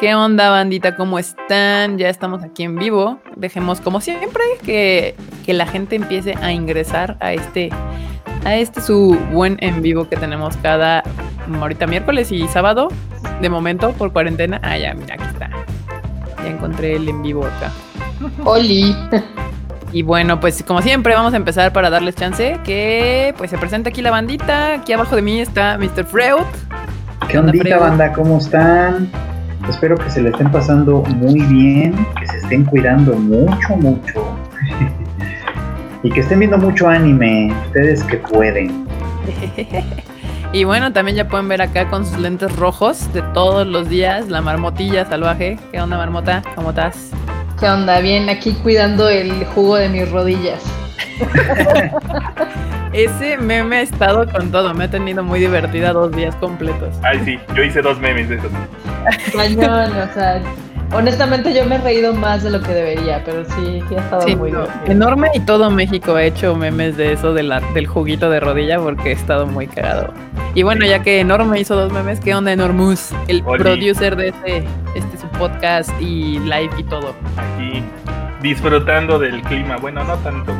¿Qué onda, bandita? ¿Cómo están? Ya estamos aquí en vivo. Dejemos, como siempre, que, que la gente empiece a ingresar a este, a este su buen en vivo que tenemos cada ahorita miércoles y sábado. De momento, por cuarentena. Ah, ya, mira, aquí está. Ya encontré el en vivo acá. Oli. Y bueno, pues como siempre vamos a empezar para darles chance que pues se presenta aquí la bandita. Aquí abajo de mí está Mr. Freud. ¿Qué ondita, banda? ¿Cómo están? Espero que se le estén pasando muy bien, que se estén cuidando mucho, mucho. y que estén viendo mucho anime, ustedes que pueden. y bueno, también ya pueden ver acá con sus lentes rojos de todos los días la marmotilla salvaje. ¿Qué onda, marmota? ¿Cómo estás? ¿Qué onda? Bien, aquí cuidando el jugo de mis rodillas. Ese meme ha estado con todo, me ha tenido muy divertida dos días completos. Ay, sí, yo hice dos memes de esos. Cañón, o sea, honestamente yo me he reído más de lo que debería, pero sí, sí ha estado muy no, Enorme y todo México ha hecho memes de eso de la, del juguito de rodilla porque he estado muy cagado. Y bueno, ya que Enorme hizo dos memes, ¿qué onda Enormus? El producer de este, este su podcast y live y todo. Aquí disfrutando del clima, bueno, no tanto.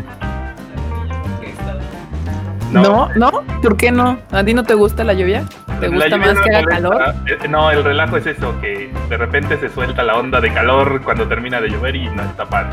No. no, ¿por qué no? ¿A ti no te gusta la lluvia? ¿Te gusta más que haga calor? Eh, no, el relajo es eso, que de repente se suelta la onda de calor cuando termina de llover y no está padre.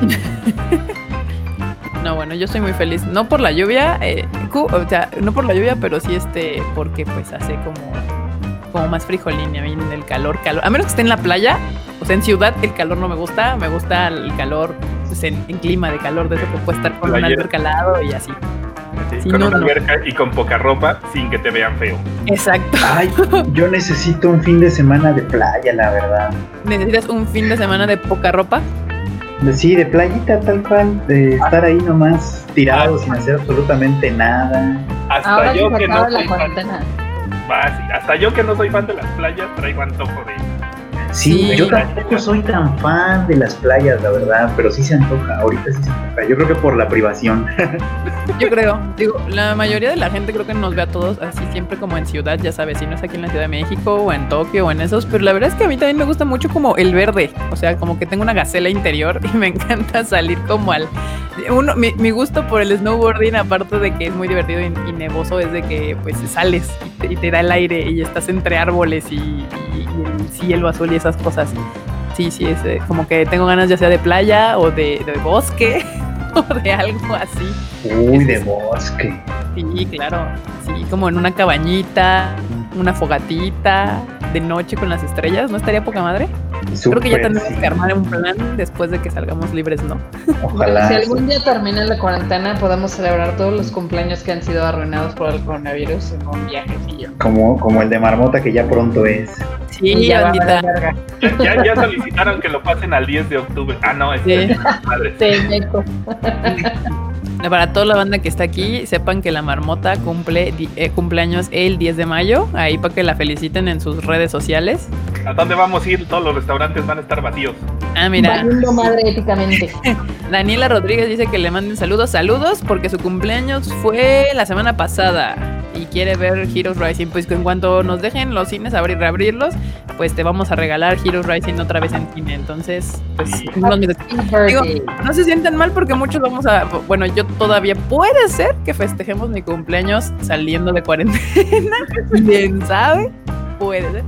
no, bueno, yo soy muy feliz. No por la lluvia, eh, o sea, no por la lluvia, pero sí este, porque pues hace como, como más frijolín a mí el calor, calor. A menos que esté en la playa, o sea, en ciudad el calor no me gusta, me gusta el calor pues, en, clima de calor, de eso que puede estar con un alberca al lado y así con una alberca y con poca ropa sin que te vean feo. Exacto. Ay, yo necesito un fin de semana de playa, la verdad. ¿Necesitas un fin de semana de poca ropa? Sí, de playita tal cual, de estar ahí nomás tirado sin hacer absolutamente nada. Hasta yo que no soy fan. hasta yo que no soy fan de las playas traigo antojo de Sí, yo tampoco soy tan fan de las playas, la verdad, pero sí se antoja, ahorita sí se antoja. Yo creo que por la privación. Yo creo, digo, la mayoría de la gente creo que nos ve a todos así siempre como en ciudad, ya sabes, si no es aquí en la Ciudad de México o en Tokio o en esos, pero la verdad es que a mí también me gusta mucho como el verde, o sea, como que tengo una gacela interior y me encanta salir como al... Uno, mi, gusto por el snowboarding, aparte de que es muy divertido y, nevoso, es de que pues sales y te, da el aire y estás entre árboles y, y el cielo azul y esas cosas. Sí, sí, es eh, como que tengo ganas ya sea de playa o de, bosque o de algo así. Uy, de bosque. Sí, claro. Sí, como en una cabañita, una fogatita, de noche con las estrellas, ¿no estaría poca madre? Creo que ya tenemos que armar un plan después de que salgamos libres, ¿no? Ojalá. Si algún día termina la cuarentena, podamos celebrar todos los cumpleaños que han sido arruinados por el coronavirus en un viajecillo. Como, como el de Marmota, que ya pronto es. Sí, ya, ya, ya, solicitaron que lo pasen al 10 de octubre. Ah, no, es sí. madre. Sí, Para toda la banda que está aquí, sepan que la marmota cumple eh, cumpleaños el 10 de mayo, ahí para que la feliciten en sus redes sociales. ¿A dónde vamos a ir? Todos los restaurantes van a estar vacíos. Ah, mira. madre éticamente. Daniela Rodríguez dice que le manden saludos, saludos, porque su cumpleaños fue la semana pasada y quiere ver Heroes Rising. Pues en cuanto nos dejen los cines abrir, reabrirlos, pues te vamos a regalar Heroes Rising otra vez en cine. Entonces, pues no se sientan mal porque muchos vamos a, bueno, yo todavía puede ser que festejemos mi cumpleaños saliendo de cuarentena. ¿Quién sabe? Puede ser.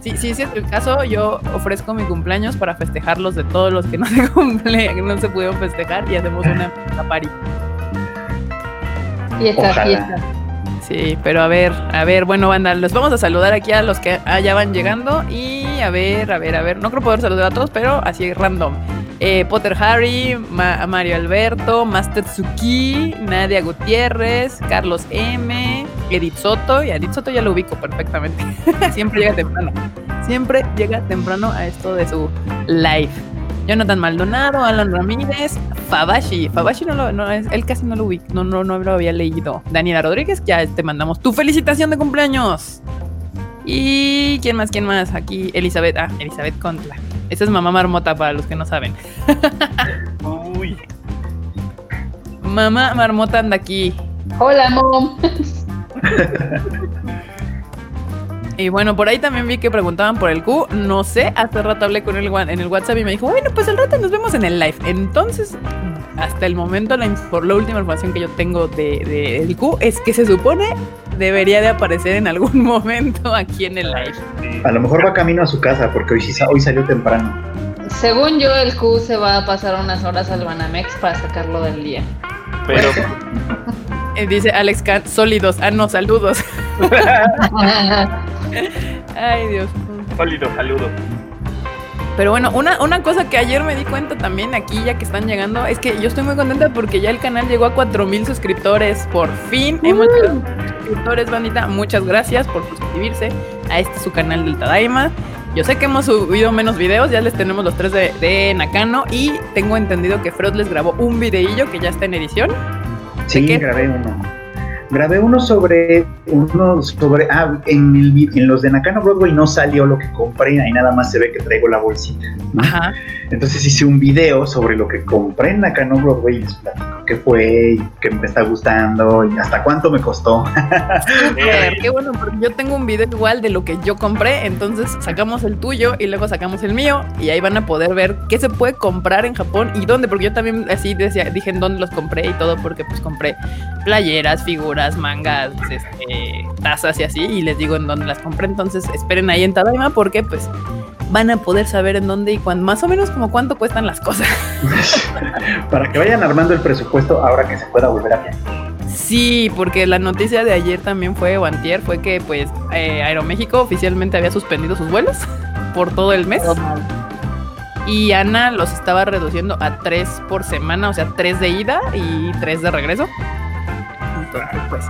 Sí, sí, si es el caso, yo ofrezco mi cumpleaños para festejarlos de todos los que no se cumple, que no se pudieron festejar y hacemos una, una party. Fiesta, fiesta. Sí, pero a ver, a ver, bueno, banda, los vamos a saludar aquí a los que allá van llegando y a ver, a ver, a ver, no creo poder saludar a todos, pero así random. Eh, Potter Harry, Mario Alberto, Master Tsuki, Nadia Gutiérrez, Carlos M, Edith Soto, y Edith Soto ya lo ubico perfectamente. Siempre llega temprano. Siempre llega temprano a esto de su live. Jonathan Maldonado, Alan Ramírez, Fabashi. Fabashi no lo, no, él casi no lo ubico, no, no, no lo había leído. Daniela Rodríguez, ya te mandamos tu felicitación de cumpleaños. Y quién más, quién más, aquí Elizabeth, ah, Elizabeth Contla. Esa es mamá marmota para los que no saben. Uy. Mamá marmota anda aquí. Hola, mom. Y bueno, por ahí también vi que preguntaban por el Q. No sé, hace rato hablé con él en el WhatsApp y me dijo, bueno, pues al rato nos vemos en el live. Entonces, hasta el momento, la, por la última información que yo tengo de, de el Q es que se supone debería de aparecer en algún momento aquí en el live. A lo mejor va camino a su casa porque hoy, hoy salió temprano. Según yo, el Q se va a pasar unas horas al Banamex para sacarlo del día. Pero. Eh, dice Alex Kant, sólidos. Ah, no, saludos. Ay, Dios. Sólidos, saludos. Pero bueno, una, una cosa que ayer me di cuenta también aquí, ya que están llegando, es que yo estoy muy contenta porque ya el canal llegó a 4000 suscriptores. Por fin hemos llegado a suscriptores, bandita. Muchas gracias por suscribirse a este su canal del Tadaima. Yo sé que hemos subido menos videos, ya les tenemos los tres de, de Nakano y tengo entendido que Freud les grabó un videillo que ya está en edición. Sí, grabé uno. Grabé uno sobre, uno sobre, ah, en, en, los de Nakano Broadway no salió lo que compré, ahí nada más se ve que traigo la bolsita. Ajá. Entonces hice un video sobre lo que compré en Nakano Broadway y les platico qué fue y qué me está gustando y hasta cuánto me costó. qué bueno, porque yo tengo un video igual de lo que yo compré, entonces sacamos el tuyo y luego sacamos el mío y ahí van a poder ver qué se puede comprar en Japón y dónde, porque yo también así decía, dije en dónde los compré y todo, porque pues compré playeras, figuras, mangas, este, tazas y así, y les digo en dónde las compré, entonces esperen ahí en Tadaima porque pues van a poder saber en dónde y cuándo, más o menos como cuánto cuestan las cosas. Para que vayan armando el presupuesto ahora que se pueda volver a viajar. Sí, porque la noticia de ayer también fue, o antier, fue que pues eh, Aeroméxico oficialmente había suspendido sus vuelos por todo el mes. y Ana los estaba reduciendo a tres por semana, o sea, tres de ida y tres de regreso. Entonces, pues,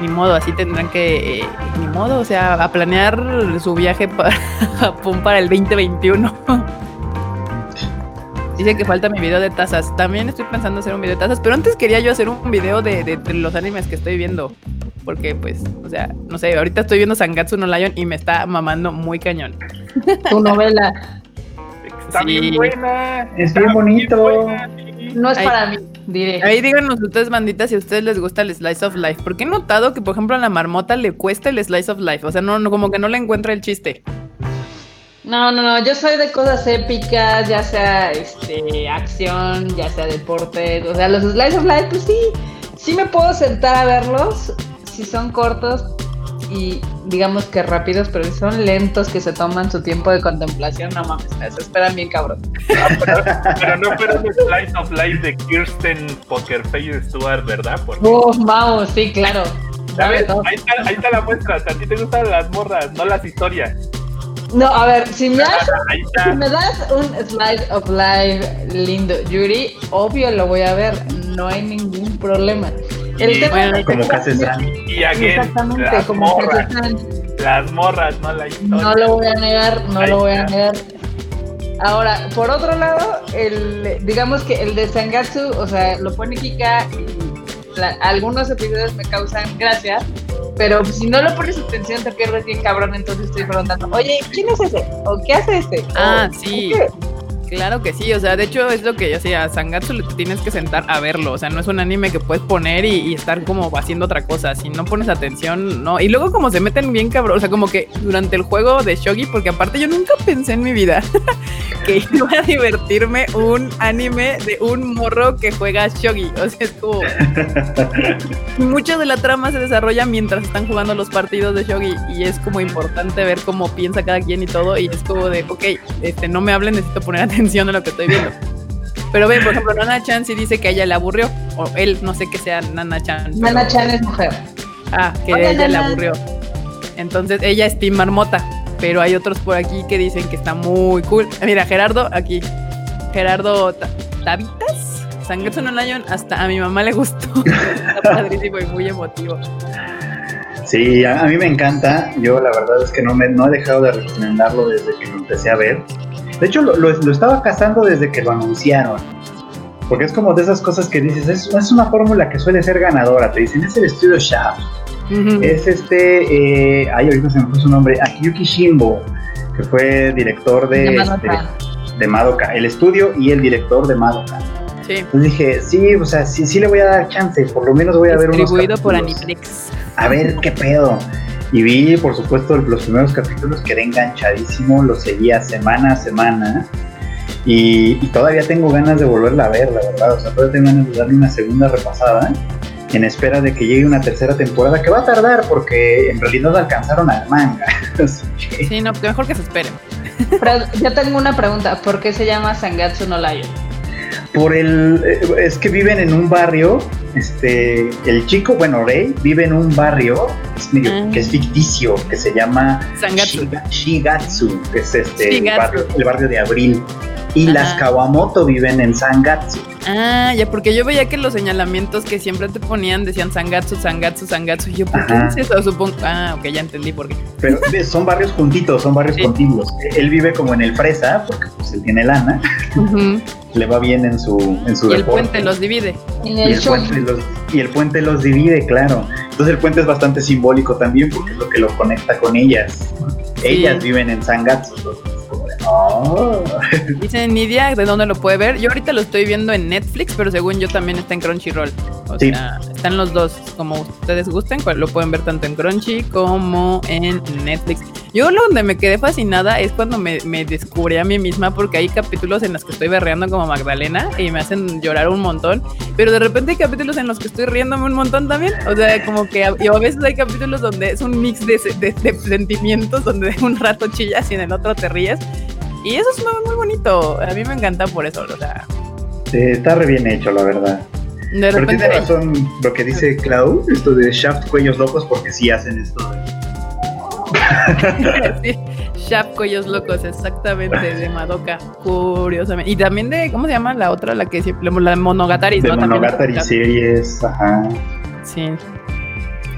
ni modo, así tendrán que, eh, ni modo, o sea, a planear su viaje para Japón para el 2021. Dice que falta mi video de tazas. También estoy pensando hacer un video de tazas, pero antes quería yo hacer un video de, los animes que estoy viendo. Porque, pues, o sea, no sé, ahorita estoy viendo Sangatsu no Lion y me está mamando muy cañón. Tu novela. Está bien buena. Es bien bonito. No es para mí. Ahí díganos ustedes, banditas, si a ustedes les gusta el slice of life. Porque he notado que, por ejemplo, a la marmota le cuesta el slice of life. O sea, no, como que no le encuentra el chiste. No, no, no. Yo soy de cosas épicas, ya sea este acción, ya sea deporte. O sea, los slice of life, pues sí, sí me puedo sentar a verlos. Si son cortos, y digamos que rápidos, pero son lentos que se toman su tiempo de contemplación, no mames, se esperan bien cabrón. pero, no fueron Slice of Life de Kirsten Pokerface Stewart, ¿verdad? Vamos, sí, claro. Ahí está, ahí está la muestra, a ti te gustan las morras, no las historias. No, a ver, si me, das, si me das un Slice of Life lindo, Yuri, obvio lo voy a ver, no hay ningún problema. El tema bueno, como Casesan. Y Exactamente, como Casesan. Las morras, no la historia. No lo voy a negar, no lo voy a negar. Ahora, por otro lado, el, digamos que el de Sangatsu, o sea, lo pone Kika y algunos episodios me causan gracia, pero si no lo pones atención te pierdes bien cabrón, entonces estoy preguntando, oye, ¿quién es ese? ¿O qué hace este? Ah, sí. Claro que sí, o sea, de hecho es lo que yo decía, Sangatsu le tienes que sentar a verlo, o sea, no es un anime que puedes poner y, estar como haciendo otra cosa, si no pones atención, no, y luego como se meten bien cabrón, o sea, como que durante el juego de Shogi, porque aparte yo nunca pensé en mi vida que iba a divertirme un anime de un morro que juega Shogi, o sea, es como... Mucho de la trama se desarrolla mientras están jugando los partidos de Shogi y es como importante ver cómo piensa cada quien y todo, y es como de, ok, este, no me hablen, necesito poner atención atención a lo que estoy viendo. Pero ve, por ejemplo, Nana Chan sí dice que a ella le aburrió. O él, no sé qué sea Nana Chan. Nana Chan es mujer. Ah, que ella le aburrió. Entonces ella es Team Marmota. Pero hay otros por aquí que dicen que está muy cool. Mira, Gerardo, aquí. Gerardo Tavitas. Sangatsu no Lion, hasta a mi mamá le gustó. está padrísimo y muy emotivo. Sí, a, mí me encanta. Yo la verdad es que no, me, no he dejado de recomendarlo desde que lo empecé a ver. De hecho, lo, estaba cazando desde que lo anunciaron. Porque es como de esas cosas que dices, es, una fórmula que suele ser ganadora. Te dicen, es el estudio Shaft. Es este, eh, ay, ahorita se me puso su nombre, Akiyuki Shimbo, que fue director de, de, Madoka. El estudio y el director de Madoka. Sí. Entonces dije, sí, o sea, sí, sí le voy a dar chance, por lo menos voy a ver unos Distribuido por Aniplex. A ver qué pedo. Y vi, por supuesto, los primeros capítulos, quedé enganchadísimo, lo seguía semana a semana. Y, todavía tengo ganas de volverla a ver, la verdad. O sea, todavía tengo ganas de darle una segunda repasada en espera de que llegue una tercera temporada, que va a tardar porque en realidad alcanzaron al manga. sí, no, mejor que se esperen. Pero yo tengo una pregunta, ¿por qué se llama Sangatsu no Lion? Por el, eh, es que viven en un barrio, este, el chico, bueno, Rey, vive en un barrio ah. que es ficticio, que se llama Sangatsu. Shigatsu, que es este, el barrio, el barrio, de Abril. Y las Kawamoto viven en Sangatsu. Ah, ya, porque yo veía que los señalamientos que siempre te ponían decían Sangatsu, Sangatsu, Sangatsu. Y yo, ¿por qué es eso? Supongo. Ah, ok, ya entendí por qué. Pero son barrios juntitos, son barrios contiguos. Él vive como en el Fresa, porque pues él tiene lana. Le va bien en su, en su Y el puente los divide. Y el, puente los, y el puente los divide, claro. Entonces el puente es bastante simbólico también porque es lo que lo conecta con ellas. Ellas viven en Sangatsu. Oh. Dice Nidia de dónde lo puede ver. Yo ahorita lo estoy viendo en Netflix, pero según yo también está en Crunchyroll. O sea, están los dos. Como ustedes gusten, lo pueden ver tanto en Crunchy como en Netflix. Yo lo donde me quedé fascinada es cuando me, descubrí a mí misma, porque hay capítulos en los que estoy berreando como Magdalena y me hacen llorar un montón. Pero de repente hay capítulos en los que estoy riéndome un montón también. O sea, como que a, a veces hay capítulos donde es un mix de, de sentimientos, donde un rato chillas y en el otro te ríes. Y eso es muy, bonito. A mí me encanta por eso, o sea. está re bien hecho, la verdad. De. Pero tiene razón lo que dice Cloud, esto de Shaft Cuellos Locos, porque sí hacen esto. sí, Shaft Cuellos Locos, exactamente, de Madoka, curiosamente. Y también de, ¿cómo se llama la otra? La que la Monogatari, ¿no? Monogatari series, ajá. Sí.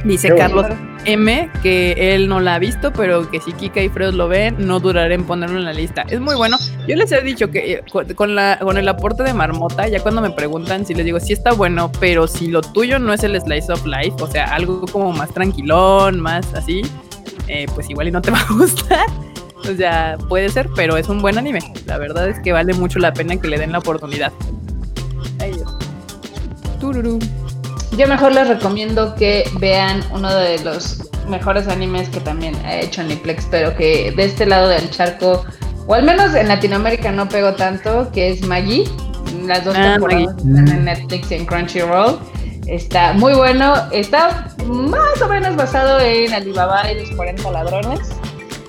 Dice Carlos M que él no la ha visto, pero que si Kika y Fred lo ven, no duraré en ponerlo en la lista. Es muy bueno. Yo les he dicho que eh, con, la, con el aporte de Marmota, ya cuando me preguntan, si les digo, sí está bueno, pero si lo tuyo no es el Slice of Life, o sea, algo como más tranquilón, más así, eh, pues igual y no te va a gustar. O sea, puede ser, pero es un buen anime. La verdad es que vale mucho la pena que le den la oportunidad. Ay, Tururú. Yo mejor les recomiendo que vean uno de los mejores animes que también ha hecho Niplex, pero que de este lado del charco, o al menos en Latinoamérica no pegó tanto, que es Maggie. Las dos ah, temporadas están en Netflix y en Crunchyroll. Está muy bueno. Está más o menos basado en Alibaba y los 40 ladrones.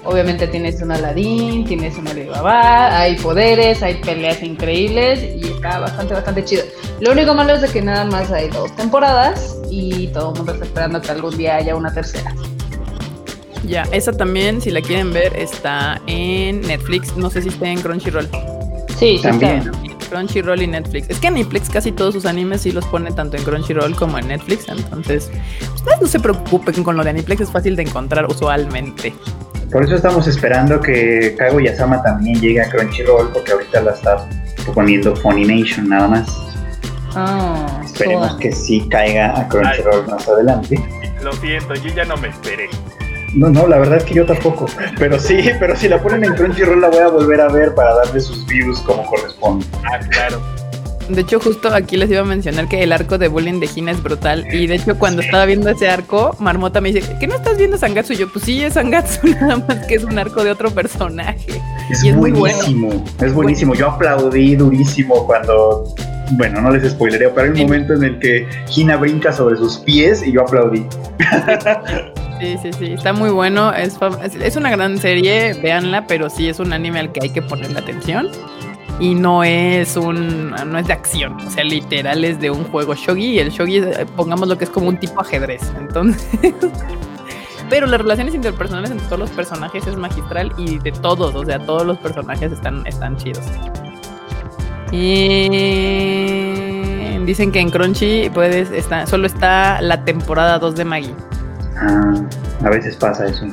Obviamente tienes un Aladdin, tienes un Alibaba, hay poderes, hay peleas increíbles y está bastante, bastante chido. Lo único malo es de que nada más hay dos temporadas y todo el mundo está esperando que algún día haya una tercera. Ya, esa también, si la quieren ver, está en Netflix. No sé si está en Crunchyroll. Sí, también. Crunchyroll y Netflix. Es que Netflix casi todos sus animes sí los pone tanto en Crunchyroll como en Netflix. Entonces, ustedes no se preocupen con lo de Netflix, es fácil de encontrar usualmente. Por eso estamos esperando que Kago Yasama también llegue a Crunchyroll, porque ahorita la está poniendo Funimation nada más. Ah, Esperemos que sí caiga a Crunchyroll más adelante. Lo siento, yo ya no me esperé. No, no, la verdad es que yo tampoco. Pero sí, pero si la ponen en Crunchyroll la voy a volver a ver para darle sus views como corresponde. Ah, claro. De hecho, justo aquí les iba a mencionar que el arco de bullying de Gina es brutal. Y de hecho, cuando estaba viendo ese arco, Marmota me dice, ¿qué no estás viendo Sangatsu? Y yo, pues sí, es Sangatsu, nada más que es un arco de otro personaje. Es, buenísimo, es buenísimo. Yo aplaudí durísimo cuando, bueno, no les spoileré, pero hay un momento en el que Gina brinca sobre sus pies y yo aplaudí. Sí, sí, sí, está muy bueno. Es, es, una gran serie, véanla, pero sí es un anime al que hay que ponerle atención y no es un no es de acción, o sea, literal es de un juego shogi y el shogi eh, pongamos lo que es como un tipo ajedrez. Entonces, pero las relaciones interpersonales entre todos los personajes es magistral y de todos, o sea, todos los personajes están están chidos. Y dicen que en Crunchy puedes está solo está la temporada 2 de Maggie. Ah, a veces pasa eso.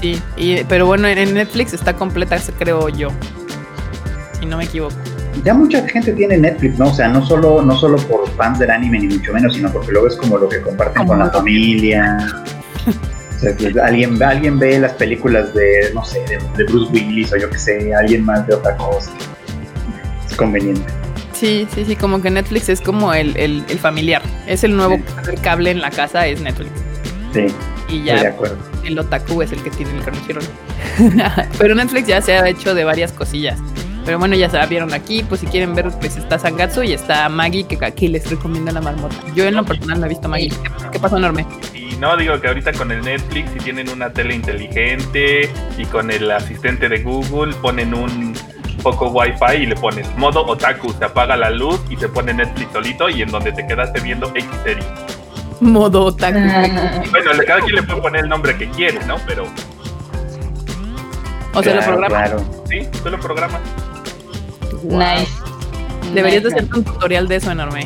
Sí, y, pero bueno, en Netflix está completa, creo yo si no me equivoco. Ya mucha gente tiene Netflix, ¿no? O sea, no solo, no solo por fans del anime, ni mucho menos, sino porque luego es como lo que comparten con la familia. o sea, que alguien, alguien ve las películas de, no sé, de, Bruce Willis o yo que sé, alguien más de otra cosa. Es conveniente. Sí, sí, sí, como que Netflix es como el, el, familiar. Es el nuevo cable en la casa, es Netflix. Sí. Y ya el otaku es el que tiene el Crunchyroll. Pero Netflix ya se ha hecho de varias cosillas. Pero bueno, ya se la vieron aquí, pues si quieren ver, pues está Sangatsu y está Maggie, que aquí les recomiendo la marmota. Yo en lo personal no he visto Maggie. ¿Qué, pasó, enorme? Y no, digo que ahorita con el Netflix, si tienen una tele inteligente y con el asistente de Google, ponen un poco wifi y le pones modo otaku, se apaga la luz y se pone Netflix solito y en donde te quedaste viendo X serie. Modo otaku. bueno, cada quien le puede poner el nombre que quiere, ¿no? Pero... O sea, lo programa. Sí, tú lo Nice. Deberías de hacer un tutorial de eso enorme.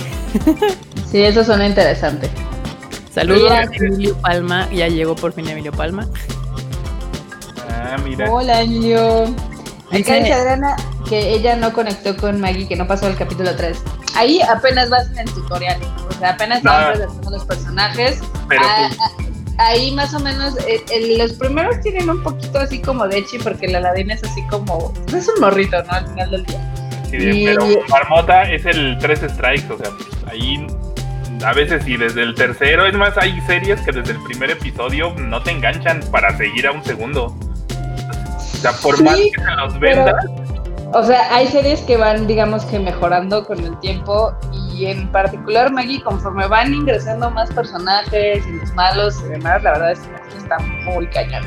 sí, eso suena interesante. Saludos a Emilio Palma. Ya llegó por fin Emilio Palma. Ah, mira. Hola, Emilio. Acá dice Adriana que ella no conectó con Maggie, que no pasó el capítulo 3. Ahí apenas vas en el tutorial. O sea, apenas vas presentando los personajes. Pero ah, ah, ahí más o menos, eh, los primeros tienen un poquito así como de chi, porque la Aladín es así como. Es un morrito, ¿no? Al final del día. Sí, pero Marmota es el tres strikes, o sea, ahí a veces y desde el tercero, es más, hay series que desde el primer episodio no te enganchan para seguir a un segundo. O sea, por más que se los vendas. O sea, hay series que van, digamos que mejorando con el tiempo y en particular Maggie, conforme van ingresando más personajes y los malos y demás, la verdad es que está muy cañón.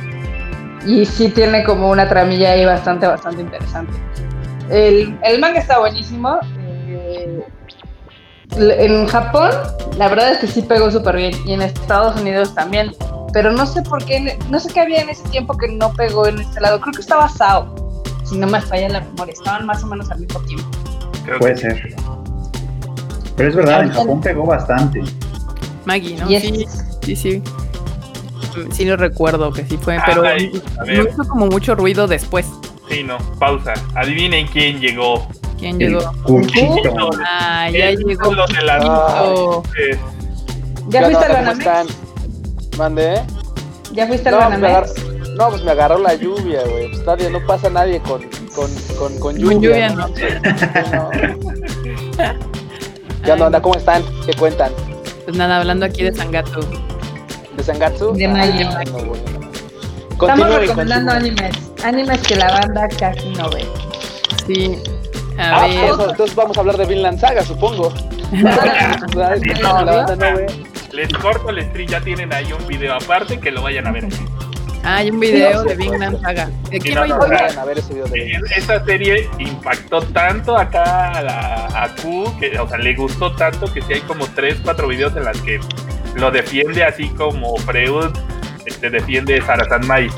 Y sí tiene como una tramilla ahí bastante, bastante interesante. El, el manga está buenísimo. Eh, en Japón, la verdad es que sí pegó súper bien. Y en Estados Unidos también. Pero no sé por qué, no sé qué había en ese tiempo que no pegó en este lado. Creo que estaba Sao, si no me falla la memoria. Estaban más o menos al mismo tiempo. Puede ser. Pero es verdad, en Japón pegó bastante. Maggie, ¿no? Sí, sí, sí. Sí lo recuerdo que sí fue, pero no hizo como mucho ruido después. Sí, no, pausa. Adivinen quién llegó. ¿Quién llegó? Cuchito. Ah, ya llegó. Los de la... ah, ¿Ya fuiste al Banamex? ¿Mandé? ¿Ya fuiste al Banamex? No, pues me agarró la lluvia, güey. Pues nadie, no pasa nadie con, con, con, con lluvia. Con lluvia, ¿no? no. ¿Qué onda, ¿Cómo están? ¿Qué cuentan? Pues nada, hablando aquí de Sangatsu. ¿De Sangatsu? De Mayo. Ah, Estamos recomendando animes. Animes que la banda casi no ve. Sí. A ah, ver. entonces vamos a hablar de Vinland Saga, supongo. Les corto el stream, ya tienen ahí un video aparte que lo vayan a ver. Ah, hay un video de Vinland Saga. ¿De no, a ver ese video de Esta serie impactó tanto acá a, la, a Q, que, o sea, le gustó tanto que sí hay como 3, 4 videos en las que lo defiende así como Freud este, defiende Sarasan Mai.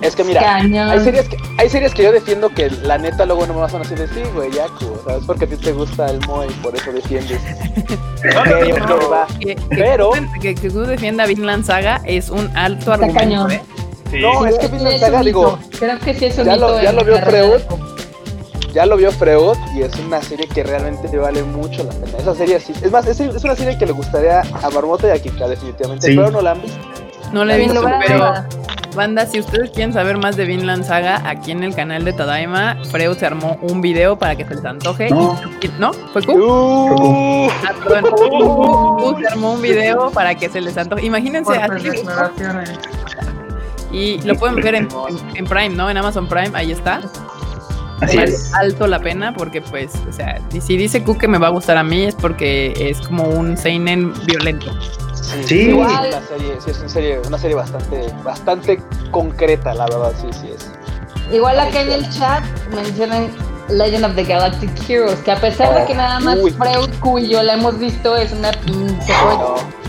Es que mira, hay series que, hay series que yo defiendo que la neta luego no me vas a decir, sí, güey, o sea, es porque a ti te gusta el Moe y por eso defiendes. Pero que, que, tú defienda Vinland Saga es un alto argumento, ¿eh? No, es que Vinland Saga, digo, creo que sí es un ya, lo, ya lo vio Freud, ya lo vio Freud y es una serie que realmente vale mucho la pena. Esa serie sí, es más, es, es una serie que le gustaría a Marmota y a Kika definitivamente, pero no la han visto. No la he visto, pero banda, si ustedes quieren saber más de Vinland Saga, aquí en el canal de Tadaima, Freud se armó un video para que se les antoje. No, ¿No? ¿Fue Q? Uh, ah, perdón. se armó un video para que se les antoje. Imagínense así. Y lo pueden ver en, Prime, ¿no? En Amazon Prime, ahí está. Así es. alto la pena porque pues, o sea, si dice Q que me va a gustar a mí es porque es como un seinen violento. Sí, Igual. La serie, sí, es una serie, una serie bastante, bastante concreta, la verdad, sí, sí es. Igual acá en el chat mencionan Legend of the Galactic Heroes, que a pesar de que nada más Freud, Q y yo la hemos visto, es una no.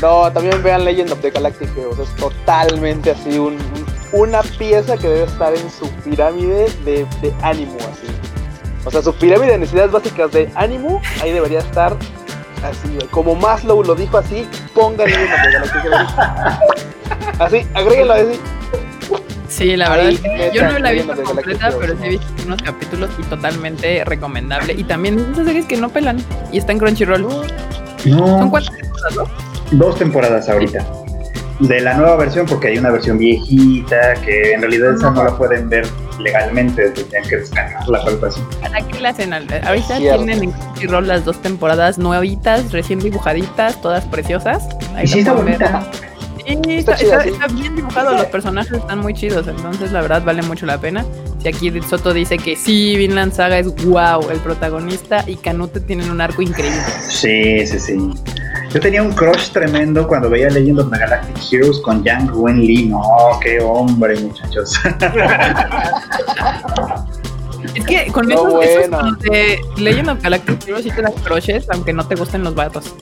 No, también vean Legend of the Galactic Heroes, es totalmente así un, una pieza que debe estar en su pirámide de, de ánimo, así. O sea, su pirámide de necesidades básicas de ánimo, ahí debería estar Así, como Maslow lo dijo así, pónganle una Así, agréguenlo así. Sí, la verdad, yo no la he visto completa, pero sí he visto unos capítulos y totalmente recomendable. Y también esas series que no pelan y está en Crunchyroll. No. ¿Son cuántas temporadas, Dos temporadas ahorita. De la nueva versión, porque hay una versión viejita que en realidad esa no la pueden ver legalmente, tenían que descargarla o algo así. ¿Para qué la hacen? Ahorita tienen en Crunchyroll las dos temporadas nuevitas, recién dibujaditas, todas preciosas. Ahí y sí está bonita. Sí, está, está, está, bien dibujado, los personajes están muy chidos, entonces la verdad vale mucho la pena. Si aquí Soto dice que sí, Vinland Saga es wow, el protagonista y Canute tienen un arco increíble. Sí, sí, sí. Yo tenía un crush tremendo cuando veía Legend of the Galactic Heroes con Yang Wen Lee. No, qué hombre, muchachos. Es que con no, esos, esos de Legend of Galactic Heroes sí te das crushes, aunque no te gusten los vatos.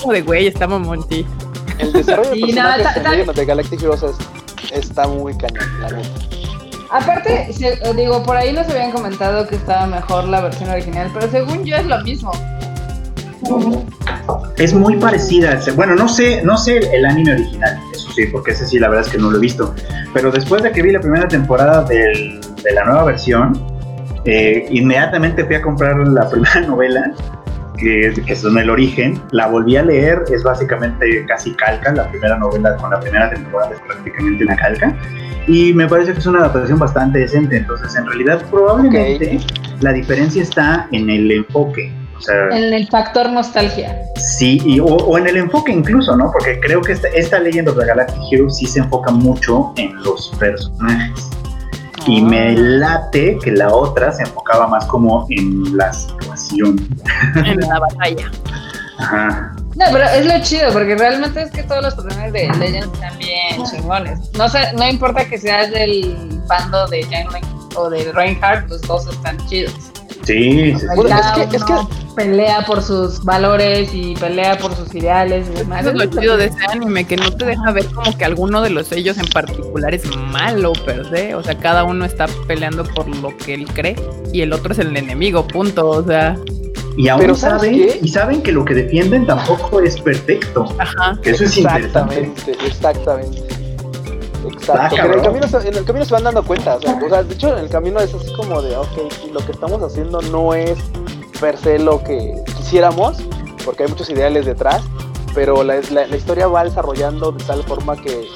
como de güey, estamos Monty. El desarrollo de personajes en Legend of the Galactic Heroes está muy cañón, la neta. Aparte, digo, por ahí nos habían comentado que estaba mejor la versión original, pero según yo es lo mismo. Es muy parecida. Bueno, no sé, no sé el anime original, eso sí, porque ese sí, la verdad es que no lo he visto. Pero después de que vi la primera temporada del, de la nueva versión, eh, inmediatamente fui a comprar la primera novela, que, que es el origen. La volví a leer, es básicamente casi calca. La primera novela con la primera temporada es prácticamente una calca. Y me parece que es una adaptación bastante decente. Entonces, en realidad, probablemente la diferencia está en el enfoque en el factor nostalgia. Sí, y, o, en el enfoque incluso, ¿no? Porque creo que esta, esta leyenda de Galactic Heroes sí se enfoca mucho en los personajes. Y ah. me late que la otra se enfocaba más como en la situación. En la batalla. Ajá. No, pero es lo chido, porque realmente es que todos los personajes de Legends están bien chingones. No, sé, no importa que seas del bando de Youngling o de Reinhardt, los dos están chidos. Sí, sí, es, que, es que pelea por sus valores y pelea por sus ideales y demás. Eso es lo chido de ese anime, que no te deja ver como que alguno de los sellos en particular es malo per se. O sea, cada uno está peleando por lo que él cree y el otro es el enemigo, punto. O sea. Y aún saben, y saben que lo que defienden tampoco es perfecto. Ajá. Que eso es exactamente, Exactamente. Exacto, pero en el, camino, en el camino se van dando cuenta, o sea, de hecho en el camino es así como de, ok, lo que estamos haciendo no es per se lo que quisiéramos, porque hay muchos ideales detrás, pero la, la, historia va desarrollando de tal forma que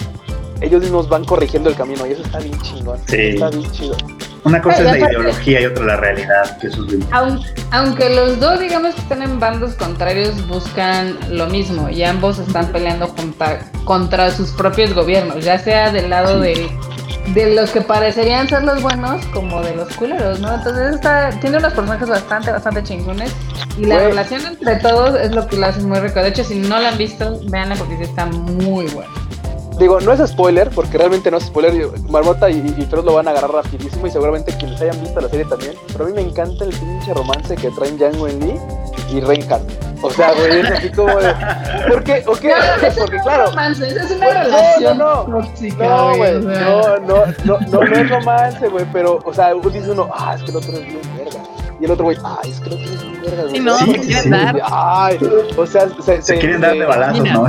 ellos mismos van corrigiendo el camino y eso está bien chingón. Está bien chido. Una cosa es la ideología y otra la realidad, que eso aunque, aunque los dos, digamos que están en bandos contrarios, buscan lo mismo y ambos están peleando contra, contra sus propios gobiernos, ya sea del lado de, de los que parecerían ser los buenos como de los culeros, ¿no? Entonces está, tiene unos personajes bastante, bastante chingones y la relación entre todos es lo que lo hace muy rico. De hecho, si no la han visto, véanla porque sí está muy buena. Digo, no es spoiler, porque realmente no es spoiler. Marmota y, y lo van a agarrar rapidísimo y seguramente quienes hayan visto la serie también. Pero a mí me encanta el pinche romance que traen Django en Lee y Reinhardt. O sea, güey, es así como de. ¿Por qué? ¿O qué? porque claro. Romance, es una relación no, no, no. güey. No, no, no, no, no es romance, güey. Pero, o sea, dice uno, ah, es que el otro es bien verga. Y el otro güey, ay, es que el otro es bien verga, güey. Sí, no, sí, sí, dar. Ay, o sea, se, se, quieren dar de balazos, ¿no?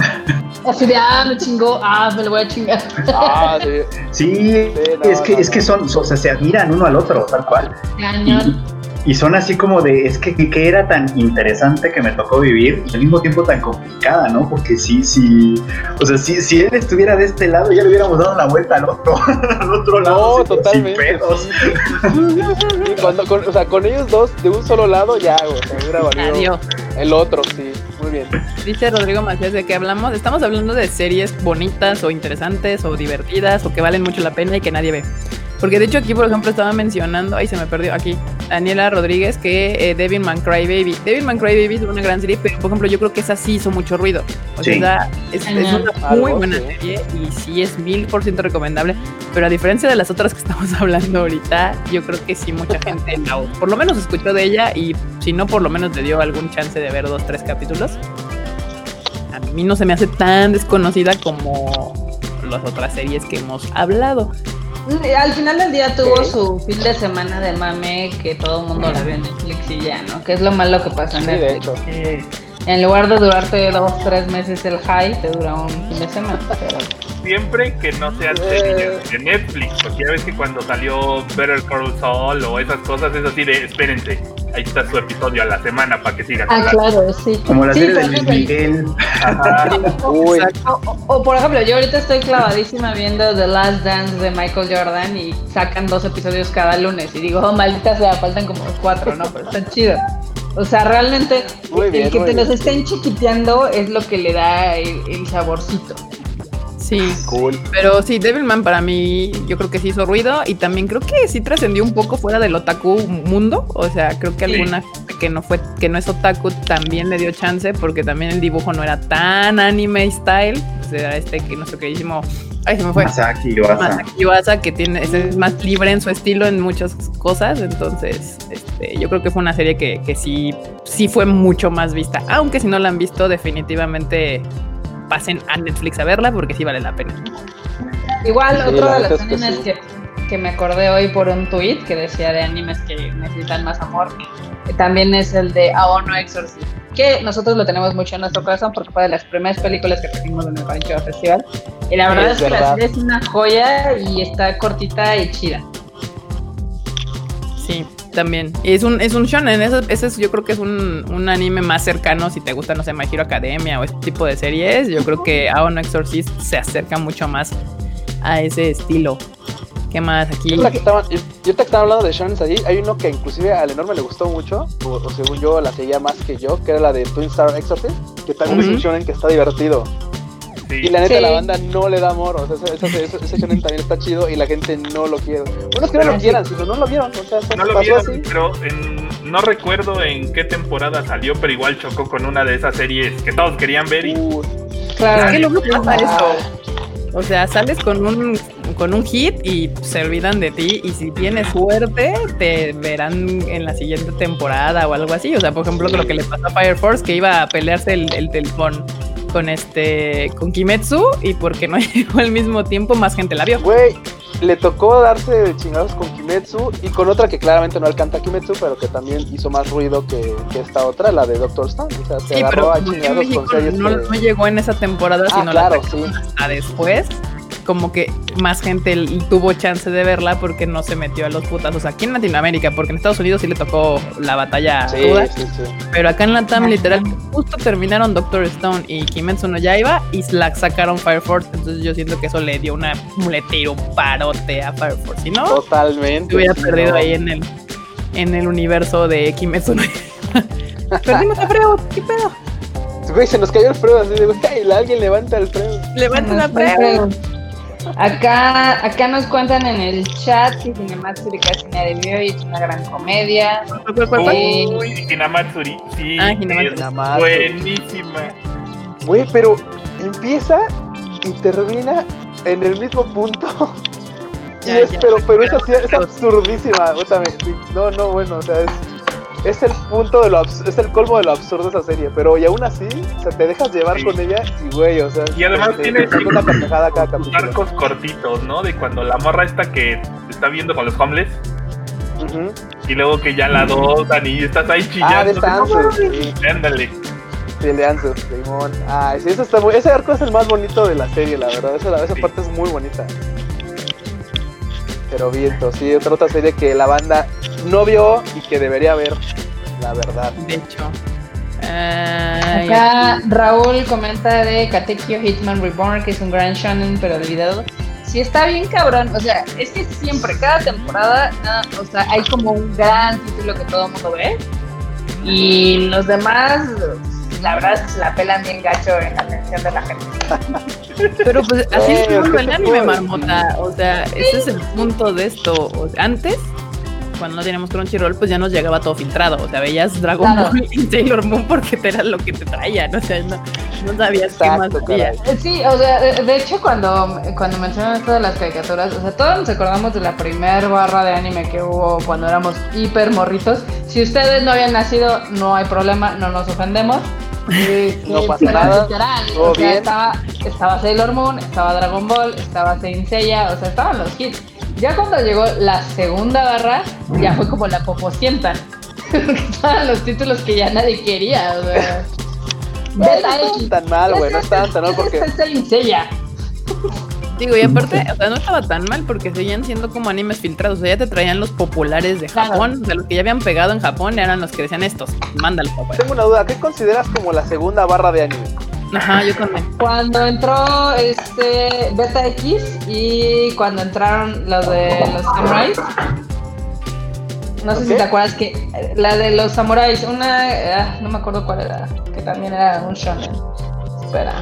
Así de, ah, me chingó, ah, me lo voy a chingar. Ah, sí. Sí, es, que, es que son, o sea, se admiran uno al otro, tal cual. Cañón. Y, son así como de, es que, que era tan interesante que me tocó vivir y al mismo tiempo tan complicada, ¿no? Porque sí, sí, o sea, si, si él estuviera de este lado, ya le hubiéramos dado la vuelta al otro, al otro lado. No, totalmente. cuando, con, o sea, con ellos dos de un solo lado, ya, güey, se hubiera valido el otro, sí. Muy bien. Dice Rodrigo Macías de qué hablamos. Estamos hablando de series bonitas o interesantes o divertidas o que valen mucho la pena y que nadie ve. Porque de hecho aquí, por ejemplo, estaba mencionando, ahí se me perdió, aquí, Daniela Rodríguez, que eh, Devilman Crybaby. Devilman Crybaby es una gran serie, pero por ejemplo yo creo que esa sí hizo mucho ruido. O sea, es, una muy buena serie y sí es mil por ciento recomendable. Pero a diferencia de las otras que estamos hablando ahorita, yo creo que sí mucha gente por lo menos escuchó de ella y si no, por lo menos le dio algún chance de ver dos, tres capítulos. A mí no se me hace tan desconocida como las otras series que hemos hablado. Al final del día tuvo su fin de semana de mame que todo el mundo la vio en Netflix y ya, ¿no? Que es lo malo que pasa en Netflix. en lugar de durarte dos, tres meses el high, te dura un fin de semana. Siempre que no sean series de Netflix, porque ya ves que cuando salió Better Call Saul o esas cosas es así de espérense ahí está su episodio a la semana para que sigan. Ah, claro, sí. Como la serie de Luis Miguel. O, por ejemplo, yo ahorita estoy clavadísima viendo The Last Dance de Michael Jordan y sacan dos episodios cada lunes. Y digo, oh, maldita sea, faltan como cuatro, ¿no? Pero está chido. O sea, realmente el que te los estén chiquiteando es lo que le da el, el saborcito. Sí. Cool. Pero sí, Devilman para mí yo creo que sí hizo ruido y también creo que sí trascendió un poco fuera del otaku mundo. O sea, creo que Sí. alguna gente que no fue, que no es otaku también le dio chance porque también el dibujo no era tan anime style. O sea, este que nuestro queridísimo, ay se me fue. Masaki Yuasa. Masaki Yuasa, que tiene, es es más libre en su estilo en muchas cosas. Entonces, este, yo creo que fue una serie que, que sí, sí fue mucho más vista. Aunque si no la han visto, definitivamente pasen a Netflix a verla porque sí vale la pena. Igual, Sí, otro la de los es que animes sí. que, que me acordé hoy por un tweet que decía de animes que necesitan más amor, eh, también es el de Aono Exorcist, que nosotros lo tenemos mucho en nuestro corazón porque fue de las primeras películas que trajimos en el Pancho Festival. Y la verdad Es es, que la verdad. serie es una joya y está cortita y chida. Sí, también. Y Es un, es un shonen, ese, ese es- yo creo que es un, un anime más cercano si te gusta, no sé, My Hero Academia o este tipo de series. Yo creo que Aono Exorcist se acerca mucho más a ese estilo. ¿Qué más aquí? Ahorita que estaban, y- y ahorita que estaban hablando de shonen allí, hay uno que inclusive al enorme le gustó mucho, o, o según yo la seguía más que yo, que era la de Twin Star Exorcist, que también es un shonen que está divertido. Sí. Y la neta, Sí. la banda no le da amor, o sea, ese, ese, ese- ese shonen también está chido y la gente no lo quiere. Unos que no lo quieran, sino no lo vieron, o sea, eso No lo pasó vieron, así. pero en- no recuerdo en qué temporada salió, pero igual chocó con una de esas series que todos querían ver y Uh, Claro. Es que luego pasa ah, eso. O sea, sales con un, con un hit y se olvidan de ti. Y si tienes suerte, te verán en la siguiente temporada o algo así. O sea, por ejemplo, lo que le pasó a Fire Force, que iba a pelearse el, el, con este con Kimetsu, y porque no llegó al mismo tiempo, más gente la vio. Güey, le tocó darse de chingados con Kimetsu y con otra que claramente no alcanza a Kimetsu, pero que también hizo más ruido que, que esta otra, la de Doctor Stone. O sea, se Sí, agarró pero a chingados con series no, que- no llegó en esa temporada, Ah, sino claro, la sí. hasta después. Como que más gente tuvo chance de verla porque no se metió a los putazos aquí en Latinoamérica, porque en Estados Unidos sí le tocó la batalla Sí, sí, sí. Pero acá en la TAM Ajá. literal justo terminaron Doctor Stone y Kimetsu no Yaiba y la sacaron Fire Force. Entonces yo siento que eso le dio una le tiró un parote a Fire Force. Si no, Totalmente. se hubiera perdido no. ahí en el en el universo de Kimetsu no Yaiba. Perdimos a Freud, ¿qué pedo? Güey, se nos cayó el Fredo así de, güey, alguien levanta el Fredo. Levanten a Nos fue Freud. Freud. Acá, acá nos cuentan en el chat que Cinematsuri casi nadie vio y es una gran comedia. ¿Cuál, cuál, cuál, cuál? Eh, Uy, Hinamatsuri, sí, Ah, Hinamatsuri. es Hinamatsuri. buenísima. Güey, pero empieza y termina en el mismo punto. Y Ya, es- ya, pero, pero es, recuerdo. así, es absurdísima. No, no, bueno, o sea, es, es el punto de lo abs- es el colmo de lo absurdo esa serie. Pero y aún así, o sea, te dejas llevar Sí. con ella y güey, o sea, Y además te- tiene una carcajada cada capítulo. arcos cortitos, ¿no? De cuando la morra esta que está viendo con los homeless Ujú. y luego que ya la dotan y estás ahí Ah, de chillando. Sansa, sí. Ándale. Sí, el de Ansel, Simón. Ay, sí, eso está muy... Ese arco es el más bonito de la serie, la verdad. Esa, esa Sí. parte es muy bonita. Pero viento, sí, otra, otra serie que la banda no vio y que debería ver, la verdad. De hecho. Ay, Acá Raúl comenta de Katekyo Hitman Reborn, que es un gran shonen, pero olvidado. Sí, está bien cabrón. O sea, es que siempre, cada temporada, nada- o sea, hay como un gran título que todo el mundo ve. Y los demás, la verdad, es que se la pelan bien gacho en la atención de la gente. Pero pues así Eh, es como ¿qué el anime, marmota. O sea, ese es el punto de esto. O sea, antes, cuando no teníamos Crunchyroll, pues ya nos llegaba todo filtrado. O sea, veías Dragon Claro. Ball y Sailor Moon porque te era lo que te traían. O sea, no, no sabías qué más Exacto, había. Eh, Sí, o sea, de, de hecho cuando, cuando mencionan esto de las caricaturas, o sea, todos nos acordamos de la primer barra de anime que hubo cuando éramos hiper morritos. Si ustedes no habían nacido, no hay problema, no nos ofendemos. Eh, No eh, pasa nada, literal, todo o sea, bien. Estaba, estaba Sailor Moon, estaba Dragon Ball, estaba Saint Seiya, o sea, estaban los hits. Ya cuando llegó la segunda barra, ya fue como la popocienta. estaban los títulos que ya nadie quería, o sea. No estaban tan mal, güey, no estaban tan mal porque... Digo, y aparte, o sea, no estaba tan mal porque seguían siendo como animes filtrados. O sea, ya te traían los populares de Claro. Japón. O sea, los que ya habían pegado en Japón eran los que decían estos. Mándalos, papá. Tengo una duda, ¿qué consideras como la segunda barra de anime? Ajá, yo también. Cuando entró este Beta X y cuando entraron los de los Samurais. No sé si te acuerdas que eh, la de los samuráis, una, ah, no me acuerdo cuál era, que también era un shonen. Espera.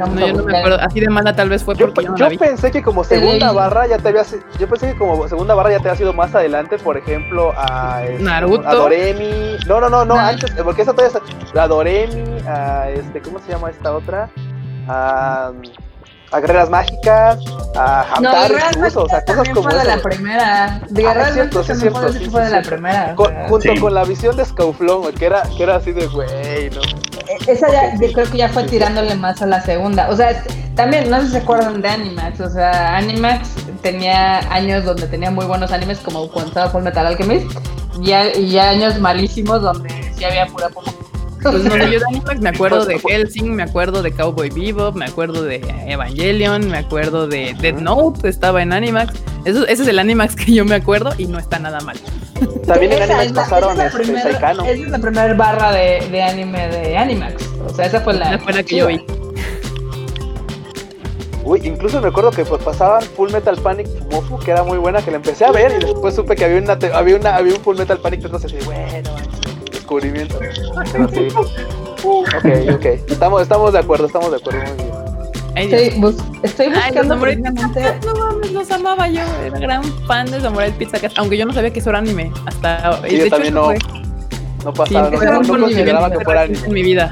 Vamos No, yo no me acuerdo. Así de mala tal vez fue Yo, porque yo no yo la vi. pensé que como segunda leí. barra ya te había yo pensé que como segunda barra ya te había sido más adelante, por ejemplo, a este, Naruto. a Doremi. No, no, no, no, Ah. antes, porque esa todavía está, a Doremi, a este, ¿cómo se llama esta otra? A, a Guerreras Mágicas, a No, Hamtaro Guerreras incluso, o sea, cosas también como fue de la primera. De Ah, es cierto, sí, es también cierto, puedo sí, sí, fue de sí. la primera. Con- junto Sí. con la visión de Scauflón, que era, que era así de güey, ¿no? Esa ya, yo creo que ya fue tirándole más a la segunda. O sea, también, no sé si se acuerdan de Animax. O sea, Animax tenía años donde tenía muy buenos animes, como cuando estaba Full Metal Alchemist. Y ya, y años malísimos donde sí había pura popa. Pues no yo de Animax me acuerdo de Pues, Helsing, me acuerdo de Cowboy Bebop, me acuerdo de Evangelion, me acuerdo de Dead Note, estaba en Animax. Eso, ese es el Animax que yo me acuerdo y no está nada mal. También en Animax es la- pasaron es este, Saikano. Esa es la primera barra de, de anime de Animax. O sea, esa fue la. La que yo vi. Uy, incluso me acuerdo que pues, pasaban Full Metal Panic Mofu, que era muy buena, que la empecé a ver y después supe que había una había una había un Full Metal Panic, entonces así, bueno, descubrimiento. Pero sí. Ok, ok. Estamos, estamos de acuerdo, estamos de acuerdo, muy bien. Ay, Dios. Estoy, bus- estoy Ay, buscando precisamente. Cat, no mames, los amaba yo. Era gran fan de Samurai Pizza Cat, aunque yo no sabía que eso era anime. Hasta. Sí, de yo hecho, también no. fue- No sí, pasaba, ese no, era no, un no consideraba que fuera en anime. mi vida.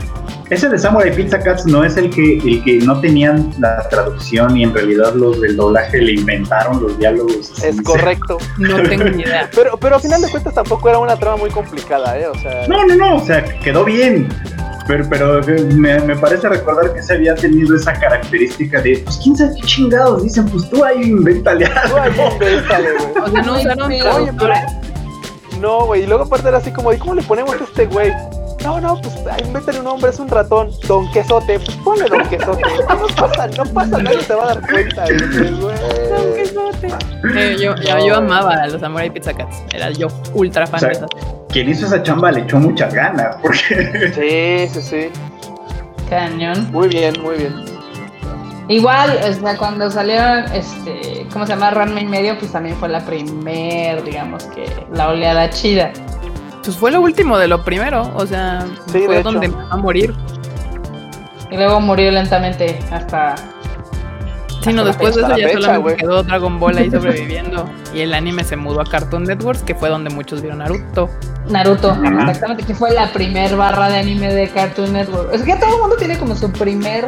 Ese de Samurai Pizza Cats no es el que, el que no tenían la traducción y en realidad los del doblaje le inventaron los diálogos. Es correcto. No tengo ni idea. Pero, pero a final de cuentas tampoco era una trama muy complicada, ¿eh? O sea, No, no, no, o sea, quedó bien. Pero, pero me, me parece recordar que se había tenido esa característica de, pues quién sabe qué chingados dicen, pues tú ahí invéntale tú ahí algo. invéntale, güey. O sea, no usaron Oye, traductores. No, güey, y luego aparte era así como, ¿y cómo le ponemos a este güey? No, no, pues invéntale un nombre, es un ratón, Don Quesote, pues ponle Don Quesote. No pasa, no pasa, nadie se va a dar cuenta, dices, güey. Eh, yo, yo, yo amaba a los Samurai Pizza Cats. Era yo ultra fan O sea, de esas. Quien hizo esa chamba le echó muchas ganas, porque Sí, sí, sí. Cañón. Muy bien, muy bien. Igual, o sea, cuando salieron, este, ¿cómo se llama? Ranma y medio, pues también fue la primer, digamos que, la oleada chida. Pues fue lo último de lo primero. O sea, Sí, fue donde me va a morir. Y luego murió lentamente hasta... Sí, no, Hasta después de eso ya fecha, solamente quedó Dragon Ball ahí sobreviviendo. y el anime se mudó a Cartoon Networks, que fue donde muchos vieron Naruto. Naruto, Ajá. exactamente, que fue la primer barra de anime de Cartoon Network. Es que todo el mundo tiene como su primer,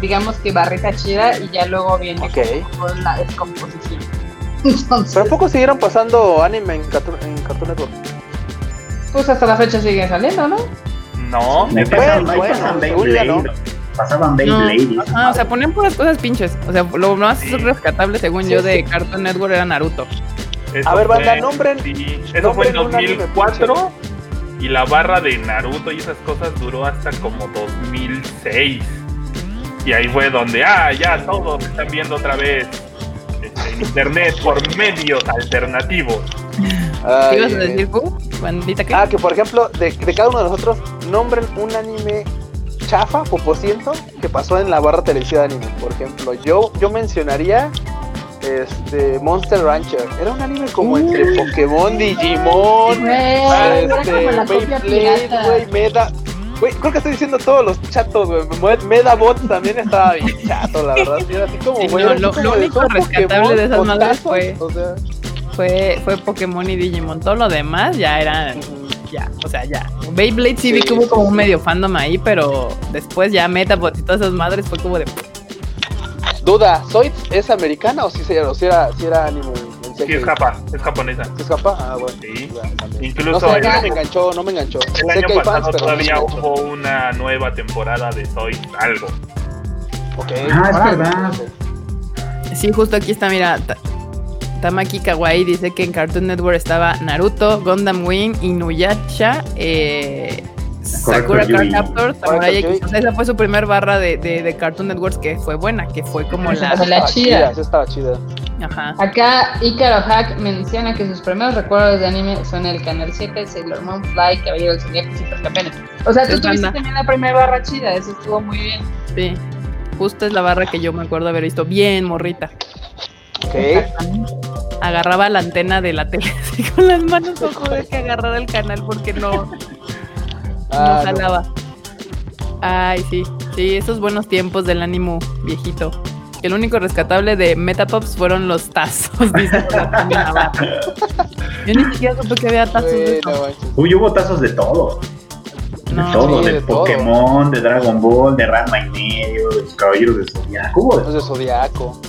digamos que barrita chida y ya luego viene Ok. como la descomposición. Entonces, ¿Pero poco siguieron pasando anime en Cartoon, en Cartoon Network? Pues hasta la fecha sigue saliendo, ¿no? No, ahí pasaban, bueno, pasaban Beyblade, no. pasaban No, Beyblade. ajá, esa o sea, ponían puras cosas pinches. O sea, lo más Sí. rescatable, según Sí, yo, sí. de Cartoon Network era Naruto. Eso A ver, banda, fue- nombren- sí, eso fue en nombren un anime 2004 y la barra de Naruto y esas cosas duró hasta como 2006. Y ahí fue donde, ah, ya todos están viendo otra vez en internet por medios alternativos. ¿Qué ibas a decir? Ah, que por ejemplo, de, de cada uno de nosotros, nombren un anime chafa, popociento, que pasó en la barra televisiva de anime. Por ejemplo, yo, yo mencionaría este Monster Rancher. Era un anime como entre Pokémon, Digimon, era este, Beyblade, Meda. Güey, creo que estoy diciendo todos los chatos, güey. Med- Medabot también estaba bien chato, la verdad. sí, Era así como, Sí, güey, no, era así lo- lo único rescatable Pokémon de esas tazos, fue- O sea, Fue, fue Pokémon y Digimon. Todo lo demás ya eran. Ya, o sea, ya. Beyblade sí, vi que hubo sí, como un medio fandom ahí, pero después ya Metabots y todas esas madres fue como de. Duda, ¿Zoids es americana o si era, o si era, si era anime? Sí, es japa, es japonesa. ¿Sí es japa? Ah, bueno. Sí. ya, también. No Incluso sé, no me enganchó, no me enganchó. el Sé año que hay fans, pasado no me todavía enganchó. hubo una nueva temporada de Soy algo. Ok. Ah, es verdad. Sí, justo aquí está, mira. Ta- Tamaki Kawaii dice que en Cartoon Network estaba Naruto, Gundam Wing, Inuyasha, eh, Sakura Card. Captor, Samurai X. Yui. O sea, esa fue su primer barra de, de, de Cartoon Networks que fue buena, que fue como la. chida. Estaba chida. Ajá. Acá Icaro Hack menciona que sus primeros recuerdos de anime son el Canal 7, Sailor Moon, Fly, Caballero del Zodiaco y Supercampeones. O sea, tú Es tuviste banda. también la primera barra chida, eso estuvo muy bien. Sí. Justo es la barra que yo me acuerdo haber visto bien morrita. Ok. Agarraba la antena de la tele así con las manos no poder que agarrar el canal porque no, Ah, no jalaba. Ay, sí, sí, esos buenos tiempos del ánimo viejito. El único rescatable de Metapops fueron los tazos, dice. Yo ni siquiera supe que había tazos de manches. Uy, hubo tazos de todo. De No, todo, sí, de, de todo. Pokémon, de Dragon Ball, de Ranma y medio, de los Caballeros de Zodiaco. Los de Zodiaco.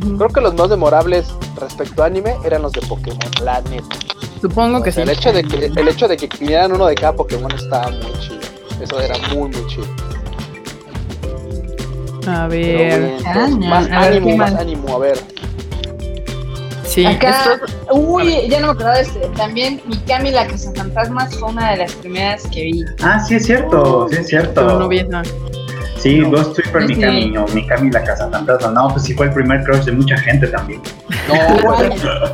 Creo que los más memorables respecto a anime eran los de Pokémon, la neta. Supongo que O sea, sí. el hecho de que el hecho de que vinieran uno de cada Pokémon estaba muy chido. Eso era muy muy chido. A ver. bien, Ah, entonces, no, más a ánimo, ¿qué más ánimo, a ver. Sí, Acá, uy, ya no me acordaba de este. También Mikami la Cazafantasmas fue una de las primeras que vi. Ah, sí es cierto, sí es cierto. no vi esa. Sí, Ghost Tripper Sí. Mikami o Mikami la Casa Fantasma. No, pues sí fue el primer crush de mucha gente también. No, güey.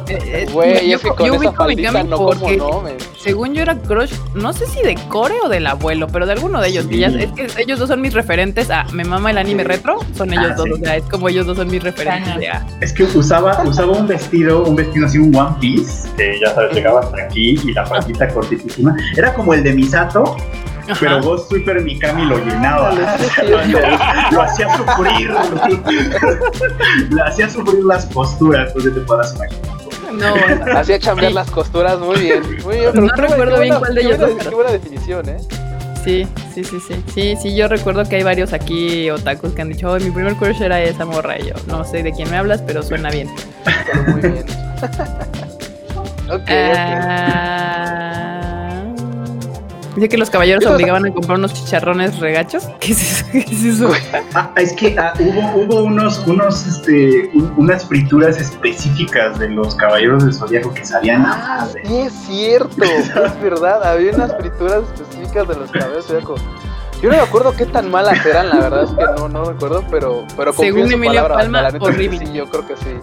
Eh, eh, Güey, yo, es que con yo esa faldita Mikami no como porque no, según yo era crush, no sé si de Core o del abuelo, pero de alguno de ellos. Sí. Es que ellos dos son mis referentes a Me mama el anime Sí. retro, son ellos Ah, dos, sí. o sea, es como ellos dos son mis referentes de ah, Es que usaba, usaba un vestido, un vestido así, un One Piece, que ya sabes, llegaba hasta aquí y la faldita cortitísima. Era como el de Misato, ajá. pero Ghost Tripper Mikami lo llenaba. Lo, lo hacía sufrir. Le hacía sufrir las posturas, pues ya te podrás imaginar. No, Hacía chambear Sí. las costuras muy bien. Muy bien, No qué buena- recuerdo qué bien buena- cuál de qué ellos buena- pero- Qué buena definición, ¿eh? sí, sí, sí, sí. Sí, sí, yo recuerdo que hay varios aquí otakus que han dicho, "Ay, mi primer crush era esa morra y yo, no sé de quién me hablas, pero suena bien. Pero muy bien. ok, ok. Ah, Dice que los caballeros obligaban a comprar unos chicharrones regachos. ¿Qué es eso? ¿Qué es eso? Ah, es que ah, hubo, hubo unos, unos, este, un- unas frituras específicas de los caballeros del zodiaco que sabían Ah, sí, es cierto, es verdad. Había unas frituras específicas de los cabellos zodiaco. Yo no me acuerdo qué tan malas eran, la verdad es que no, no recuerdo, pero, pero Según su Emilio palabra, Palma, neta horrible. Sí, yo creo que sí.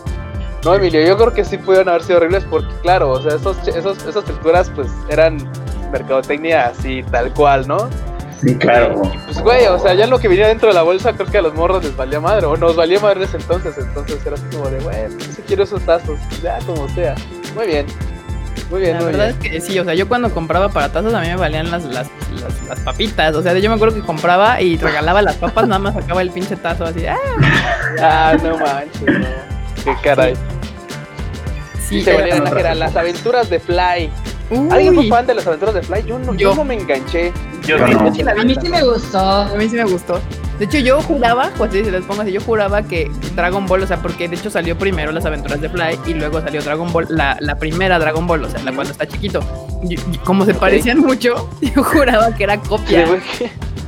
No, Emilio, yo creo que sí pudieron haber sido horribles porque, claro, o sea, esos, esos, esas frituras pues eran mercadotecnia así, tal cual, ¿no? Sí, claro. Y, pues, güey, o sea, ya lo que venía dentro de la bolsa creo que a los morros les valía madre, o nos valía madre ese entonces, entonces era así como de, güey, pues sí quiero esos tazos, ya como sea. Muy bien, muy bien, La muy verdad bien. es que sí, o sea, yo cuando compraba para tazos a mí me valían las, las, las, las papitas. O sea, yo me acuerdo que compraba y regalaba las papas, nada más sacaba el pinche tazo así. ¡Ah! Ah, no manches, no. Qué caray. Sí, Dice era- Valeria Nájera, las aventuras de Fly. Uy, ¿Alguien fue fan de las aventuras de Fly? Yo no, yo Yo. no me enganché. Yo Yo sí. no. sí la vi. A mí sí me gustó. A mí sí me gustó. De hecho, yo juraba, pues sí, se les pongo así, yo juraba que Dragon Ball, o sea, porque de hecho salió primero las aventuras de Fly y luego salió Dragon Ball, la, la primera Dragon Ball, o sea, la cuando está chiquito. Y- y como se parecían mucho, yo juraba que era Sí, copia.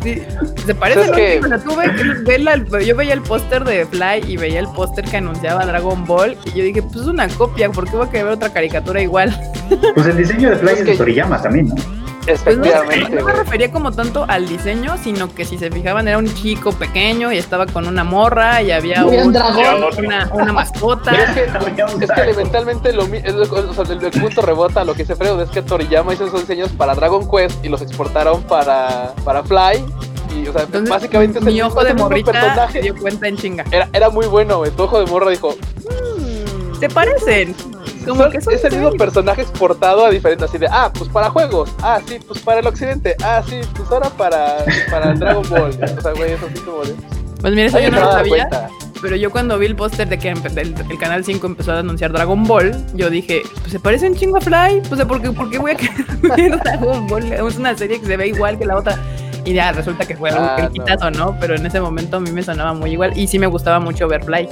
Sí, se parecen Es que- la- yo veía el póster de Fly y veía el póster que anunciaba Dragon Ball y yo dije, pues es una copia, ¿por qué voy a querer ver otra caricatura igual? Pues el diseño de Fly Es es que- de Toriyama también, ¿no? Pues no, Efectivamente, no me refería como tanto al diseño, sino que si se fijaban era un chico pequeño y estaba con una morra y había un un- dragón. una, una mascota. Pero es que, es elementalmente lo, mi- es lo- o sea, el, el punto rebota lo que dice Freud, es que Toriyama hizo esos diseños para Dragon Quest y los exportaron para, para Fly. Y, o sea, Entonces, básicamente mi mismo- ojo de morrita se dio cuenta en chinga. Era, era muy bueno, güey. Tu ojo de morra dijo, Se parecen. Como Son- que son es el mismo personaje exportado a diferentes, así de, ah, pues para juegos, ah, sí, pues para el occidente, ah, sí, pues ahora para, para Dragon Ball. O sea, güey, es así como de... Pues mira, eso yo no lo sabía. cuenta. Pero yo cuando vi el póster de que el, el canal 5 empezó a anunciar Dragon Ball, yo dije, pues se parece un chingo a Fly, pues ¿por qué, por qué voy a querer Dragon Ball? Es una serie que se ve igual que la otra. Y ya resulta que fue algo Ah, no. ¿no? Pero en ese momento a mí me sonaba muy igual y sí me gustaba mucho ver Fly,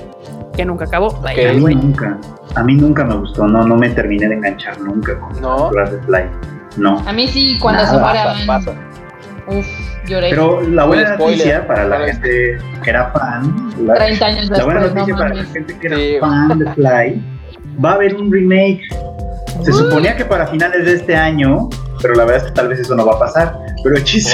que nunca acabó. A mí nunca, a mí nunca me gustó, no, no me terminé de enganchar nunca con No. las de Fly. No. A mí sí, cuando se paraban. pasa. Uf, lloré. Pero la buena Spoiler. noticia para la Spoiler. gente que era fan, la, 30 años la buena después, no noticia para la gente que era Sí. fan de Fly, va a haber un remake. Se suponía que para finales de este año, pero la verdad es que tal vez eso no va a pasar. Pero el chiste,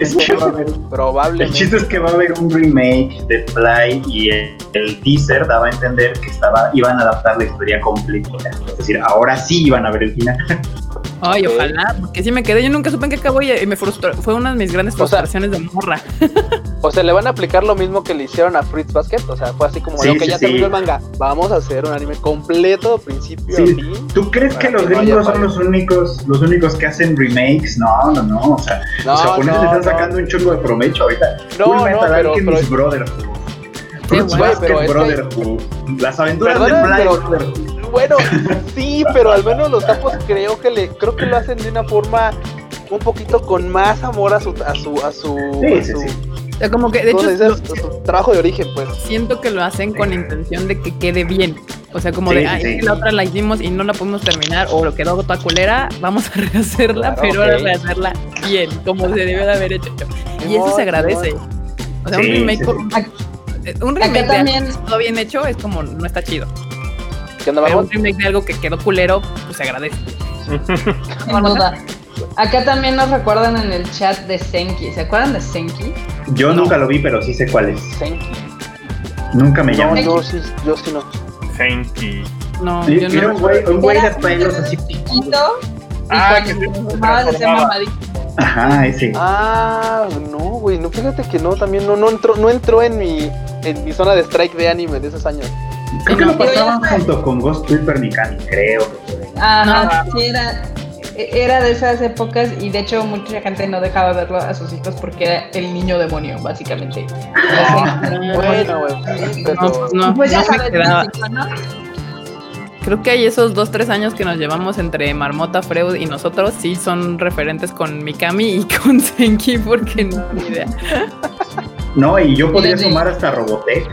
es que va a haber El Probablemente. chiste es que va a haber un remake de Fly y el, el teaser daba a entender que estaba, iban a adaptar la historia completa. Es decir, ahora sí iban a ver el final. Ay, ojalá, porque sí me quedé, yo nunca supe en qué acabó y, me frustró, fue una de mis grandes O sea- frustraciones de morra. O sea, le van a aplicar lo mismo que le hicieron a Fritz Basket. O sea, fue así como, Sí, ok, sí, ya sí. terminó el manga. Vamos a hacer un anime completo, principio Sí. a fin. ¿Tú crees que los que no gringos son los únicos, los únicos que hacen remakes? No, no, no. O sea, No, los japoneses no, están no. sacando un chungo de provecho ahorita. No, Full no, pero- Alchemist pero- es que- Brotherhood. Las aventuras Perdona, de Fly pero- Brotherhood. Bueno, sí, pero al menos los capos creo que le, creo que lo hacen de una forma un poquito con más amor a su, a su, a su, Sí, a su- sí. O sea, como que de ¿cómo hecho lo- A su trabajo de origen, pues. siento que lo hacen con intención de que quede bien. O sea, como Sí, de, ay, la otra la hicimos y no la pudimos terminar, o lo quedó toda culera, vamos a rehacerla, Claro, pero ok. rehacerla bien, como se debió de haber hecho. Y eso se agradece. O sea, un remake, sí, por- sí. un remake todo bien hecho es como, no está chido. ¿Qué onda, Pero un remake de algo que quedó culero, pues se agradece. Sin duda. Acá también nos recuerdan en el chat de Senki. ¿Se acuerdan de Senki? Yo No. nunca lo vi, pero sí sé cuál es. Senki. Nunca me No, llamó. yo sí, yo sí no. Senki. No, Sí, yo Era no. un güey, un güey de Era pelos así. chiquito. Y Ah, que se. Ajá, ese. Ah, no, güey, no, fíjate que no, también no, no entró, no entró en mi, en mi zona de strike de anime de esos años. Creo que lo pasaban junto con Ghost Triper Mikami, creo. Ajá, sí, era, era de esas épocas y de hecho mucha gente no dejaba verlo a sus hijos porque era el niño demonio, básicamente. Bueno, güey, sí, pero... No, pues no, pues ya sabes, ¿no? Creo que hay esos dos, tres años que nos llevamos entre Marmota, Freud y nosotros, sí son referentes con Mikami y con Senki, porque no, ni idea. No, y yo podría sumar hasta Robotech.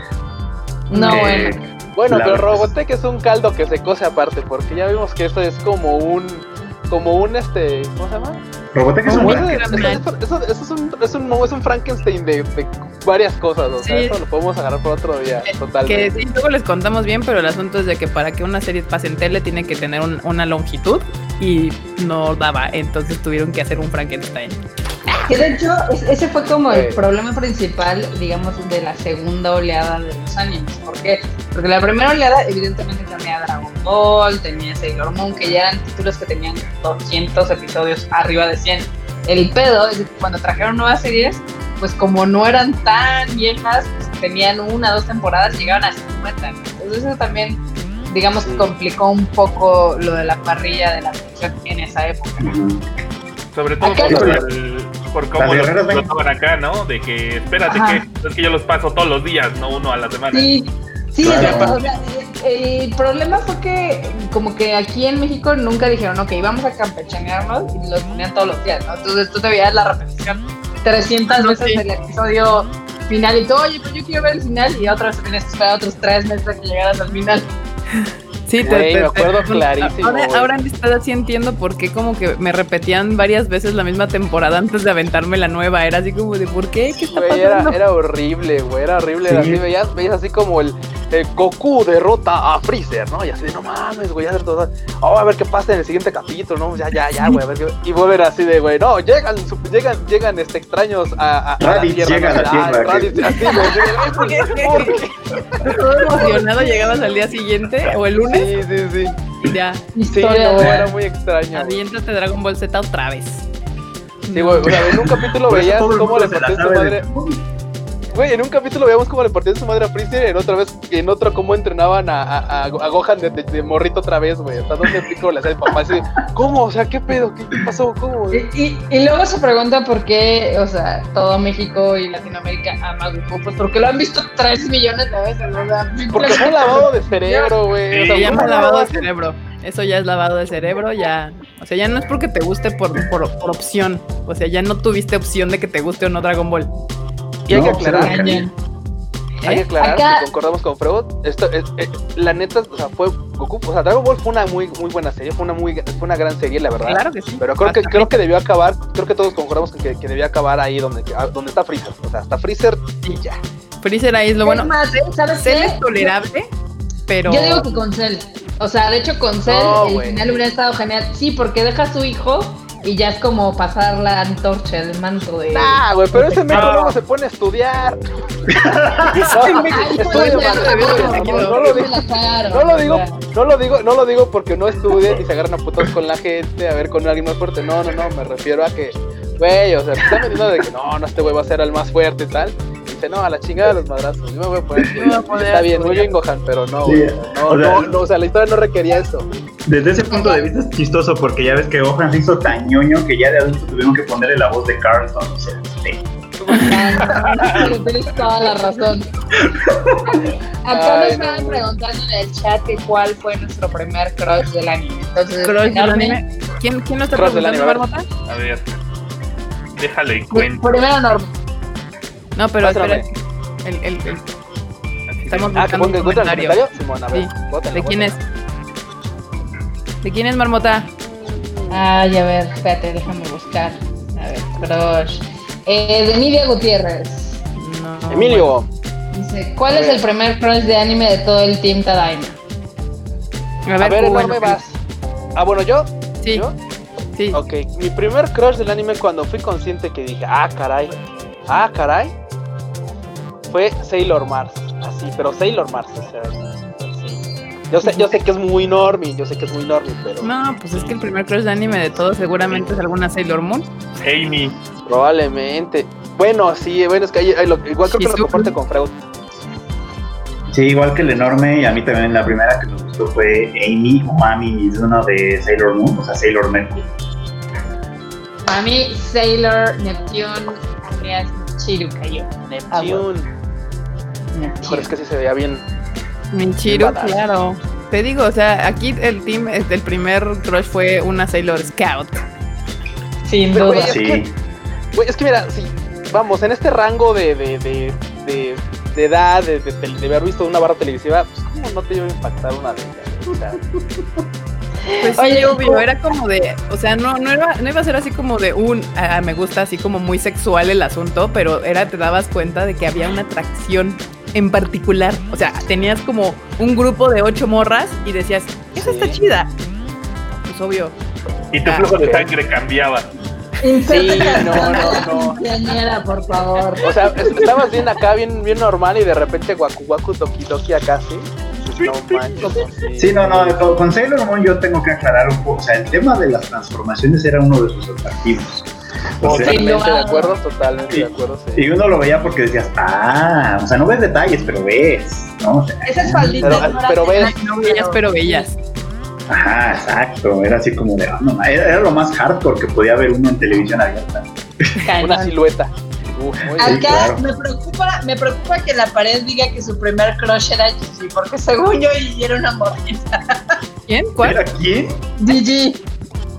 No, Eh, bueno. Bueno, La pero verdad. Robotech es un caldo que se cose aparte, porque ya vimos que esto es como un, como un este, ¿cómo se llama? Robotech es un Eso, buen. grande. eso- eso- es, un, es, un, es un Frankenstein de, de varias cosas, o sea, Sí. eso lo podemos agarrar por otro día, Que totalmente. sí, luego les contamos bien, pero el asunto es de que para que una serie pase en tele tiene que tener un- una longitud y no daba, entonces tuvieron que hacer un Frankenstein. Que de hecho, es- ese fue como el problema principal, digamos, de la segunda oleada de los animes. ¿Por qué? Porque la primera oleada, evidentemente, tenía Dragon Ball, tenía Sailor Moon, que ya eran títulos que tenían 200 episodios arriba de 100. El pedo es que cuando trajeron nuevas series, pues como no eran tan viejas, pues tenían una, dos temporadas, llegaban a 50. Entonces eso también, digamos, que complicó un poco lo de la parrilla de la producción en esa época. Sobre todo por, el- por cómo Las lo guerreras ven- explotaban acá, ¿no? De que espérate Ajá. que es que yo los paso todos los días, no uno a la semana. Sí, sí, Claro. exacto, o sea, el problema fue que como que aquí en México nunca dijeron, ok, vamos a campechanearnos y los ponían todos los días, ¿no? Entonces tú te veías la repetición 300 No, veces sí. del episodio final y tú, oye, pues yo quiero ver el final y otra vez tenías que esperar otros tres meses a que llegaras al final. Sí, Güey, me acuerdo clarísimo, Ahora, ahora en esta sí entiendo por qué como que me repetían varias veces la misma temporada antes de aventarme la nueva. Era así como de ¿por qué? ¿Qué está era, pasando? era horrible, güey, era horrible. Sí. Era así, veías, veías así como el, el Goku derrota a Freezer, ¿no? Y así de, no mames, güey, ya hacer todo. Oh, a ver qué pasa en el siguiente capítulo, ¿no? Ya, ya, ya, güey, a ver qué. Y vuelven así de, güey, no, llegan, llegan, llegan este, extraños a, a, a Raditz llega a la. Tierra, Raditz, así, güey, así de, ¿Por qué? ¿por qué? Todo emocionado llegabas al día siguiente o el lunes Sí, sí, sí. y ya, Sí, Historia no, de- era muy extraño. güey. aviéntate Dragon Ball Z otra vez. Sí, güey, o sea, en un capítulo veías cómo le partían su madre. de- Güey, en un capítulo veíamos cómo le partían su madre a Freezer, en otra vez, en otro cómo entrenaban a, a, a- a Gohan de, de- de morrito otra vez, güey. Hasta dónde pico le hacía el papá así, ¿cómo? O sea, ¿qué pedo? ¿Qué, qué pasó? ¿Cómo? Y, güey? y- y luego se pregunta por qué, o sea, todo México y Latinoamérica ama a Goku, pues porque lo han visto 3 millones de veces, o sea, Porque fue lavado de cerebro, güey. O Sí, sea, Se llama fue lavado de de- cerebro. Eso ya es lavado de cerebro, ya. O sea, ya no es porque te guste por, por, por opción. O sea, ya no tuviste opción de que te guste o no Dragon Ball. Y hay que aclarar, hay que ¿Eh? aclarar Acá- que concordamos con Freud. Esto, es- eh, la neta, o sea, fue Goku. O sea, Dragon Ball fue una muy, muy buena serie, fue una muy, fue una gran serie, la verdad. Claro que sí. Pero creo que, creo que debió acabar, creo que todos concordamos que, que debió acabar ahí donde, ah, donde está Freezer. O sea, hasta Freezer y ya. Freezer ahí es lo bueno. Es más, ¿eh? ¿sabes Cell qué? es tolerable, pero. Yo digo que con Cell. O sea, de hecho con Cell No, el final hubiera estado genial. Sí, porque deja a su hijo y ya es como pasar la antorcha, el manto de. Nah, güey, pero ese meco No. luego se pone a estudiar. No, lo digo. No lo digo, no lo digo, porque no estudien y se agarran a putos con la gente, a ver con alguien más fuerte. No, no, no, me refiero a que, güey, o sea, te están vendiendo de que no, no, este güey va a ser el más fuerte y tal. No, a la chingada de los madrazos. Yo me voy a poner. Yo me voy a poner Está bien, muy bien, Gohan, pero no, Sí. No, o sea- no, no, o sea, la historia no requería eso. Desde ese punto de vista es chistoso porque ya ves que Gohan se hizo tan ñoño que ya de adulto tuvieron que ponerle la voz de Carlton. O sea, Tienes toda la razón. Acá nos estaban no. preguntando en el chat que cuál fue nuestro primer crush del anime. Entonces, Crush del anime. ¿Quién, ¿Quién lo está Crush del preguntando, anime, a ver. Déjale cuento. Primero Norma. No, pero espera. El, el, el- estamos Ah, buscando un comentario. comentario. Simón, a ver, Sí. ¿De quién es? ¿De quién es Marmota? Ay, a ver, espérate, déjame buscar. A ver, crush. Eh, de Nidia Gutiérrez. No, Emilio. Dice, ¿cuál A es ver. el primer crush de anime de todo el Team Tadaima? A ver, enorme bueno, vas. Ah, bueno, yo. Sí, ¿Yo? sí. Ok, mi primer crush del anime cuando fui consciente que dije, ah, caray, ah, caray, fue Sailor Mars. Así, pero Sailor Mars, o sea. Yo sé, yo sé que es muy normie, yo sé que es muy normie, pero No, pues es que el primer crush de anime de todos seguramente es alguna Sailor Moon. Amy. probablemente. Bueno, sí, bueno, es que hay, hay lo- igual creo que lo comparte con Freud. Sí, igual que el enorme, y a mí también la primera que me gustó fue Amy o Mami Mizuno de Sailor Moon, o sea, Sailor Mercury. Para mí, Sailor, Neptune, Andreas, Chirukayo. Neptune. Híjole, es que sí se veía bien. Minchiru, claro. Te digo, o sea, aquí el team, este, el primer crush fue una Sailor Scout. Sin Pero, duda. güey, es Sí, que- Güey, es que mira, sí, vamos, en este rango de, de, de, de, de edad, de, de, de haber visto una barra televisiva, pues cómo no te iba a impactar una de ellas. O sea, Pues Oye, sí, obvio, era como de, o sea, no, no, era, no iba a ser así como de un, ah, me gusta así como muy sexual el asunto, pero era, te dabas cuenta de que había una atracción en particular. O sea, tenías como un grupo de ocho morras y decías, esa está chida. Pues obvio. Y tu Ah, flujo de sangre cambiaba. Sí, no, no, no. Quinceañera, por favor. O sea, es- estabas bien acá, bien, bien normal y de repente guacu guacu toki toki acá, sí. No manches. Sí, no, no, con, con Sailor Moon yo tengo que aclarar un poco, o sea, el tema de las transformaciones era uno de sus atractivos. O sea, Sí, Totalmente de acuerdo, totalmente de acuerdo, sí. y uno lo veía porque decías, ah, o sea, no ves detalles, pero ves, ¿no? O sea, Esas falditas Pero- no pero ves- No bellas, pero bellas. ajá, exacto, era así como de, ah, no, era, era lo más hardcore que podía ver uno en televisión abierta. Una silueta. Uf, Sí, claro. me preocupa, me preocupa que la pared diga que su primer crush era Gigi, porque según yo Gigi era una morrita. ¿Quién? ¿Cuál? ¿Era quién? Gigi.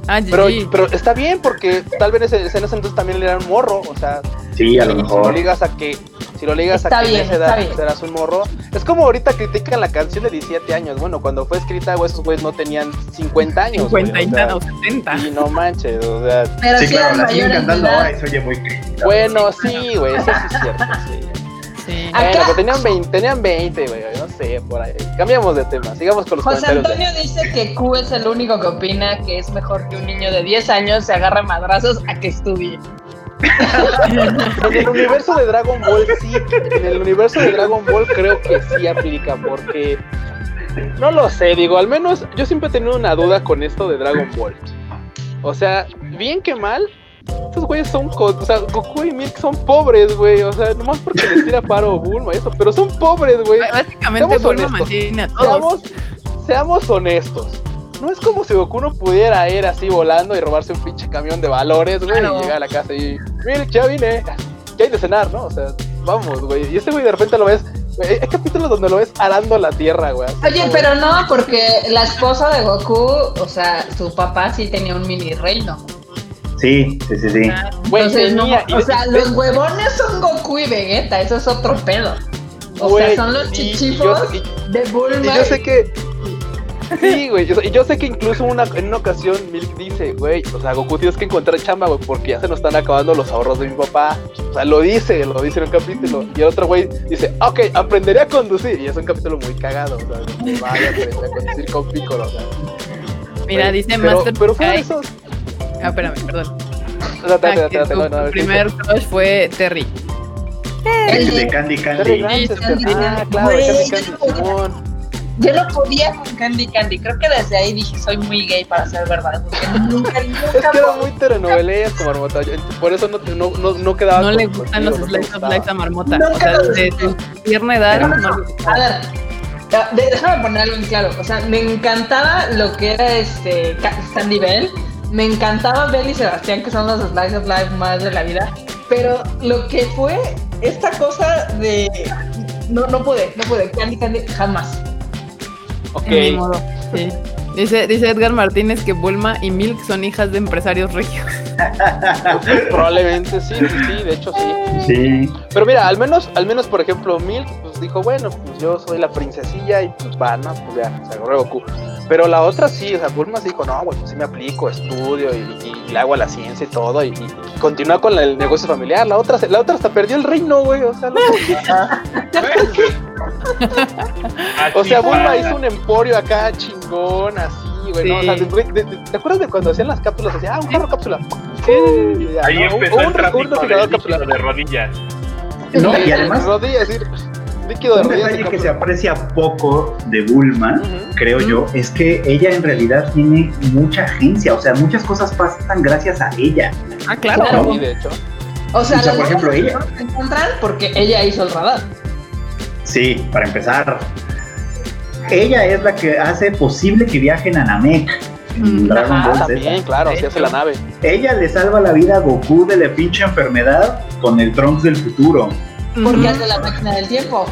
Ah, Pero, Gigi. pero está bien porque tal vez en ese en ese entonces también le era un morro, o sea, Sí, a lo mejor. ligas a que si lo ligas Está a que bien, en esa edad bien. serás un morro, es como ahorita critican la canción de 17 años. Bueno, cuando fue escrita, güey, esos güeyes no tenían 50 años. güey, 50 y o sea, nada, o 70. Y no manches, o sea, Pero Sí, claro, la siguen cantando ahora y se oye muy crítica. bueno, sí, güey, eso sí es cierto, sí. Bueno, tenían 20, tenían 20, güey, no sé, por ahí. Cambiamos de tema, sigamos con los José comentarios. de- Antonio dice que Q es el único que opina que es mejor que un niño de 10 años se agarre madrazos a que estudie. En el universo de Dragon Ball sí, en el universo de Dragon Ball creo que sí aplica porque no lo sé, digo, al menos yo siempre he tenido una duda con esto de Dragon Ball. O sea, bien que mal, estos güeyes son, o sea, Goku y Milk son pobres, güey, o sea, nomás porque les tira paro Bulma y eso, pero son pobres, güey. Básicamente Bulma mantiene a todos. Seamos, seamos honestos. No es como si Goku no pudiera ir así volando y robarse un pinche camión de valores, güey, Claro. y llegar a la casa y, Milk, ya vine, ya hay de cenar, ¿no? O sea, vamos, güey. Y este güey de repente lo ves, güey, hay capítulos donde lo ves arando la tierra, güey. Oye, como- pero no, porque la esposa de Goku, o sea, su papá sí tenía un mini reino. Sí, sí, sí, sí. Güey, Entonces, no, tenía. y- o sea, y- los huevones son Goku y Vegeta, eso es otro pedo. O güey, sea, son los y- y yo chichifos y- de Y Bulma. yo sé que. Sí, güey. yo- Y yo sé que incluso una, en una ocasión Milk dice, güey, o sea, Goku tienes que encontrar chamba, güey, porque ya se nos están acabando los ahorros de mi papá. O sea, lo dice, lo dice en un capítulo. Y el otro güey dice, ok, aprenderé a conducir. Y es un capítulo muy cagado, o sea, vaya a aprender a conducir con Piccolo, o sea. Mira, dice pero, Master Pero Kai, esos. Ah, espérame, perdón. Date, Ah, date, date, no, no, primer crush fue Terry. El de Candy Terry Candy. Granchester. Candy Ah, Candy. claro, Candy Candy. Simón. Yo no podía con Candy Candy. Creo que desde ahí dije, soy muy gay para ser verdad. Porque nunca, Es que era muy telenovelesco, Marmota. Por eso no, no, no, no quedaba No con- le gustan los slice of life a Marmota. O sea, desde su tierna edad no A ver, déjame poner algo en claro. O sea, me encantaba lo que era este Ca- Sandy Bell. Me encantaba Bell y Sebastián, que son los Slice of Life más de la vida. Pero lo que fue esta cosa de. No, no pude, no pude. Candy Candy jamás. Ok. Ni modo, sí. Dice, dice Edgar Martínez que Bulma y Milk son hijas de empresarios regios. Probablemente sí, sí, sí, de hecho sí. Sí. Pero mira, al menos, al menos por ejemplo, Milk dijo, bueno, pues yo soy la princesilla y pues va, ¿no? Pues ya, se agarró Goku. Pero la otra sí, o sea, Bulma sí dijo, no, güey, pues sí me aplico, estudio y, y le hago a la ciencia y todo, y, y continúa con la- el negocio familiar. La otra, se- la otra hasta perdió el reino, güey, o sea, no- o sea, Bulma hizo un emporio acá chingón, así, güey, ¿no? O sea, Sí. de- de- de- ¿te acuerdas de cuando hacían las cápsulas? Decía, ah, un carro cápsula. Ya, Ahí ¿no? empezó Un- el un- un cápsula. de rodillas. No, y además, Rodillas, sí, líquido de un detalle que se aprecia poco de Bulma, creo yo, es que ella en realidad tiene mucha agencia. O sea, muchas cosas pasan gracias a ella. Ah, claro. Claro. Sí, de hecho. O sea, O sea, las por ejemplo, ella- se encuentran porque ella hizo el radar. Sí, para empezar. Ella es la que hace posible que viajen a Namek. en Mm, Dragon ajá, Ball Z. También, claro, sí hace la nave. Ella le salva la vida a Goku de la pinche enfermedad con el Trunks del futuro. Porque hace la máquina del tiempo.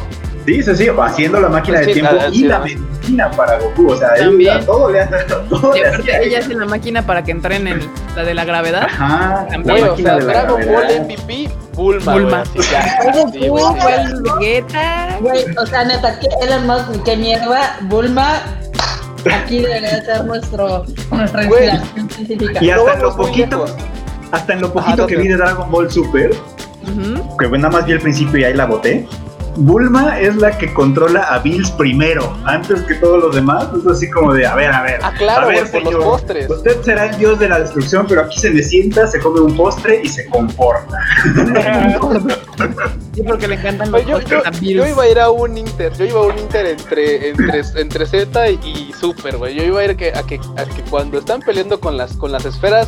Sí, sí, sí, haciendo la máquina Sí, del tiempo la- y la medicina para Goku. O sea, ella todo le hace. Todo le hace ella hace la máquina para que entren en la de la gravedad. Ajá, la También. O sea, de la Dragon Ball. MVP, Bulma. Bulma. güey, así ya. Goku, Sí, güey. Vegeta. O sea, neta, ¿qué Elon Musk? ¿Qué mierda? Bulma, aquí debería ser nuestro, nuestra inspiración científica. Y No hasta en lo poquito, hasta en lo Ajá, poquito que vi de Dragon Ball Super, Ujú. que nada más vi el principio y ahí la boté. Bulma es la que controla a Bills primero, antes que todos los demás. Es así como de, a ver, a ver. Ah, claro, a ver, por los señor, postres. Usted será el dios de la destrucción, pero aquí se le sienta, se come un postre y se comporta. Sí, porque le encantan los Yo, yo, postres a yo iba a ir a un Inter, yo iba a un Inter entre, entre, entre Z y, y Super, güey. Yo iba a ir que, a, que, a que cuando están peleando con las, con las esferas,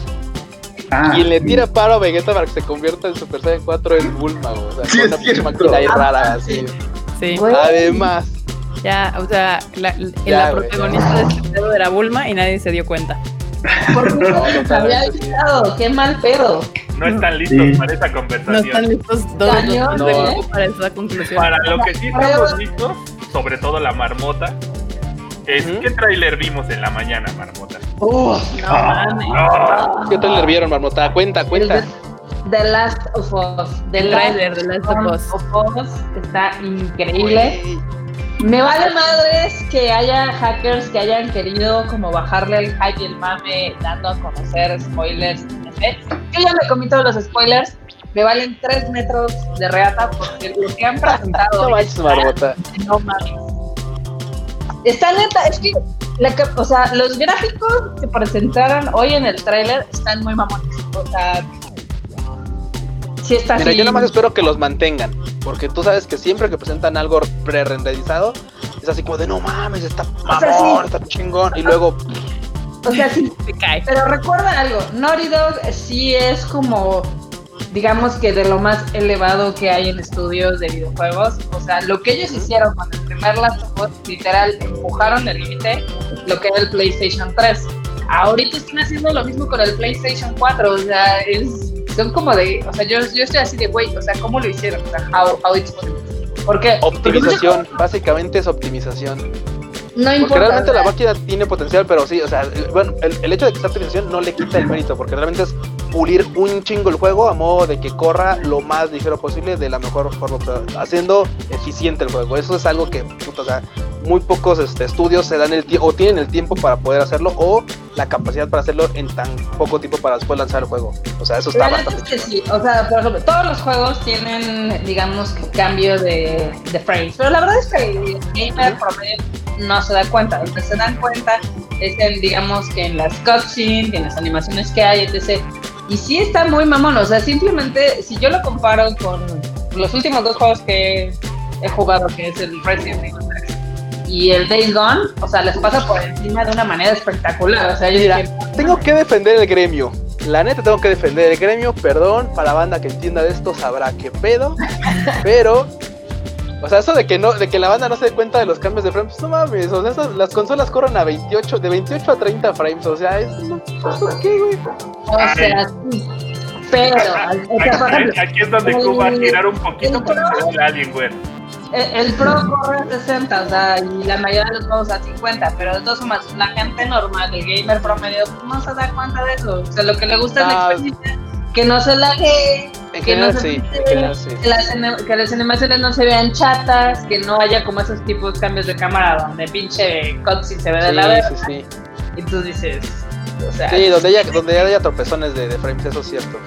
Ah, quien le sí. tira paro a Vegeta para que se convierta en Super Saiyan 4 es Bulma. O sea, Sí, con es una máquina ahí Ah, rara, sí. así. Sí. Además, Ya, o sea, la, la- Ya, la protagonista de este pedo era Bulma y nadie se dio cuenta. ¿Por qué no les había totalmente, sí. avisado? ¡Qué mal pedo! No están listos Sí. para esa No conversación. están listos todos los de ¿eh? Para esa conclusión. Para lo que sí estamos listos, sobre todo la marmota, es. ¿qué tráiler vimos en la mañana, marmota? Uf, No Ah. mames. Ah, ¿qué trailer vieron, Marmota? Cuenta, cuenta. The Last of Us. The tráiler de Last of Us. of Us está increíble. Me vale madres que haya hackers que hayan querido como bajarle el hype y el mame dando a conocer spoilers. Yo ya me comí todos los spoilers. Me valen 3 metros de reata porque lo que han presentado No manches, Marmota. no mames. Está neta, es que la o sea, los gráficos que presentaron hoy en el tráiler están muy mamones. O sea, sí está Mira, así. yo nada más espero que los mantengan. Porque tú sabes que siempre que presentan algo pre-renderizado, es así como de no mames, está mamón, sea, sí. está chingón. Y luego, O sea, sí, Se cae. Pero recuerda algo, Naughty Dog sí es como, digamos que de lo más elevado que hay en estudios de videojuegos. O sea, lo que ellos hicieron con el primer Last of Us, literal, empujaron el límite lo que era el PlayStation 3. Ahorita están haciendo lo mismo con el PlayStation 4, o sea, es, son como de, o sea, yo, yo estoy así de, güey, o sea, ¿cómo lo hicieron? O sea, how, how it's. ¿Por qué? Porque optimización, básicamente es optimización. No Porque importa. realmente la máquina tiene potencial, pero sí, o sea, el- bueno, el, el hecho de que sea optimización no le quita el mérito, porque realmente es pulir un chingo el juego a modo de que corra lo más ligero posible de la mejor forma, haciendo eficiente el juego. Eso es algo que, puta, o sea, muy pocos este, estudios se dan el tiempo, o tienen el tiempo para poder hacerlo, o la capacidad para hacerlo en tan poco tiempo para después lanzar el juego. O sea, eso está La bastante es que sí, o sea, por ejemplo, todos los juegos tienen, digamos, que cambio de, de frames, pero la verdad es que el gamer promedio no se da cuenta, donde se dan cuenta es en, digamos que en las cutscenes, en las animaciones que hay, etc. Y sí está muy mamón, o sea, simplemente si yo lo comparo con los últimos dos juegos que he jugado, que es el Resident Evil 3 y el Days Gone, o sea, les pasa por encima de una manera espectacular. O sea, yo dije, tengo que defender el gremio. La neta tengo que defender el gremio, perdón, para la banda que entienda de esto sabrá qué pedo, pero o sea, eso de que no de que la banda no se dé cuenta de los cambios de frames, no mames, o sea, eso- las consolas corren a 28 de 28 a 30 frames, o sea, es ¿eso qué, güey? o sea, sí. Pero, o sea, por Aquí, ejemplo, aquí es donde tú vas a girar un poquito para hacer el Alienware. el, el Pro corre a 60, o sea, y la mayoría de los juegos a 50, pero de todas formas, la gente normal, el gamer promedio, pues, no se da cuenta de eso. O sea, lo que le gusta es la Ah. experiencia, que no se lague, En que no general se sí, pite, en general sí. que las, anim- que las animaciones no se vean chatas, que no haya como esos tipos de cambios de cámara donde pinche cutscene se ve de la Sí, verga. sí, sí. Y tú dices, o sea, Sí, donde haya, donde haya tropezones de, de frames, eso es cierto.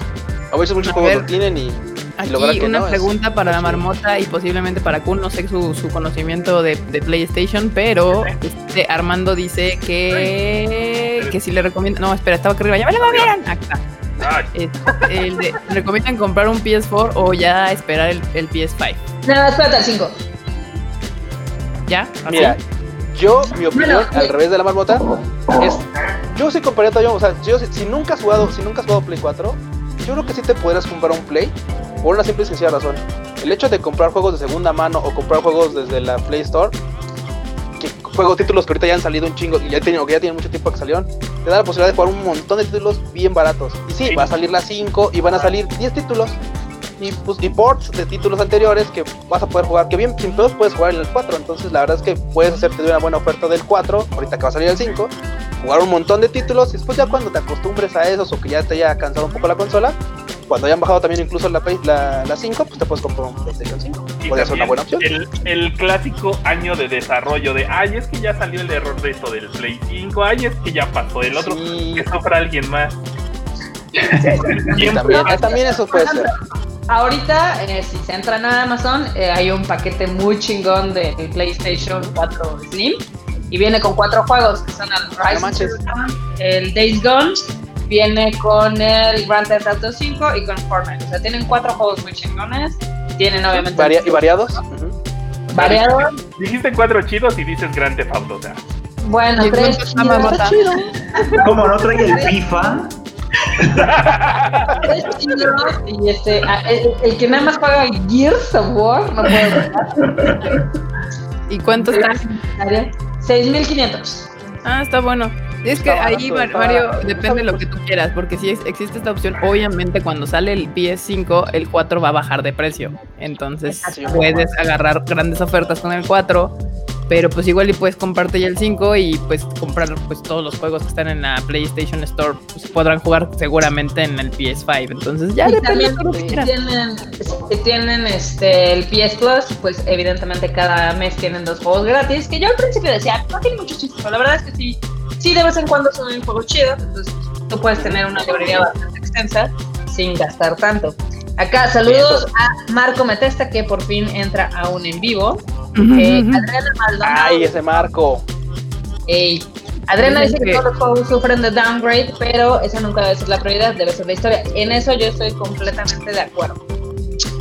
A veces muchos A juegos ver. lo tienen y, y Aquí lograr que una no es- pregunta para la marmota y posiblemente para Kun, no sé su, su conocimiento de, de PlayStation, pero este, Armando dice que, que si le recomienda, no, espera, estaba acá arriba, ya me lo movieron, acá. Este, el de- ¿Recomiendan comprar un PS4 o ya esperar el, el PS5? no, espérate al 5. ¿Ya? ¿Así? Mira, yo, mi opinión, Bueno, al revés de la marmota, es. Yo sí compraría todavía, o sea, yo, si, si nunca has jugado, si nunca has jugado Play 4, yo creo que sí te podrías comprar un Play por una simple y sencilla razón. El hecho de comprar juegos de segunda mano o comprar juegos desde la Play Store, que juegos, títulos que ahorita ya han salido un chingo y ya tienen, que ya tienen mucho tiempo que salieron, te da la posibilidad de jugar un montón de títulos bien baratos. Y sí, va a salir las 5 y van a salir 10 títulos. Y, pues, y ports de títulos anteriores que vas a poder jugar, que bien sin pedos puedes jugar en el 4. Entonces, la verdad es que puedes hacerte una buena oferta del 4, ahorita que va a salir el 5, jugar un montón de títulos. Y después, ya cuando te acostumbres a esos o que ya te haya cansado un poco la consola, cuando hayan bajado también incluso la, la, la 5, pues te puedes comprar un PlayStation 5. Y Podría ser una buena opción. El, el clásico año de desarrollo de, ay, es que ya salió el error de esto del Play 5, ay, es que ya pasó el otro, Sí. que sufra alguien más. Siempre también, también eso puede ser. Ahorita, eh, si se entran a Amazon, eh, hay un paquete muy chingón de PlayStation 4 Slim y viene con cuatro juegos que son el Rise manches. of the Dawn, el Days Gone, viene con el Grand Theft Auto 5 y con Fortnite. O sea, tienen cuatro juegos muy chingones. Tienen obviamente Varia- y variados. Variados. Dijiste cuatro chidos y dices Grand Theft Auto, o sea. Bueno, ¿Y tres cuánto está, Marmota? chidos. Como no trae el FIFA, Tres chidos, Y este, ah, el, el que nada más juega Gears of War no puede jugar. ¿Y cuánto está? 6500. Ah, está bueno. Es que ahí, Mario, depende de lo que tú quieras, porque si es- existe esta opción, obviamente cuando sale el PS5, el 4 va a bajar de precio. Entonces puedes agarrar grandes ofertas con el 4, pero pues igual y puedes comprarte ya el 5 y pues comprar pues todos los juegos que están en la PlayStation Store, pues podrán jugar seguramente en el PS5. Entonces ya y depende también de lo que si quieras. tienen, si tienen este, el PS Plus, pues evidentemente cada mes tienen dos juegos gratis, que yo al principio decía, no tiene mucho chiste, pero la verdad es que sí, sí de vez en cuando son juegos chidos, entonces tú puedes tener una librería bastante extensa sin gastar tanto. Acá, saludos a Marco Metesta, que por fin entra aún en vivo. Eh, Adriana Maldonado. Ay, ese marco. Ey, Adriana dice que que- todos los juegos sufren de downgrade, pero esa nunca debe ser la prioridad, debe ser la historia. En eso yo estoy completamente de acuerdo.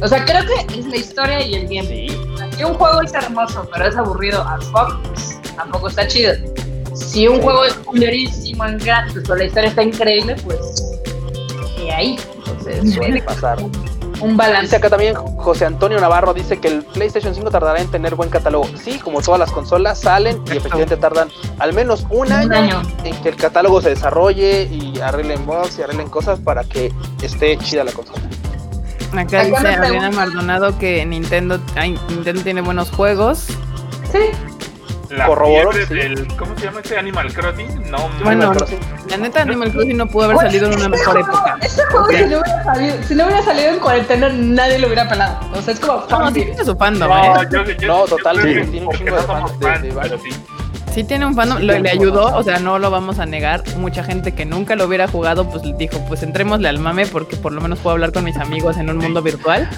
O sea, creo que es la historia y el gameplay. Si un juego es hermoso, pero es aburrido as fuck, pues tampoco está chido. Si un juego es culerísimo en gratis, pero la historia está increíble, pues. Y ahí. Entonces, Suele pasar. un Dice balance. acá también José Antonio Navarro, dice que el PlayStation 5 tardará en tener buen catálogo. Sí, como todas las consolas salen y efectivamente tardan al menos un año, Un año. en que el catálogo se desarrolle y arreglen bugs y arreglen cosas para que esté chida la consola. Acá Acá dice Adriana Maldonado que Nintendo, ay, Nintendo tiene buenos juegos. Sí. La Corroboro, fiebre sí. del, ¿cómo se llama ese Animal Crossing? No, Bueno. La neta, Animal Crossing no pudo haber salido en una este mejor juego- época. Este juego, si, no hubiera salido, si no hubiera salido en cuarentena, nadie lo hubiera pelado. O sea, es como No, sí tiene su fandom, no, ¿eh? yo, yo- No, yo total, sí, tiene un porque chingo no de somos fans de- fans, de pero varios. sí. Sí tiene un fandom, Sí, le su ayudó, o sea, no lo vamos a negar. Mucha gente que nunca lo hubiera jugado, pues dijo, pues entrémosle al mame porque por lo menos puedo hablar con mis amigos en un mundo virtual.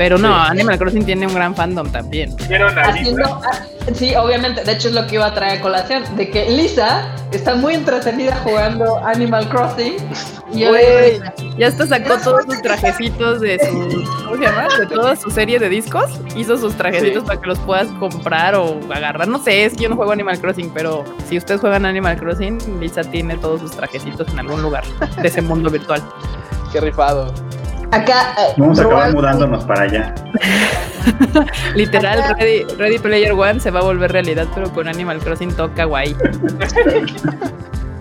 Pero no, Sí. Animal Crossing tiene un gran fandom también. ¿Vieron a Haciendo, Lisa? ah, sí, obviamente, de hecho es lo que iba a traer a colación, de que Lisa está muy entretenida jugando Animal Crossing y Güey. obviamente- Ya hasta sacó todos sus trajecitos de su. ¿Cómo se llama? De toda su serie de discos. Hizo sus trajecitos Sí. para que los puedas comprar o agarrar. No sé, es que yo no juego Animal Crossing, pero si ustedes juegan Animal Crossing, Lisa tiene todos sus trajecitos en algún lugar de ese mundo virtual. Qué rifado. Acá eh, Vamos a acabar mudándonos para allá. Literal, Ready, Ready Player One se va a volver realidad, pero con Animal Crossing toca guay.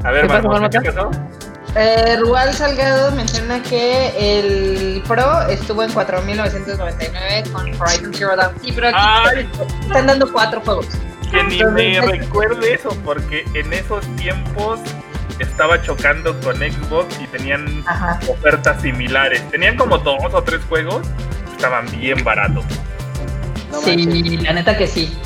A ver, ¿Qué ¿qué Marmota? pasó? Eh, Rual Salgado menciona que el Pro estuvo en 4.999 con Horizon Zero Dawn. Sí, pero aquí Ay. están dando cuatro juegos. Que ni me recuerde eso, porque en esos tiempos estaba chocando con Xbox y tenían Ajá. ofertas similares. Tenían como dos o tres juegos, estaban bien baratos. No sí, manches. la neta que sí.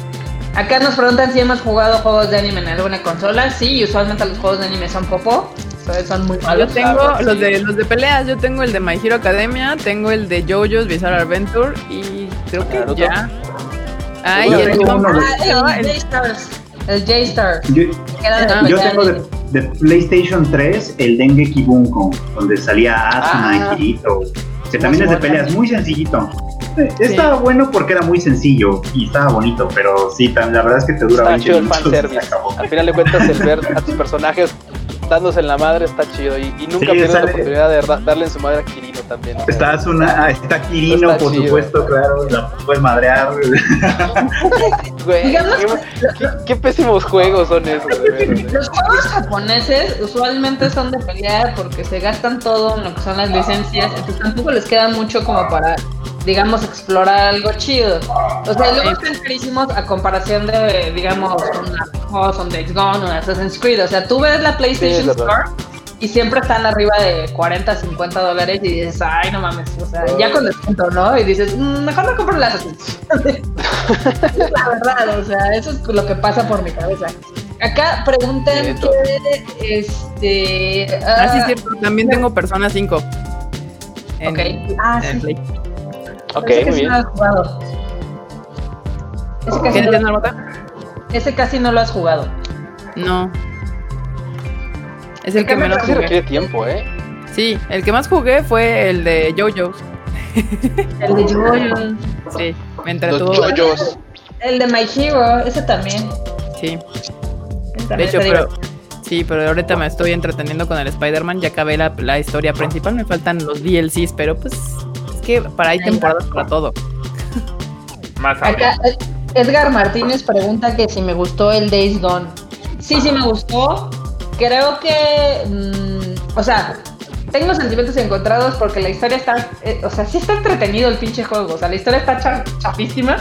Acá nos preguntan si hemos jugado juegos de anime en alguna consola. Sí, y usualmente los juegos de anime son popó. Son, son muy Yo malos. tengo Ah, los sí. de los de peleas, yo tengo el de My Hero Academia, tengo el de JoJo's Bizarre Adventure y creo que Naruto. ya. Yo el tengo Ah, ¿cómo se llama? el El- J-Stars. El J-Star. Yo, Ah, yo tengo de, de PlayStation 3 el Dengeki Bunko, donde salía Asuna Ah. y Kirito, que también es de peleas, muy sencillito. Eh, Estaba bueno porque era muy sencillo y estaba bonito, pero sí, la verdad es que te dura Está 20 chido el minutos y se fanservice. acabó. Al final de cuentas, el ver a tus personajes dándose en la madre está chido. Y, y nunca Sí, pierdes sale- la oportunidad de da- darle en su madre a Kirino también. sea, Está Asuna, ah, está Kirino, Está por chido. supuesto, claro, la puedes madrear. Güey, Digamos qué, qué- qué pésimos juegos son esos. Los juegos japoneses usualmente son de pelea porque se gastan todo en lo que son las licencias, entonces tampoco les queda mucho como para, digamos, explorar algo chido. O sea, luego están carísimos a comparación de, digamos, un juegos son de X-Gun o de Assassin's Creed. O sea, tú ves la Sí, PlayStation verdad. Store y siempre están arriba de 40, 50 dólares y dices, ay, no mames, o sea, ya con descuento, ¿no? Y dices, "Mm, mejor me compro Assassin's. es la verdad, o sea, eso es lo que pasa por mi cabeza. Acá preguntan que, este... Ah, sí, ah, es cierto. También tengo Persona 5. En, Ok. Ah, en sí. Play. Ok, Ese muy casi bien. no lo has jugado. Ese ¿Qué casi, no, Marmota? ese casi no lo has jugado. No. Es el ¿En que menos jugué. requiere tiempo, ¿eh? Sí, el que más jugué fue el de JoJo's. El de Jojo. Sí, me Los entretuvo. yoyos. El de My Hero, ese también. Sí, de hecho, pero. Sí, pero ahorita me estoy entreteniendo con el Spider-Man. Ya acabé la, la historia principal. Me faltan los DLCs, pero pues. Es que para hay Ahí temporadas para todo. Más Acá eh, Edgar Martínez pregunta que si me gustó el Days Gone. Sí, sí me gustó. Creo que, mm, o sea, tengo sentimientos encontrados porque la historia está, eh, o sea, sí está entretenido el pinche juego. O sea, la historia está cha- chafísima,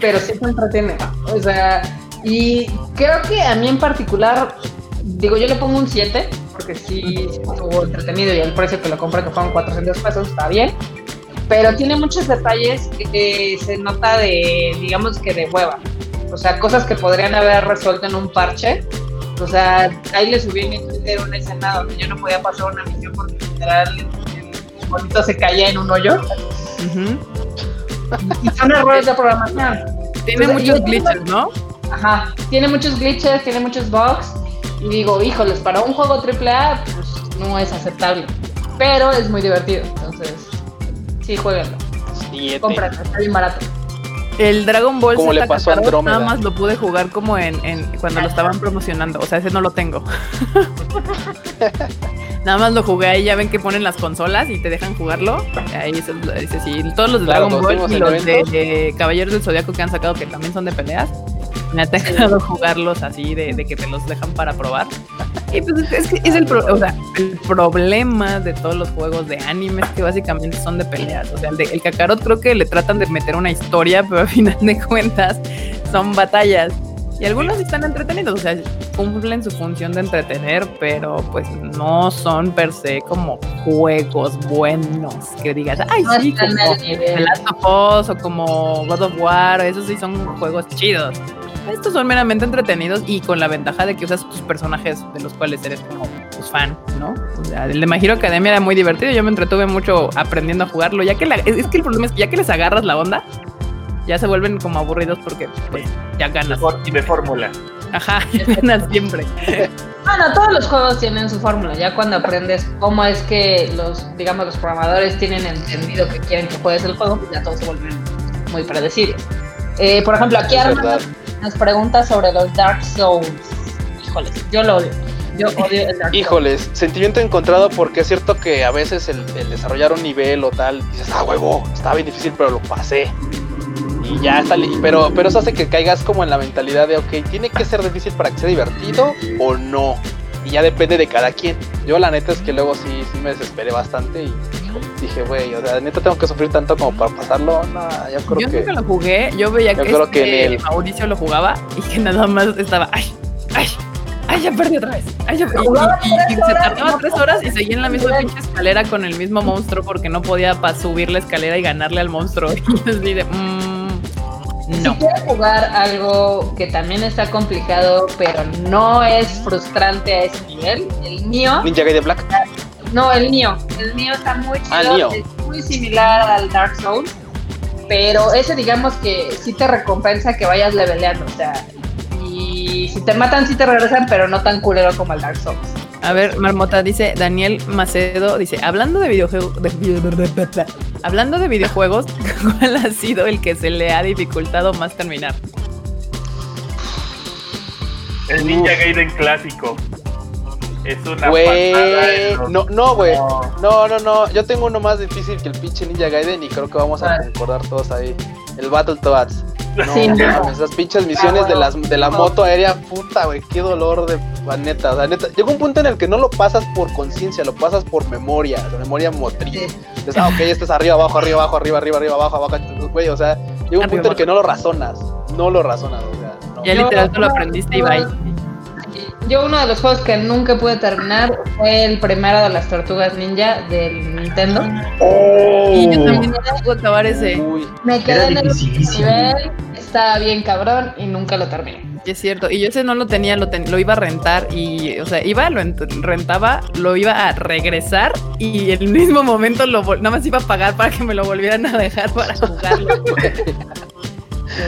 pero sí se entretiene. O sea, y creo que a mí en particular, digo, yo le pongo un 7 porque sí estuvo entretenido y el precio que lo compré, que fueron 400 pesos, está bien pero tiene muchos detalles que se nota de, digamos que de hueva. O sea, cosas que podrían haber resuelto en un parche. O sea, ahí le subí en mi Twitter una escena donde yo no podía pasar una misión porque literal el bonito se caía en un hoyo. Y son errores de programación. Tiene muchos glitches, ¿no? Ajá, tiene muchos glitches, tiene muchos bugs. Y digo, híjoles, para un juego AAA, pues no es aceptable. Pero es muy divertido. Entonces, sí, jueguenlo. Siete. Cómpranlo, está bien barato. El Dragon Ball Como Z le pasó a Andrómeda. nada más lo pude jugar como en, en cuando lo estaban promocionando. O sea, ese no lo tengo. nada más lo jugué ahí. Ya ven que ponen las consolas y te dejan jugarlo. Ahí es, ese sí. Todos los de Claro, Dragon Ball y los de, de Caballeros del Zodiaco que han sacado que también son de peleas. Me ha dejado jugarlos así de, de que te los dejan para probar. Y pues es, es que es el, pro- o sea, el problema de todos los juegos de anime es que básicamente son de peleas. O sea, el, de, el Kakarot creo que le tratan de meter una historia, pero al final de cuentas son batallas. Y algunos están entretenidos, o sea, cumplen su función de entretener, pero pues no son per se como juegos buenos que digas, ay, No sí, como. The Last of Us o como God of War, esos sí son juegos chidos. Estos son meramente entretenidos y con la ventaja de que usas tus personajes de los cuales eres como pues, fan, ¿no? O sea, el de My Hero Academia era muy divertido. Yo me entretuve mucho aprendiendo a jugarlo. Ya que la- es que el problema es que ya que les agarras la onda, ya se vuelven como aburridos porque pues, ya ganas. Y de fórmula. Ajá, ganas siempre. Bueno, todos los juegos tienen su fórmula. Ya cuando aprendes cómo es que los, digamos, los programadores tienen entendido que quieren que juegues el juego, pues ya todo se vuelve muy predecible. Eh, por ejemplo, aquí Es Armando verdad. Nos pregunta sobre los Dark Souls. Híjoles, yo lo odio. Yo odio el Dark Souls. Híjoles, sentimiento encontrado porque es cierto que a veces el, el desarrollar un nivel o tal, dices, ah, huevo, estaba bien difícil, pero lo pasé. Y ya está, pero, pero eso hace que caigas como en la mentalidad de, ok, tiene que ser difícil para que sea divertido o no. Y ya depende de cada quien. Yo la neta es que luego sí, sí me desesperé bastante y dije, güey, o sea, neta tengo que sufrir tanto como para pasarlo. No, yo creo Yo que... nunca lo jugué, yo veía Yo que, creo que este en el- Mauricio lo jugaba y que nada más estaba, ay, ay, ay, ya perdí otra vez. Ay, ya perdí. Y, y- y tres se tardaba tres horas y seguía en la misma pinche escalera con el mismo monstruo porque no podía pa subir la escalera y ganarle al monstruo. Y yo así de, mm, no. Si quieres jugar algo que también está complicado, pero no es frustrante a ese nivel, el mío, Ninja Gaiden Black. No, el mío, el mío está muy chido, Ah, es muy similar al Dark Souls, pero ese digamos que sí te recompensa que vayas leveleando, o sea, y si te matan sí te regresan, pero no tan culero como el Dark Souls. A ver, Marmota dice, Daniel Macedo dice, hablando de videojuegos, hablando de videojuegos, ¿cuál ha sido el que se le ha dificultado más terminar? El Ninja Gaiden clásico. Es una Güey, los- no, no, güey. No. No, no, no. Yo tengo uno más difícil que el pinche Ninja Gaiden y creo que vamos a Ah. concordar todos ahí. El Battletoads. No, Sí, no. mames, esas pinches misiones Ah, de, las, de la No. moto aérea, puta, güey, qué dolor de la neta. O sea, neta, llega un punto en el que no lo pasas por conciencia, lo pasas por memoria, la memoria motriz. Dices, ah, ok, este es arriba, abajo, arriba, abajo, arriba, arriba, arriba, abajo, abajo. Güey, o sea, llega un Arriba, punto en el que no lo razonas. No lo razonas, o sea, no. Ya literal tú lo aprendiste y bye. Yo uno de los juegos que nunca pude terminar fue el primero de las Tortugas Ninja del Nintendo. Y yo Oh, también no puedo acabar ese. Uy, Me quedé en el nivel, estaba bien cabrón y nunca lo terminé. Es cierto. Y yo ese no lo tenía, lo, ten- lo iba a rentar y, o sea, iba, lo ent- rentaba, lo iba a regresar y en el mismo momento lo nada más iba a pagar para que me lo volvieran a dejar para jugarlo.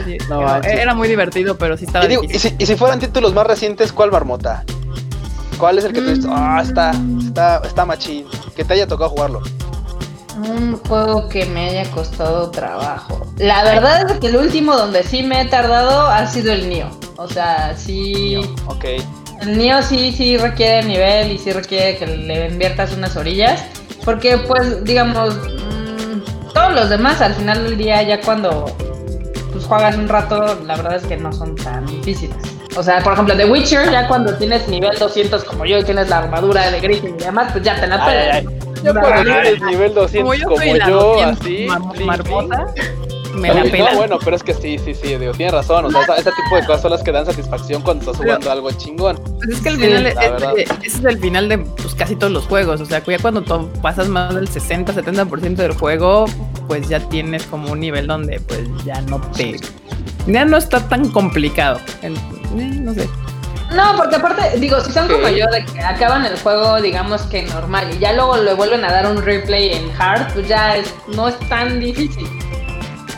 Así, No era muy divertido, pero sí estaba Y, digo, y, difícil. si, y si fueran títulos más recientes, ¿cuál marmota? ¿Cuál es el que tú dices, ah, está, está, está machín? Que te haya tocado jugarlo. Un juego que me haya costado trabajo. La verdad es que el último donde sí me he tardado ha sido el Nio. O sea, sí. Ok. El Nio sí, sí requiere nivel y sí requiere que le inviertas unas orillas. Porque, pues, digamos, mm, todos los demás al final del día, ya cuando pues juegas un rato, la verdad es que no son tan difíciles. O sea, por ejemplo, The Witcher, ya cuando tienes nivel 200 como yo y tienes la armadura de Griffin y demás, pues ya te la ay, Ya cuando tienes nivel 200 Como yo como soy la yo, 200 así. marmota. Me la No, bueno, pero es que sí, sí, sí, digo, tienes razón. O sea, ese tipo de cosas son las que dan satisfacción cuando estás jugando algo chingón. Pues es que al Sí, final la es- verdad. es- ese es el final de pues, casi todos los juegos. O sea, ya cuando to- pasas más del 60-70% del juego, pues ya tienes como un nivel donde pues ya no te... Ya no está tan complicado. El- eh, no sé. No, porque aparte, digo, si son como yo, de que acaban el juego, digamos que normal, y ya luego le vuelven a dar un replay en hard, pues ya es, no es tan difícil.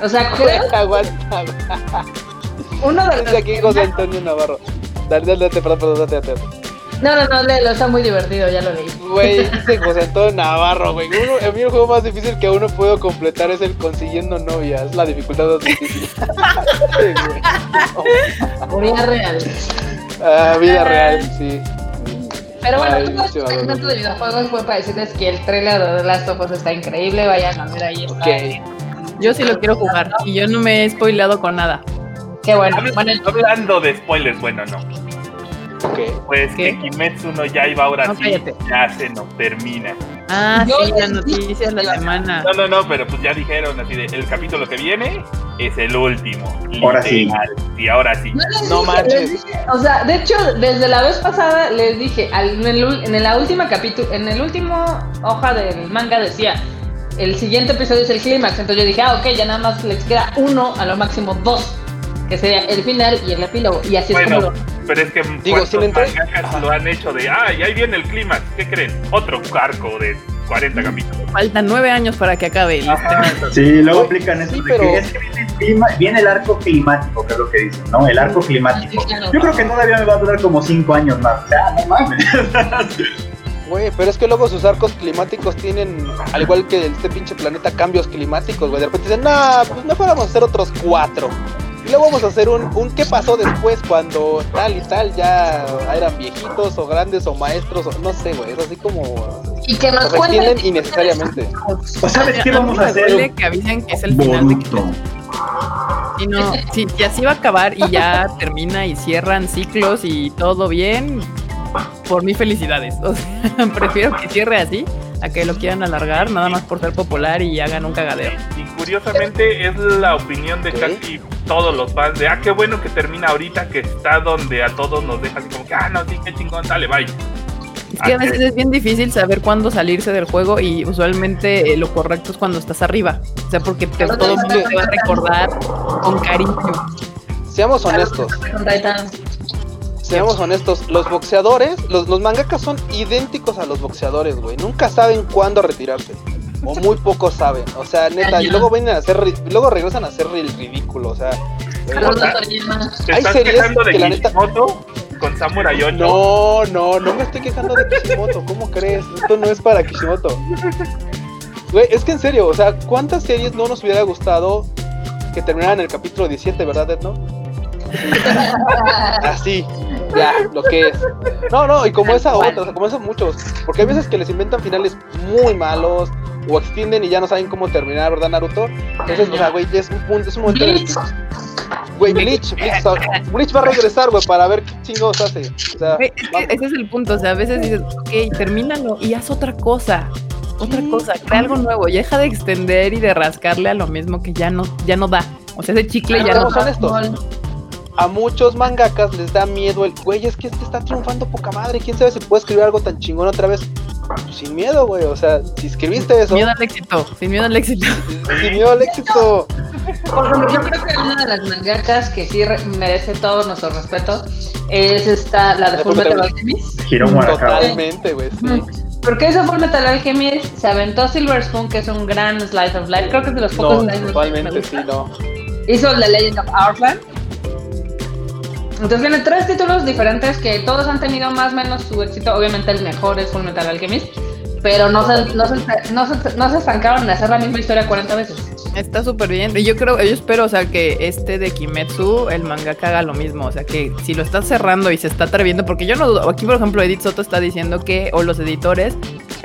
O sea, creo Aguanta. uno de los... Dice aquí José Antonio Navarro. Dale, dale, date, perdón, perdón, date, date. No, no, no, léelo, está muy divertido, ya lo leí. Güey, dice José Antonio Navarro, güey. A mí el juego más difícil que uno puedo completar es el consiguiendo novia. Es la dificultad más difícil. Vida real. Ah, vida real, sí. Pero bueno, Ay, todo este segmento Badoo. de videojuegos fue para decirles que el trailer de The Last of Us está increíble, vayan a ver ahí. está. Ok. Yo sí lo quiero jugar y yo no me he spoileado con nada. Qué bueno. Habla- Bueno, Hablando de spoilers, bueno, no. Ok. Pues ¿Qué? que Kimetsu no Yaiba ahora No, sí cállate. ya se nos termina. Ah, Yo sí, la noticia de la semana. No, no, no, pero pues ya dijeron así de el capítulo que viene es el último. Ahora sí. literal. Sí, ahora sí. No, les No dije, manches. les dije, o sea, de hecho, desde la vez pasada les dije, al- en, el, ul- en la última capítulo, en el último hoja del manga decía, el siguiente episodio es el clímax, entonces yo dije, ah, ok, ya nada más les queda uno, a lo máximo dos. que sería el final y el epílogo. Y así Bueno, es como lo- pero es que Digo, ¿cuántos sin entrar- mangakas lo han hecho de, ah, y ahí viene el clímax, ¿qué creen? Otro arco de 40 capítulos. Faltan nueve años para que acabe el Ajá, Sí, luego aplican eso sí, de pero- que es que viene el, clima- viene el arco climático, que es lo que dicen, ¿no? El arco climático. Sí, claro. Yo creo que todavía me va a durar como 5 años más. O sea, no mames. Güey, pero es que luego sus arcos climáticos tienen, al igual que este pinche planeta, cambios climáticos, güey. De repente dicen, nah, pues mejor vamos a hacer otros cuatro. Y luego vamos a hacer un, un qué pasó después cuando tal y tal ya eran viejitos o grandes o maestros, o no sé, güey. Es así como... Y que nos cuenten. innecesariamente. ¿O sabes qué vamos a hacer? que avisen que es el final de. Si no, si, si así va a acabar y ya termina y cierran ciclos y todo bien, por mí felicidades. O sea, prefiero que cierre así a que lo quieran alargar nada más por ser popular y hagan un cagadero. Y curiosamente es la opinión de casi todos los fans de, ah, qué bueno que termina ahorita, que está donde a todos nos deja así como que, ah, no, sí, qué chingón, sale, bye. Es que a veces es bien difícil saber cuándo salirse del juego y usualmente eh, lo correcto es cuando estás arriba. O sea, porque te- todo el mundo te va a recordar con cariño. Seamos honestos. Seamos honestos, los boxeadores, los, los mangakas son idénticos a los boxeadores, güey. Nunca saben cuándo retirarse. O muy pocos saben. O sea, neta, y luego vienen a hacer ri- luego regresan a hacer el ridículo. O sea. ¿Te Hay estás series de que la neta- Kishimoto con Samurai 8? no, no, no me estoy quejando de Kishimoto. ¿Cómo crees? Esto no es para Kishimoto. Güey, es que en serio, o sea, ¿cuántas series no nos hubiera gustado que terminaran el capítulo 17, verdad, Edno? Así, ya, lo que es. No, no, y como esa otra, o sea, como esos muchos. Porque hay veces que les inventan finales muy malos o extienden y ya no saben cómo terminar, ¿verdad, Naruto? Entonces, o sea, güey, ya es un punto, es un momento en el que- Bleach. Güey, Bleach, Bleach, Bleach va a regresar, güey, para ver qué chingados hace. O sea, ese es el punto, o sea, a veces dices, ok, termínalo y haz otra cosa, otra cosa, crea algo nuevo, y deja de extender y de rascarle a lo mismo que ya no, ya no da. O sea, ese chicle ya no da. honestos. A muchos mangakas les da miedo el, güey, es que este está triunfando poca madre, quién sabe si puede escribir algo tan chingón otra vez. Pues sin miedo, güey, o sea, si escribiste eso, Miedo al éxito, sin miedo al éxito. sin miedo al éxito. Por ejemplo, yo creo que una de las mangakas que sí re- merece todo nuestro respeto es esta, la de De Full Full Metal Metal. Alchemist. Hiromu Arakawa. Totalmente, güey, sí. Porque ese Full Metal Alchemist se aventó Silver Spoon, que es un gran slice of life. Creo que es de los pocos No, slice of life que me totalmente, sí, no. Hizo The Legend of Outland. Entonces tiene tres títulos diferentes que todos han tenido más o menos su éxito. Obviamente el mejor es Full Metal Alchemist. Pero no se, no, se, no, se, no se estancaron en hacer la misma historia 40 veces. Está súper bien. Y yo creo, yo espero, o sea, que este de Kimetsu, el mangaka haga lo mismo. O sea, que si lo está cerrando y se está atreviendo, porque yo no dudo, aquí por ejemplo Edith Soto está diciendo que, o los editores,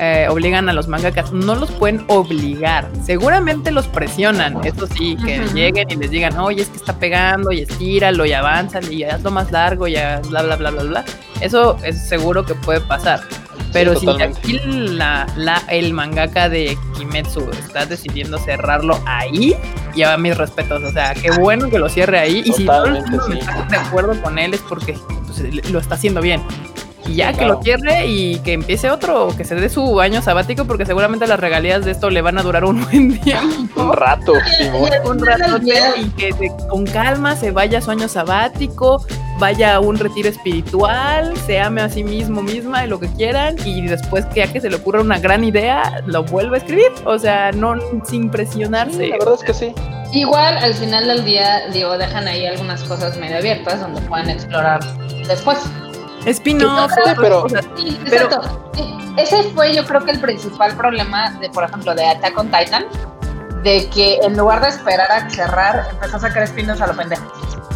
eh, obligan a los mangakas, no los pueden obligar. Seguramente los presionan, eso sí, que Ujú. lleguen y les digan, oye, es que está pegando y estíralo y avanzan y hazlo más largo y bla, bla, bla, bla, bla. Eso es seguro que puede pasar. Pero si totalmente. aquí la, la, el mangaka de Kimetsu está decidiendo cerrarlo ahí, ya mis respetos. O sea, qué bueno que lo cierre ahí. Y si Totalmente, mundo sí. está de acuerdo con él es porque pues, lo está haciendo bien. Y ya Sí, que lo cierre y que empiece otro, o que se dé su año sabático, porque seguramente las regalías de esto le van a durar un buen tiempo. Un rato, un rato y que se- con calma se vaya a su año sabático, vaya a un retiro espiritual, se ame a sí mismo misma y lo que quieran, y después que ya que se le ocurra una gran idea, lo vuelve a escribir. O sea, no sin Sí, presionarse. la verdad es que sí. Igual al final del día, digo, dejan ahí algunas cosas medio abiertas donde pueden explorar después. Spin-off, Sí, pero- o sea, Sí, Pero- Ese fue yo creo que el principal problema de, por ejemplo, de Attack on Titan, de que en lugar de esperar a cerrar, empezó a sacar spin-offs a lo pendejo.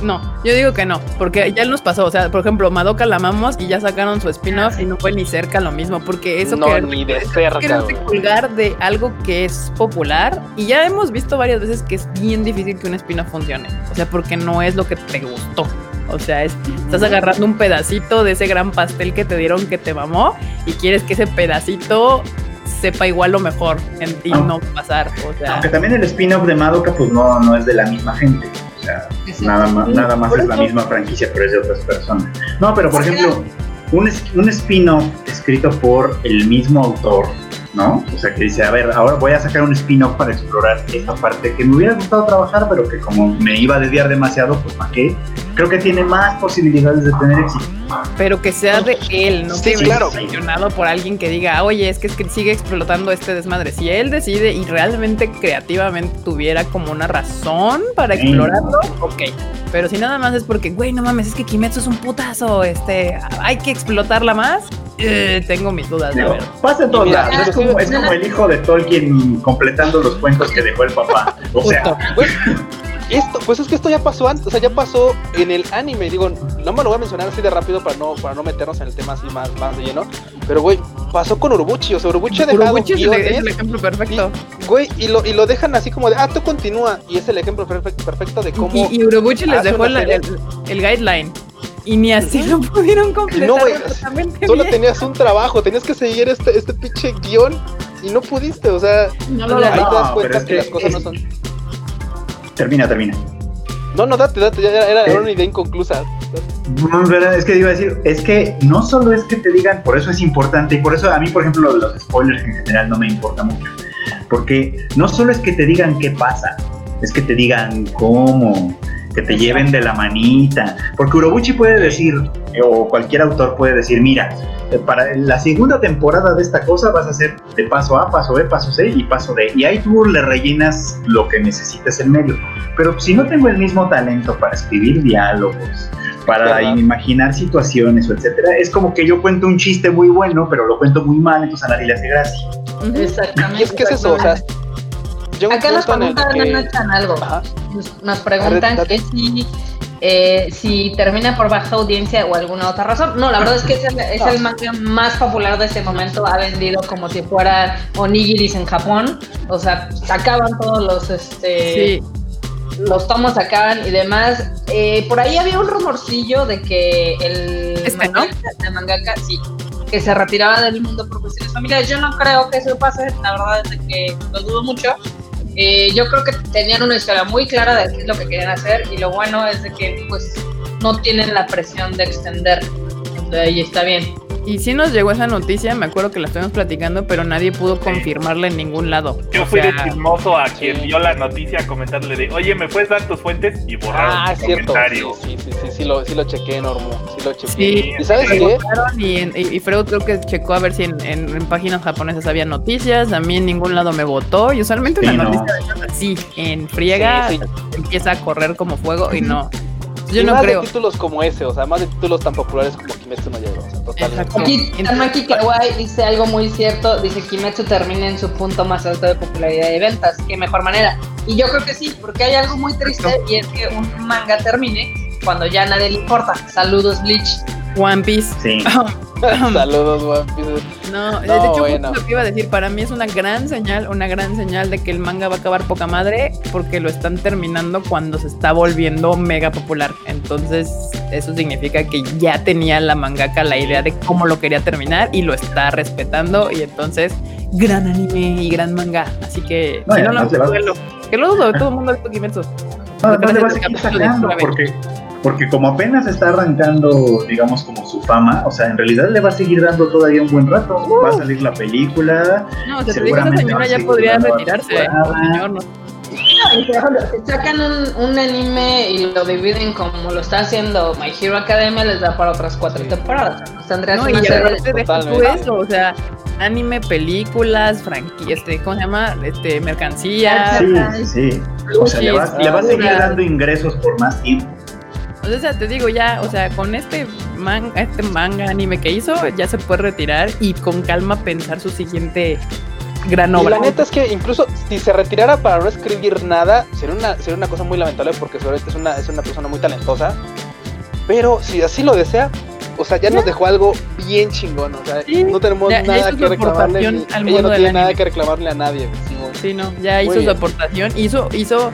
No, yo digo que no, porque ya nos pasó. O sea, por ejemplo, Madoka la amamos y ya sacaron su spin-off y no fue ni cerca lo mismo, porque eso no, que ni de cerca, colgar de algo que es popular y ya hemos visto varias veces que es bien difícil que un spin-off funcione. O sea, porque no es lo que te gustó. O sea, es, estás agarrando un pedacito de ese gran pastel que te dieron que te mamó y quieres que ese pedacito sepa igual lo mejor en- y Ah. no pasar. O sea, Aunque también el spin-off de Madoka, pues no, no es de la misma gente. O sea, nada más, nada más es la misma franquicia, pero es de otras personas. No, pero por ejemplo, un, un spin-off escrito por el mismo autor ¿no? O sea, que dice, a ver, ahora voy a sacar un spin-off para explorar esta parte que me hubiera gustado trabajar, pero que como me iba a desviar demasiado, pues ¿para qué? Creo que tiene más posibilidades de tener éxito. Pero que sea de él, no Sí, que claro. por alguien que diga, oye, es que, es que sigue explotando este desmadre. Si él decide y realmente creativamente tuviera como una razón para Sí. explorarlo, ok. Pero si nada más es porque, güey, no mames, es que Kimetsu es un putazo, este, hay que explotarla más, eh, tengo mis dudas, la Digo, verdad. pasa en todos Y lados. Es como, es como el hijo de Tolkien completando los cuentos que dejó el papá. O sea. Güey, esto, pues es que esto ya pasó antes, o sea, ya pasó en el anime, digo, no me lo voy a mencionar así de rápido para no, para no meternos en el tema así más, más de lleno, pero güey, pasó con Urubuchi, o sea, Urubuchi ha dejado Urobuchi es el, guiones, es el ejemplo perfecto. güey, y lo, y lo dejan así como de, ah, tú continúa, y es el ejemplo perfecto, perfecto de cómo... Y, y Urobuchi les dejó una el, el guideline. Y ni así lo pudieron completar No, güey, Solo bien. tenías un trabajo, tenías que seguir este, este pinche guion y no pudiste, o sea, No lo lo ahí te das cuenta es que, que las cosas es- no son... termina, termina. No, no, date, date, ya era, era Eh. una idea inconclusa. No, verdad, es que iba a decir, es que no solo es que te digan, por eso es importante, y por eso a mí, por ejemplo, lo de los spoilers en general no me importa mucho, porque no solo es que te digan qué pasa, es que te digan cómo, que te lleven de la manita, porque Urobuchi puede decir, o cualquier autor puede decir, mira, eh, para la segunda temporada de esta cosa vas a hacer de paso A, paso B, paso C y paso D, y ahí tú le rellenas lo que necesites en medio. Pero si no tengo el mismo talento para escribir diálogos, para Ajá. imaginar situaciones o etcétera, es como que yo cuento un chiste muy bueno, pero lo cuento muy mal, entonces a nadie le hace gracia. Exactamente. Y es que es eso, o sea, Acá nos preguntan, que- no echan algo. Ajá. Nos, nos preguntan que si, eh, si termina por baja audiencia o alguna otra razón. No, la verdad es que es el, es el manga más popular de este momento. Ha vendido como si fuera onigiris en Japón. O sea, acaban todos los este Sí, los tomos acaban y demás. Eh, por ahí había un rumorcillo de que el Este, ¿no? mangaka, el mangaka, sí, que se retiraba del mundo por cuestiones familiares. Yo no creo que eso pase, la verdad es que lo dudo mucho. Eh, yo creo que tenían una historia muy clara de qué es lo que querían hacer y lo bueno es de que pues no tienen la presión de extender. Sea, y está bien. Y sí nos llegó esa noticia, me acuerdo que la estuvimos platicando, pero nadie pudo confirmarla en ningún lado. Yo O fui de sea, chismoso a quien sí. vio la noticia a comentarle de, oye, ¿me puedes dar tus fuentes? Y borrar Ah, es cierto. comentario. Sí, sí, sí, sí, sí, lo, sí lo chequé, Normo. Sí lo chequé. Sí, ¿Y sabes qué? y, en- y- y Freud creo que checó a ver si en, en- en páginas japonesas había noticias, a mí en ningún lado me votó y usualmente Sí, una no. noticia de así, en friega, Sí, empieza a correr como fuego y no. Yo Y no más creo. de títulos como ese, o sea, más de títulos tan populares como Kimetsu no Yaiba, o sea, totalmente. Aquí Tamaki Kawai dice algo muy cierto, dice Kimetsu termina en su punto más alto de popularidad y ventas, qué mejor manera. Y yo creo que sí, porque hay algo muy triste y es que un manga termine cuando ya a nadie le importa. Saludos Bleach. One Piece. Sí. Saludos, One Piece. No, de No, hecho, justo bueno. lo que iba a decir, para mí es una gran señal, una gran señal de que el manga va a acabar poca madre, porque lo están terminando cuando se está volviendo mega popular. Entonces, eso significa que ya tenía la mangaka la idea de cómo lo quería terminar y lo está respetando. Y entonces, gran anime y gran manga. Así que, No, si y no lo. Que lo dudo, todo el mundo ha visto Kimetsu. No, además le va a Gracias al seguir capítulo sacando, 19. porque, porque como apenas está arrancando, digamos, como su fama, o sea, en realidad le va a seguir dando todavía un buen rato. Va a salir la película, No, o sea, te digo, esa Seguramente señora ya podría retirarse. Señor, no. Sacan un, un anime y lo dividen como lo está haciendo My Hero Academia, les da para otras cuatro temporadas. O sea, pues tendrías No, y tú Totalmente. eso, o sea, anime, películas, franquicias, este, ¿cómo se llama? Este, mercancía. Sí, sí. O sea, le va, le va a seguir dando ingresos por más tiempo. O sea, te digo ya, o sea, con este manga, este manga anime que hizo, ya se puede retirar y con calma pensar su siguiente gran Y obra. la neta es que incluso si se retirara para no escribir nada, sería una, sería una cosa muy lamentable porque es una, es una persona muy talentosa. Pero si así lo desea, o sea, ya nos dejó algo bien chingón. O sea, Sí, no tenemos ya- nada que reclamarle. al ella mundo no del tiene nada que reclamarle a nadie. Simón. Sí, no, ya hizo Muy su bien. aportación, hizo, hizo,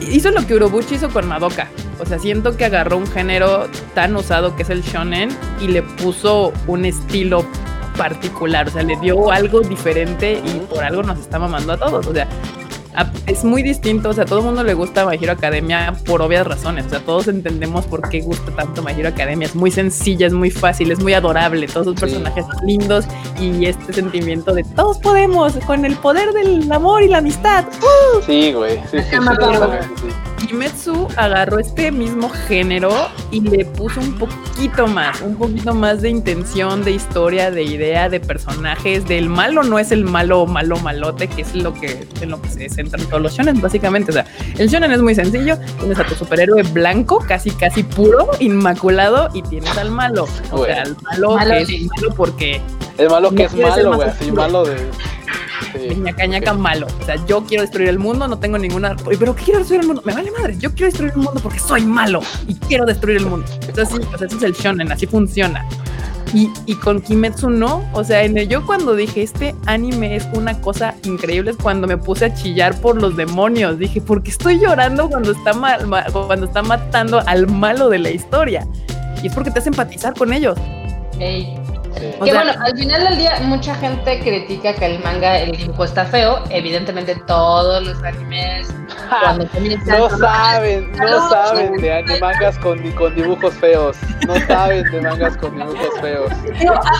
hizo lo que Urobuchi hizo con Madoka. O sea, siento que agarró un género tan usado que es el shonen y le puso un estilo particular, o sea, le dio algo diferente y por algo nos está mamando a todos. O sea, es muy distinto, o sea, a todo el mundo le gusta My Hero Academia por obvias razones, o sea, todos entendemos por qué gusta tanto My Hero Academia, es muy sencilla, es muy fácil, es muy adorable, todos los personajes son lindos y este sentimiento de todos podemos con el poder del amor y la amistad. Sí, güey, sí, sí, Kimetsu agarró este mismo género y le puso un poquito más, un poquito más de intención, de historia, de idea, de personajes. Del malo no es el malo, malo, malote, que es lo que, en lo que se centran todos los shonen, básicamente. O sea, el shonen es muy sencillo. Tienes a tu superhéroe blanco, casi, casi puro, inmaculado, y tienes al malo. O sea, al malo, que es malo porque. El malo que es malo, güey, así malo de ñaca, ñaca malo. O sea, yo quiero destruir el mundo, no tengo ninguna. ¿Pero qué quiero destruir el mundo? Me vale madre. Yo quiero destruir el mundo porque soy malo y quiero destruir el mundo. Entonces, sí, sea, ese es el shonen, así funciona. Y, y, con Kimetsu no, o sea, en el, yo cuando dije este anime es una cosa increíble es cuando me puse a chillar por los demonios. Dije, ¿por qué estoy llorando cuando está, mal, cuando está matando al malo de la historia? Y es porque te hace empatizar con ellos. Hey que bueno, al final del día mucha gente critica que el manga, el dibujo está feo. Evidentemente todos los animes cuando No saben, no saben de mangas con, con dibujos feos. No saben de mangas con dibujos feos.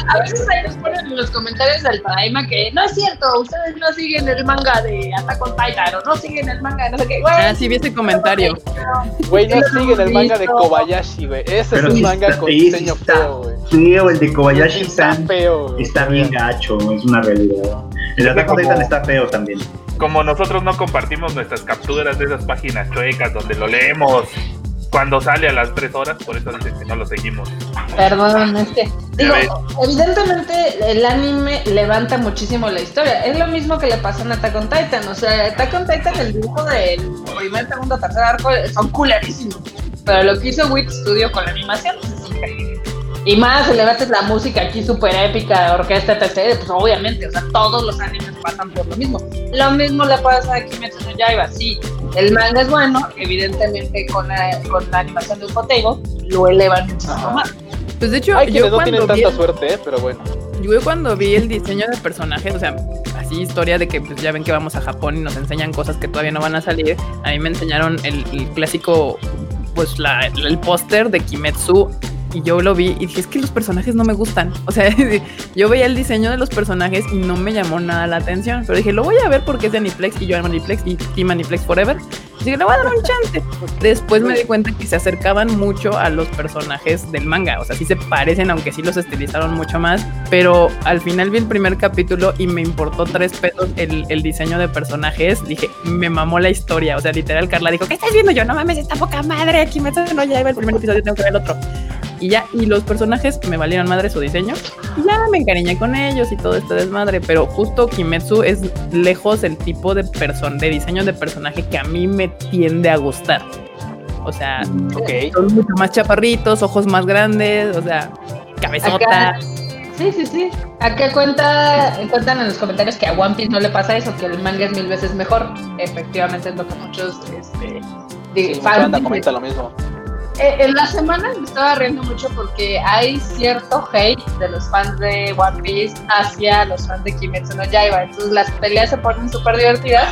a, veces ahí nos ponen en los comentarios del Paraima que no es cierto, ustedes no siguen el manga de Attack on Titan o no siguen el manga de no sé qué. ah, sí vi ese comentario. Güey, no siguen el manga de Kobayashi, güey. Ese es un manga con diseño feo, güey. Feo, el de Kobayashi está feo. Está bien gacho, es una realidad. El Attack on Titan está feo también. Como nosotros no compartimos nuestras capturas de esas páginas chuecas donde lo leemos cuando sale a las 3 horas, por eso dicen que no lo seguimos. Perdón, es que, digo, evidentemente el anime levanta muchísimo la historia. Es lo mismo que le pasó a Attack on Titan. O sea, Attack on Titan, el dibujo del primer, segundo, tercer arco son culerísimos. Pero lo que hizo Wit Studio con la animación pues, es increíble. Y más, si le metes la música aquí súper épica de orquesta, etc., pues obviamente, o sea, todos los animes pasan por lo mismo. Lo mismo le pasa a Kimetsu no Yaiba, sí, el manga es bueno, evidentemente con la, con la animación de un lo elevan muchísimo más. Pues de hecho, yo no cuando tanta suerte, ¿eh? pero bueno. Yo cuando vi el diseño de personajes, o sea, así historia de que pues ya ven que vamos a Japón y nos enseñan cosas que todavía no van a salir, a mí me enseñaron el, clásico, pues la, el póster de Kimetsu y yo lo vi y dije, es que los personajes no me gustan. O sea, yo veía el diseño de los personajes y no me llamó nada la atención. Pero dije, lo voy a ver porque es de Aniplex y yo amo Aniplex y Team Aniplex Forever. Así que le voy a dar un chance. Después me di cuenta que se acercaban mucho a los personajes del manga. O sea, sí se parecen, aunque sí los estilizaron mucho más. Pero al final vi el primer capítulo y me importó tres pesos el, el diseño de personajes. Dije, me mamó la historia. O sea, literal, Carla dijo, ¿qué estás viendo? Yo, no mames, esta poca madre. Aquí me no ya el primer episodio, tengo que ver el otro y ya, y los personajes me valieron madre su diseño, y ya me encariñé con ellos y todo este desmadre, pero justo Kimetsu es lejos el tipo de persona, de diseño de personaje que a mí me tiende a gustar. O sea, son mucho más chaparritos, ojos más grandes, o sea, cabezota. Sí, sí, sí. Acá cuenta, cuentan en los comentarios que a One Piece no le pasa eso, que el manga es mil veces mejor. Efectivamente es lo que muchos este, sí, fans comenta lo mismo. Eh, en la semana me estaba riendo mucho porque hay cierto hate de los fans de One Piece hacia los fans de Kimetsu no Yaiba. Entonces las peleas se ponen súper divertidas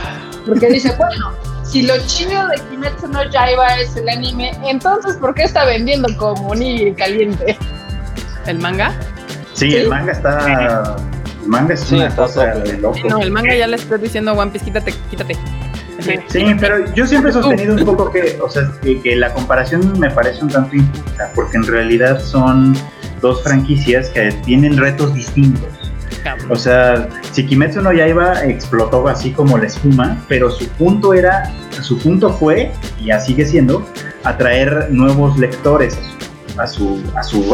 porque dice, bueno, si lo chido de Kimetsu no Yaiba es el anime, entonces ¿por qué está vendiendo como un caliente? ¿El manga? Sí, el manga está... El manga es una cosa de loco. No, el manga ya le estoy diciendo a One Piece, quítate, quítate. Sí, pero yo siempre he sostenido un poco que, o sea, que, la comparación me parece un tanto injusta, porque en realidad son dos franquicias que tienen retos distintos. O sea, si Kimetsu no Yaiba explotó así como la espuma, pero su punto era, su punto fue, y ya sigue siendo, atraer nuevos lectores a su, a su,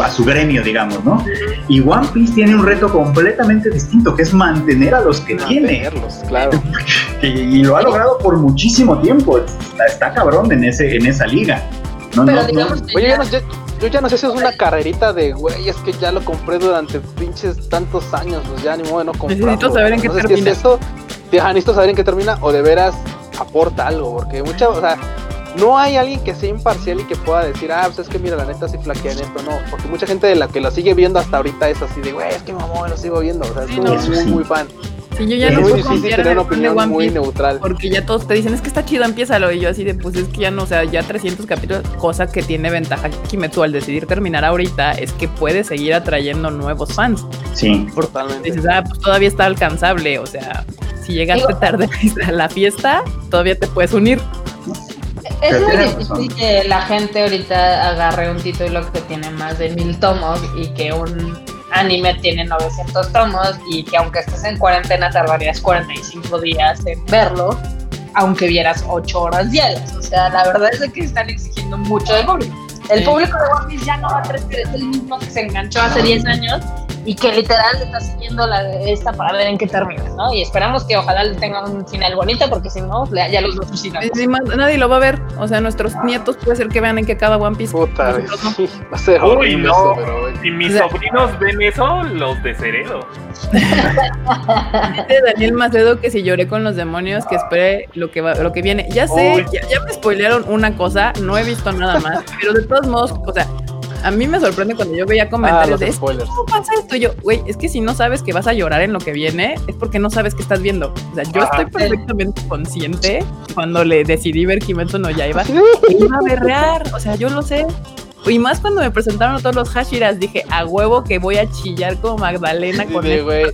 a su gremio, digamos, ¿no? Y One Piece tiene un reto completamente distinto, que es mantener a los que tiene. claro. y, lo ha logrado por muchísimo tiempo. Está, cabrón en, ese, en esa liga. No, no, Oye, yo, ya no sé si es una carrerita de, güey, es que ya lo compré durante pinches tantos años, pues ya ni modo de no comprarlo. Necesito saber en qué termina. Si es eso, necesito saber en qué termina o de veras aporta algo, porque mucha, o sea, no hay alguien que sea imparcial y que pueda decir, ah, pues es que mira, la neta sí flaquea en esto, no, porque mucha gente de la que lo sigue viendo hasta ahorita es así de, güey, es que mamón, lo sigo viendo, o sea, es muy, muy fan. Sí, yo ya Es no muy puedo difícil confiar en tener el una fan de opinión One muy Piece neutral. porque ya todos te dicen, es que está chido, empiézalo. Y yo así de, pues es que ya no, o sea, ya 300 capítulos, cosa que tiene ventaja Kimetsu al decidir terminar ahorita es que puede seguir atrayendo nuevos fans. Sí. Totalmente. dices, ah, pues todavía está alcanzable, o sea, si llegaste Digo- tarde a la fiesta, todavía te puedes unir. Es muy difícil que la gente ahorita agarre un título que tiene más de mil tomos y que un anime tiene 900 tomos y que aunque estés en cuarentena tardarías 45 días en verlo, aunque vieras 8 horas diarias. O sea, la verdad es que están exigiendo mucho del público. El Sí. público de One Piece ya no va a crecer, es el mismo que se enganchó hace 10 años y que literal está siguiendo la de esta para ver en qué termina, ¿no? Y esperamos que ojalá le tenga un final bonito porque si no, ya ya los dos más- nadie lo va a ver, o sea, nuestros nietos puede ser que vean en qué acaba One Piece. Puta, no. sí, va a ser Uy, horrible no. eso, pero bueno. Si mis O sea- sobrinos ven eso, los desheredo. Dice Daniel Macedo que si lloré con los demonios, que espere lo que va, lo que viene. Ya sé, ya, ya me spoilearon una cosa, no he visto nada más, pero de todos modos, o sea, a mí me sorprende cuando yo veía Ah, comentarios los de spoilers. ¿cómo pasa esto? Y yo, güey, es que si no sabes que vas a llorar en lo que viene, es porque no sabes qué estás viendo. O sea, yo Ajá. estoy perfectamente consciente cuando le decidí ver Kimetsu no Yaiba, que iba a berrear, o sea, yo lo sé. Y más cuando me presentaron a todos los Hashiras, dije, a huevo que voy a chillar como Magdalena Sí, con güey.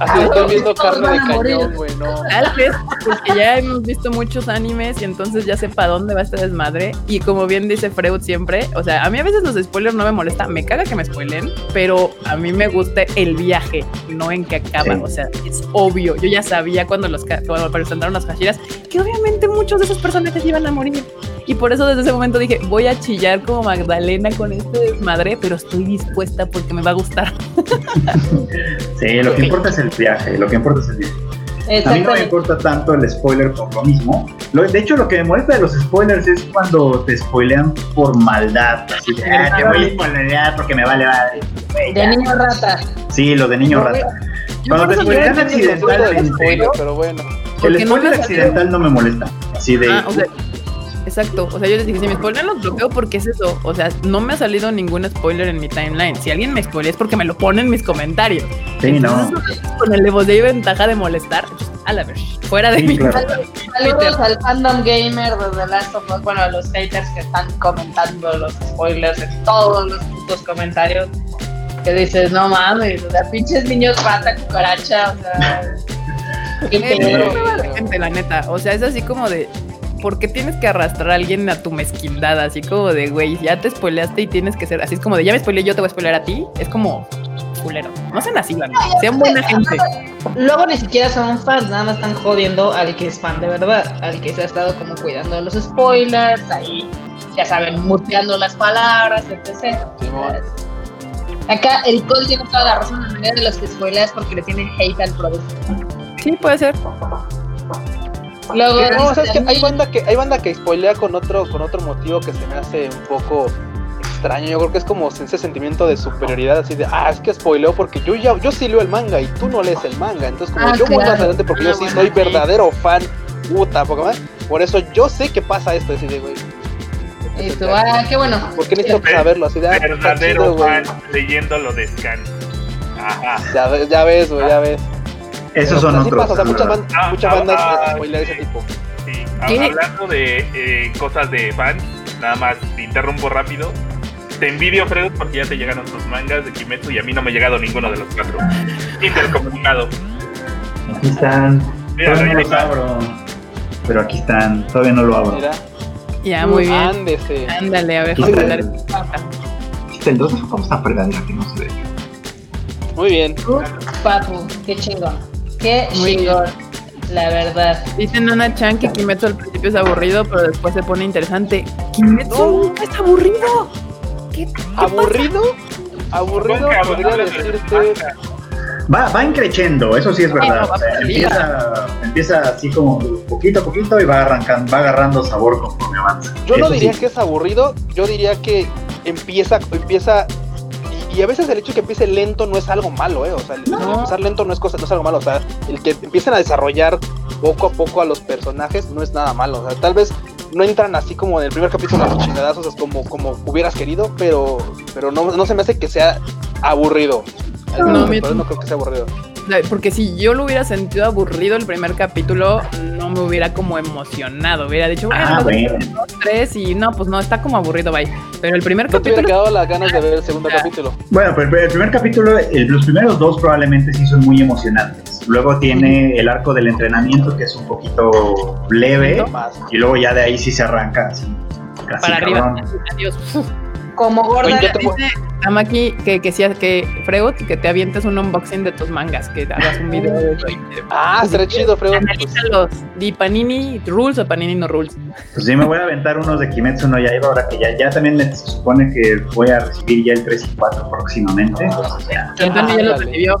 Así Ah, estoy viendo carne de cañón, güey, no. Tal vez porque ya hemos visto muchos animes y entonces ya sé para dónde va este desmadre. Y como bien dice Freud siempre, o sea, a mí a veces los spoilers no me molesta, me caga que me spoilen, pero a mí me gusta el viaje, no en que acaba. Sí. O sea, es obvio. Yo ya sabía cuando los cuando presentaron las Hashiras que obviamente muchos de esos personajes iban a morir. Y por eso desde ese momento dije, voy a chillar como Magdalena con este desmadre, pero estoy dispuesta porque me va a gustar. Sí, lo que importa es el viaje, lo que importa es el viaje. A mí no me importa tanto el spoiler por lo mismo. Lo- de hecho, lo que me molesta de los spoilers es cuando te spoilean por maldad. Así de, ah, te voy a spoilear porque me vale madre. Güey, De niño rata. Sí, lo de niño No, rata. Cuando te spoilean accidentalmente. spoiler, pero bueno. El no spoiler salió- accidental no me molesta. Así de. Ah, o sea, exacto. O sea, yo les dije, si me spoilean los bloqueo porque es eso. O sea, no me ha salido ningún spoiler en mi timeline. Si alguien me spoilea es porque me lo pone en mis comentarios. sí, no. Con el de y ventaja de molestar, a la ver, fuera de Sí, mi claro. Saludos al fandom gamer de The Last of Us, bueno, a los haters que están comentando los spoilers en todos los putos comentarios. Que dices, no mames, o sea, pinches niños rata, cucaracha, o sea. qué Eh, pedo. no me va la gente, la neta. O sea, es así como de. ¿Por qué tienes que arrastrar a alguien a tu mezquindad? Así como de, güey, ya te spoileaste y tienes que ser. Así es como de, ya me spoileé, yo te voy a spoilear a ti. Es como culero. No sean así, neta. Sean buena gente. Luego ni siquiera son fans, nada más están jodiendo al que es fan de verdad, al que se ha estado como cuidando de los spoilers, ahí, ya saben, muteando las palabras, etc. Acá el Cole tiene toda la razón, la mayoría de los que spoileas es porque le tienen hate al producto. Sí, puede ser. Luego, No, dice, ¿sabes qué? a mí- Hay banda que, hay banda que spoilea con otro, con otro motivo que se me hace un poco extraño. Yo creo que es como ese sentimiento de superioridad, así de, ah, es que spoileo porque yo ya, yo sí leo el manga y tú no lees el manga. Entonces, como Ah, yo voy más claro. adelante porque Ah, yo sí bueno, soy sí. verdadero fan, puta, porque más, por eso yo sé que pasa esto, así de, güey. tú, ah, qué bueno. ¿Por qué necesito saberlo? Así de, ah, Verdadero chido, fan leyendo lo de Scan. Ajá. Ya, ves- ya ves, güey, ya ves. Esos son así otros. pasa, o sea, la muchas, Ah, muchas ah, bandas ah, spoilean de ese tipo. Hablando de eh, cosas de fans, nada más te interrumpo rápido. Te envidio, Fred, porque ya te llegaron tus mangas de Kimetsu y a mí no me ha llegado ninguno de los cuatro. Intercomunicado. Aquí están. Mira, Todavía no los abro. Pero aquí están. Todavía no lo abro. Mira, Ya, muy bien. ándese. Ándale, a ver. El 2 es esta fregadera que no se ve. Muy bien. Uf, papu, qué chingón. Qué Muy chingón, la verdad. Dice Nana Chan que Kimetsu al principio es aburrido, pero después se pone interesante. Kimetsu No. nunca es aburrido. ¿Qué, qué ¿Aburrido? Aburrido podría decirte. Va, va increchendo, eso sí es verdad. no, O sea, va empieza, empieza así como poquito a poquito y va arrancando, va agarrando sabor conforme avanza. Yo no diría sí. que es aburrido, yo diría que empieza, empieza. Y, a veces el hecho de que empiece lento no es algo malo, ¿eh? O sea, el hecho de No. empezar lento no es, cosa, no es algo malo. O sea, el que empiecen a desarrollar poco a poco a los personajes no es nada malo. O sea, tal vez no entran así como en el primer capítulo a los chingadazos es como, como hubieras querido, pero, pero no, no se me hace que sea aburrido. Al No, no creo que sea aburrido. Porque si yo lo hubiera sentido aburrido el primer capítulo, no me hubiera como emocionado. Hubiera dicho, Ah, bueno, bueno. dos, tres y no, pues no, está como aburrido, bye. Pero el primer No te capítulo. quedado las ganas de ver el segundo Ya. capítulo. Bueno, pero el primer capítulo, el- los primeros dos probablemente sí son muy emocionantes. Luego tiene el arco del entrenamiento que es un poquito leve y luego ya de ahí sí se arranca así. Casi Para arriba. cabrón. Adiós. Como gorda. Dice Tamaki que, que, sea- que Freud, que te avientes un unboxing de tus mangas, que hagas un video de Ah, estará chido, Fredo. Pues, Analízalos. Di Panini Rules o Panini no Rules. Pues sí, me voy a aventar unos de Kimetsu no Yaiba ahora que ya, ya también se supone que voy a recibir ya el 3 y 4 próximamente. Entonces ya. Antonio ya los recibió.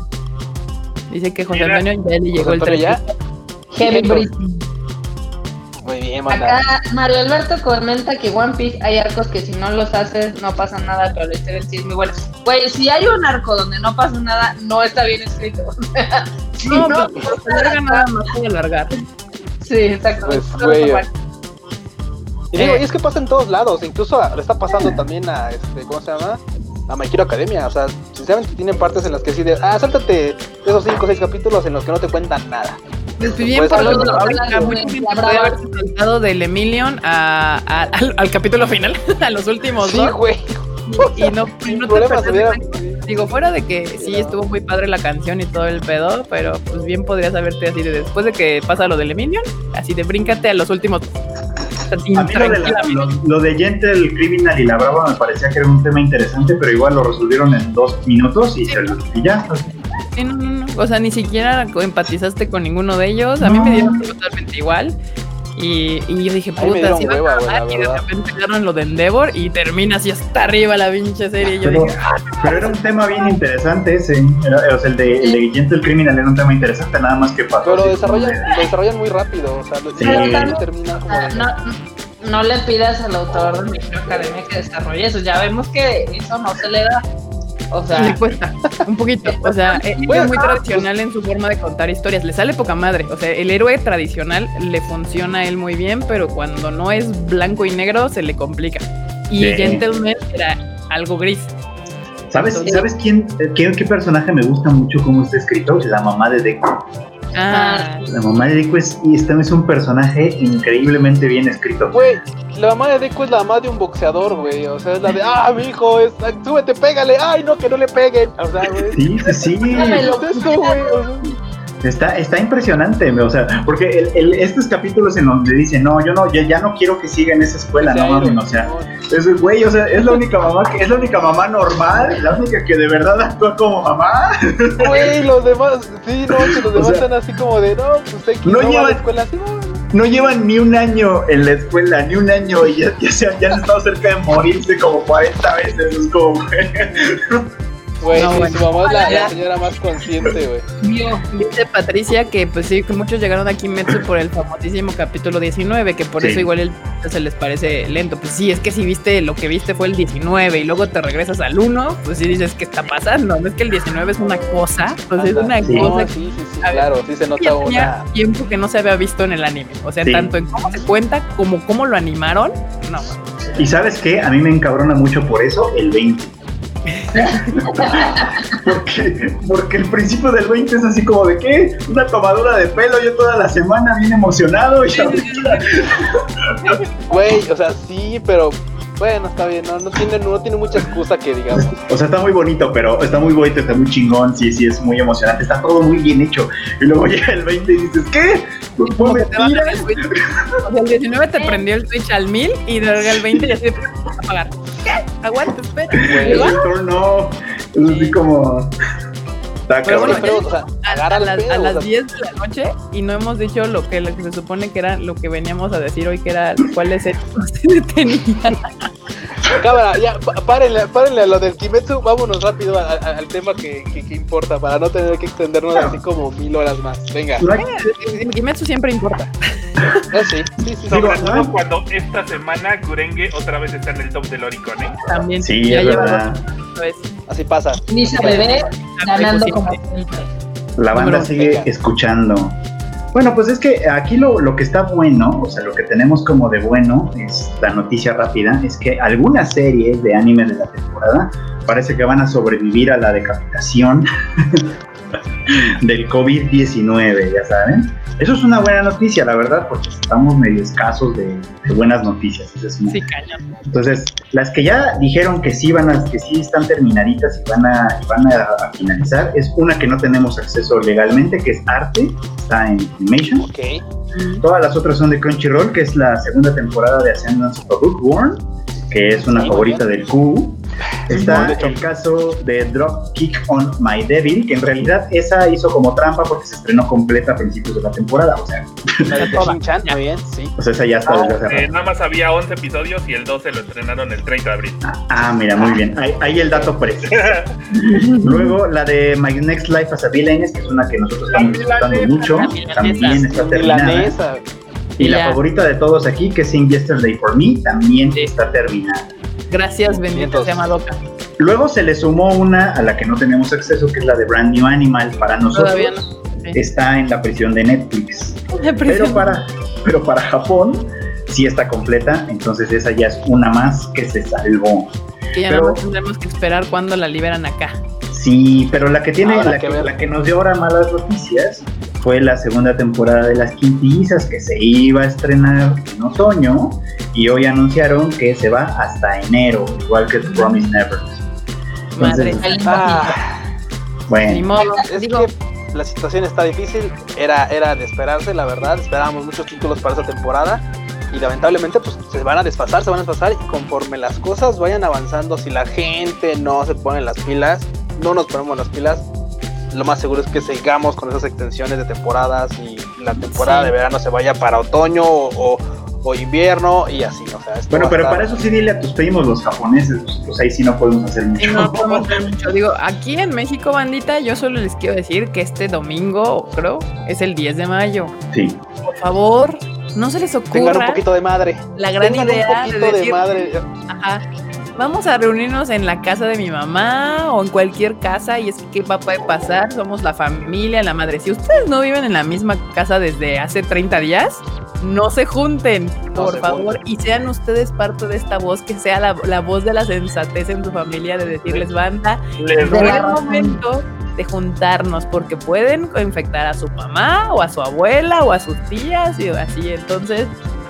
Dice que José. Antonio ya le llegó el Antonio ya. 3. Heavy breathing. Bien. Acá Mario Alberto comenta que One Piece hay arcos que si no los haces no pasa nada, pero la historia sí es muy buena. Güey, si hay un arco donde no pasa nada, no está bien escrito. Si No, no, pero alarga nada más puede alargar. sí, exacto. Pues, güey. Y digo, Eh. y es que pasa en todos lados, incluso le está pasando también a este, ¿cómo se llama? A My Hero Academia, o sea, sinceramente tienen partes en las que sí de, ah, sáltate esos 5 o 6 capítulos en los que no te cuentan nada. Pues bien, Pues, por ejemplo, algo- ahorita algo- mucha gente la puede brava. haberse saltado del Emilion a, a- al, al capítulo final, a los últimos Sí, dos. güey, Y, y no, y no te. Digo, fuera de que sí estuvo muy padre la canción y todo el pedo, pero pues bien podrías haberte así de después de que pasa lo del Emilion, así de bríncate a los últimos. A mí lo de, la- tranquilamente. lo, lo de Gentle Criminal y la Brava me parecía que era un tema interesante, pero igual lo resolvieron en dos minutos y, se, y ya. Sí, no, no, no. O sea, ni siquiera empatizaste con ninguno de ellos. A mí No. me dieron totalmente igual. Y, y yo dije, A puta, a hueva, acabar", la Y de repente llegaron lo de Endeavor y termina así hasta arriba la pinche serie. Y yo Pero, dije, pero era un tema bien interesante ese. Era- o sea, el de, el de Gentle Criminal era un tema interesante, nada más que pasó. Pero lo desarrollan, de- lo desarrollan muy rápido, o sea, lo Sí. terminan como de... No, no le pidas al autor de mi academia que desarrolle eso. Ya vemos que eso no se le da. O sea, le cuesta un poquito. O sea, eh, Bueno, es muy ah, tradicional en su forma de contar historias. Le sale poca madre. O sea, el héroe tradicional le funciona a él muy bien, pero cuando no es blanco y negro se le complica. Y Sí. Gentleman era algo gris. ¿Sabes, Entonces- ¿sabes quién, qué, qué personaje me gusta mucho cómo está escrito? La mamá de Deku. Ah, La mamá de Deku es, y este es un personaje increíblemente bien escrito. Güey, la mamá de Deku es la mamá de un boxeador, güey. O sea, es la de, ah, mi hijo, es, súbete, pégale. Ay, no, que no le peguen. O sea, güey. Sí, sí, sí. Dámelo. ¿qué es esto, güey? O sea, Está, está impresionante, o sea, porque el, el- estos capítulos en donde dice, no, yo no, ya, ya no quiero que siga en esa escuela, no mames, o sea, es, güey, o sea, es la única mamá que, es la única mamá normal, la única que de verdad actúa como mamá. Güey, los demás, sí, no, que los O demás sea, están así como de, no, pues X no no, va a lleva- la escuela así, no. No llevan ni un año en la escuela, ni un año, y ya, ya, se, ya han estado cerca de morirse como 40 veces, es como, güey. No, sí, bueno. su mamá es la, la señora más consciente, güey. Dice Patricia que pues sí, que muchos llegaron a Kimetsu por el famosísimo capítulo 19, que por Sí. eso igual el se les parece lento. Pues sí, es que si viste lo que viste fue el 19 y luego te regresas al 1, pues sí dices, ¿qué está pasando? No es que el 19 es una cosa, pues es una Sí. No, cosa que sí, sí, sí, ver, claro, sí se nota una... tiempo que no se había visto en el anime. O sea, Sí. tanto en cómo se cuenta como cómo lo animaron. No, Y sabes qué, a mí me encabrona mucho por eso el 20. porque, porque el principio del 20 es así como de qué, una tomadura de pelo, yo toda la semana bien emocionado Güey, o sea, sí, pero... Bueno, está bien, no, no, tiene, no tiene mucha excusa que digamos. O sea, está muy bonito, pero está muy bonito, está muy chingón, sí, sí, es muy emocionante, está todo muy bien hecho. Y luego llega el 20 y dices, ¿qué? ¿Fue como que te bajan mentira? el Switch. O sea, el 19 te prendió el Switch al 1000 y luego el 20 ya se apagar. ¿Qué? Aguanta, espera. Retorno no, es así como... Está Pero cabrón. bueno, Pero, o sea, a, las, pedo, a las sea, 10 de la noche y no hemos dicho lo que, lo que se supone que era lo que veníamos a decir hoy, que era cuáles eran se detenían. Cámara, ya, párenle, párenle a lo del Kimetsu, vámonos rápido a- a- al tema que, que, que importa, para no tener que extendernos así como mil horas más. Venga, hay- Kimetsu siempre importa. eh, sí, sí, sí. Sobre todo ¿no? cuando esta semana Gurenge otra vez está en el top del Oricon, ¿eh? También. Sí, ya es lleva verdad. así pasa. Nisa bebé ganando como siempre. La banda sigue escuchando. Bueno, pues es que aquí lo, lo que está bueno, o sea, lo que tenemos como de bueno, es la noticia rápida, es que algunas series de anime de la temporada parece que van a sobrevivir a la decapitación del COVID-19, ya saben. Eso es una buena noticia, la verdad, porque estamos medio escasos de, buenas noticias. sí, cañón. Entonces, las que ya dijeron que sí van a, que sí están terminaditas y van a, van a, finalizar, es una que no tenemos acceso legalmente, que es Arte, está en Animation. Okay. Todas las otras son de Crunchyroll, que es la segunda temporada de Ascendance of a Bookworm, que es una favorita del Q. Está el caso de Drop Kick on My Devil, que en realidad esa hizo como trampa porque se estrenó completa a principios de la temporada. O sea, la de Shin-Chan, bien, sí. O sea, esa ya está desde hace eh, Nada más había 11 episodios y el 12 lo estrenaron el 30 de abril. Ah, ah mira, muy bien. Ahí, el dato preciso. Luego la de My Next Life as a Villain, que es una que nosotros estamos disfrutando mucho. También está terminada. Y la favorita de todos aquí, que es Sing Yesterday for Me, también está terminada. Gracias, bendito sea Madoka. Luego se le sumó una a la que no tenemos acceso, que es la de Brand New Animal para nosotros. Está en la prisión de Netflix. Pero para, pero para Japón sí está completa, entonces esa ya es una más que se salvó. Y ya pero, tendremos que esperar cuando la liberan acá. Sí, pero la que tiene, la, que, la que nos dio ahora malas noticias fue la segunda temporada de Las Quintillizas que se iba a estrenar en otoño y hoy anunciaron que se va hasta enero, igual que The Promise Never. Madre, ah, bueno, es que la situación está difícil, era, era de esperarse, la verdad, esperábamos muchos títulos para esta temporada y lamentablemente pues se van a desfasar, se van a desfasar y conforme las cosas vayan avanzando, si la gente no se pone las pilas, no nos ponemos las pilas, lo más seguro es que sigamos con esas extensiones de temporadas y la temporada de verano se vaya para otoño o, invierno y así, o sea, Bueno, pero para eso sí dile a tus primos los japoneses, pues ahí sí no podemos hacer mucho. No podemos hacer mucho. Digo, aquí en México, bandita, yo solo les quiero decir que este domingo, creo, es el 10 de mayo. Sí. Por favor, no se les ocurra. Tengan un poquito de madre. La gran idea un poquito de, madre. Ajá vamos a reunirnos en la casa de mi mamá o en cualquier casa y es que qué va a pasar, somos la familia, la madre. Si ustedes no viven en la misma casa desde hace 30 días, no se junten, por favor, y sean ustedes parte de esta voz, que sea la, voz de la sensatez en tu familia, de decirles, banda, es el momento de juntarnos, porque pueden infectar a su mamá o a su abuela o a sus tías y así, entonces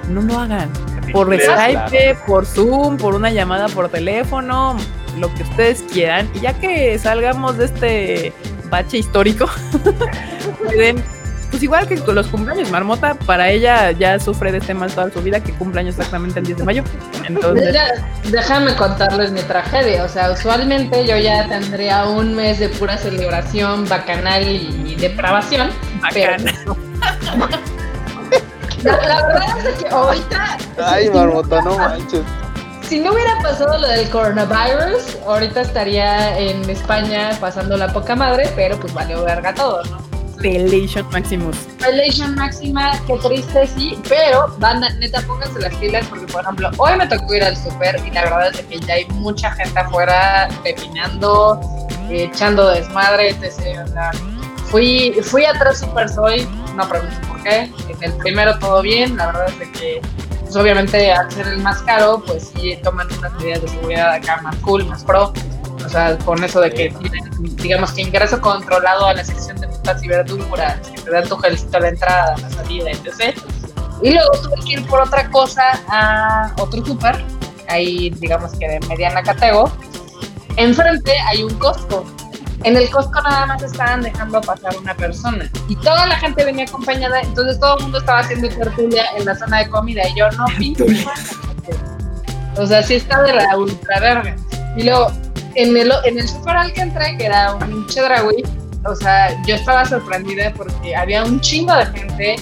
no lo hagan por Skype, por Zoom, por una llamada por teléfono, lo que ustedes quieran. Y ya que salgamos de este bache histórico, pueden, pues igual que con los cumpleaños, Marmota, para ella ya sufre de este mal toda su vida, que cumpleaños exactamente el 10 de mayo. Entonces... Déjame contarles mi tragedia. O sea, usualmente yo ya tendría un mes de pura celebración bacanal y depravación. La, verdad es que ahorita. Ay, marmota, no manches. Si no hubiera pasado lo del coronavirus, ahorita estaría en España pasando la poca madre, pero pues valió verga todo, ¿no? Pelation Maximus. Pelation Máxima, qué triste, sí, pero banda, neta, pónganse las pilas porque, por ejemplo, hoy me tocó ir al súper y la verdad es que ya hay mucha gente afuera pepinando, echando desmadre, etc. fui, fui a tres super hoy, no pregunto en el primero todo bien, la verdad es que pues obviamente al ser el más caro, pues sí toman unas medidas de seguridad acá más cool, más pro. O sea, con eso de que digamos que ingreso controlado a la sección de frutas y verduras, que te dan tu gelcito a la entrada, a la salida, etc. Y luego tuve que ir por otra cosa a otro súper, ahí digamos que de mediana categoría. Enfrente hay un Costco en el Costco nada más estaban dejando pasar una persona y toda la gente venía acompañada, entonces todo el mundo estaba haciendo tertulia en la zona de comida y yo no pinto. O sea, sí está de la ultra verga. Y luego, en el, en el super al que entré, que era un Chedraui, o sea, yo estaba sorprendida porque había un chingo de gente,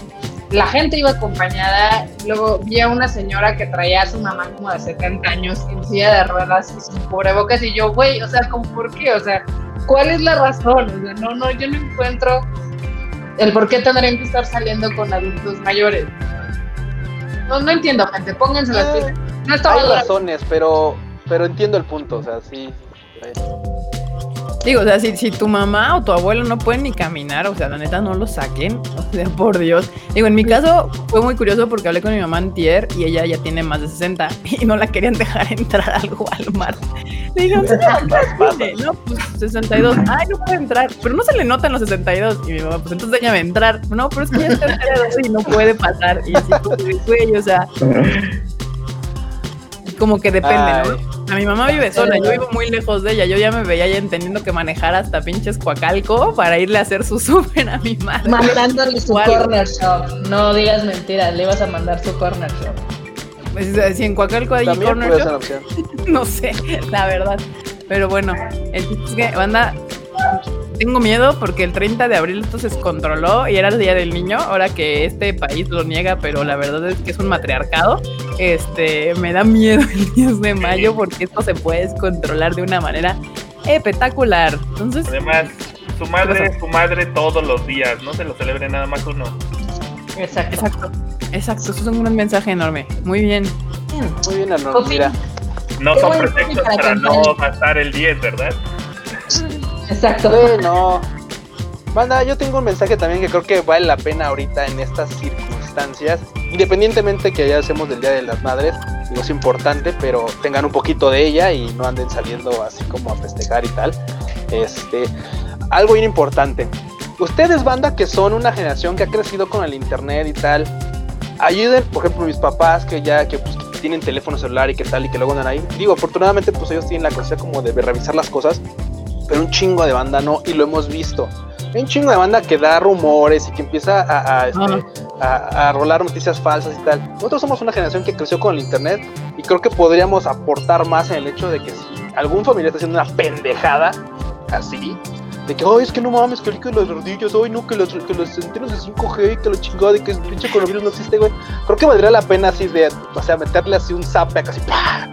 la gente iba acompañada, luego vi a una señora que traía a su mamá como de 70 años en silla de ruedas y sin cubrebocas y yo, güey, o sea, ¿cómo por qué? O sea, ¿cuál es la razón? O sea, no, no, yo no encuentro el por qué tendrían que estar saliendo con adultos mayores. No, no entiendo, gente, pónganse las eh, No Hay razones, pero, pero entiendo el punto, o sea, sí. Digo, o sea, si, si tu mamá o tu abuelo no pueden ni caminar, o sea, la neta no lo saquen. O sea, por Dios. Digo, en mi caso fue muy curioso porque hablé con mi mamá antier y ella ya tiene más de 60 y no la querían dejar entrar al Walmart. Le dije, "¿Cuántos tiene?". no, pues 62. Ay, no puede entrar. Pero no se le notan los 62. Y mi mamá, pues entonces déjame entrar. No, pero es que ya está y no puede pasar. Y así como de, güey, o sea, como que depende, Ay. ¿no? A mi mamá vive sola, yo vivo muy lejos de ella. Yo ya me veía ya teniendo que manejar hasta pinches Coacalco para irle a hacer su súper a mi madre. Mandándole su corner shop. No digas mentiras, le ibas a mandar su corner shop. Pues, Si en Coacalco hay También corner shop, no sé, la verdad. Pero bueno, el chiste es que, banda, tengo miedo porque el 30 de abril esto se descontroló y era el Día del Niño, ahora que este país lo niega, pero la verdad es que es un matriarcado. Este, me da miedo el 10 de mayo porque esto se puede descontrolar de una manera espectacular. Entonces, Además, su madre es su madre todos los días, no se lo celebre nada más uno. Exacto. exacto, exacto, eso es un gran mensaje enorme. Muy bien. Muy bien, Arnold. Mira, No Qué son pretextos para para no gastar el 10, ¿verdad? Exacto. bueno. Banda, yo tengo un mensaje también que creo que vale la pena ahorita en estas circunstancias. Independientemente que ya hacemos del Día de las Madres, digo, es importante, pero tengan un poquito de ella y no anden saliendo así como a festejar y tal. Este, algo bien importante. Ustedes, banda, que son una generación que ha crecido con el internet y tal, ayuden, por ejemplo, mis papás que ya que pues, tienen teléfono celular y que tal y que luego andan ahí. Digo, afortunadamente, pues ellos tienen la capacidad como de revisar las cosas, pero un chingo de banda no, y lo hemos visto. Hay un chingo de banda que da rumores y que empieza a, a, este, Ajá. a- a rolar noticias falsas y tal. Nosotros somos una generación que creció con el internet y creo que podríamos aportar más en el hecho de que si algún familiar está haciendo una pendejada así, de que, ay, es que no mames, que las rodillas, ay, no, que los, que los centenos de 5G, que lo chingado, de que el pinche coronavirus no existe, güey. Creo que valdría la pena así de, o sea, meterle así un zape acá así, ¡pah!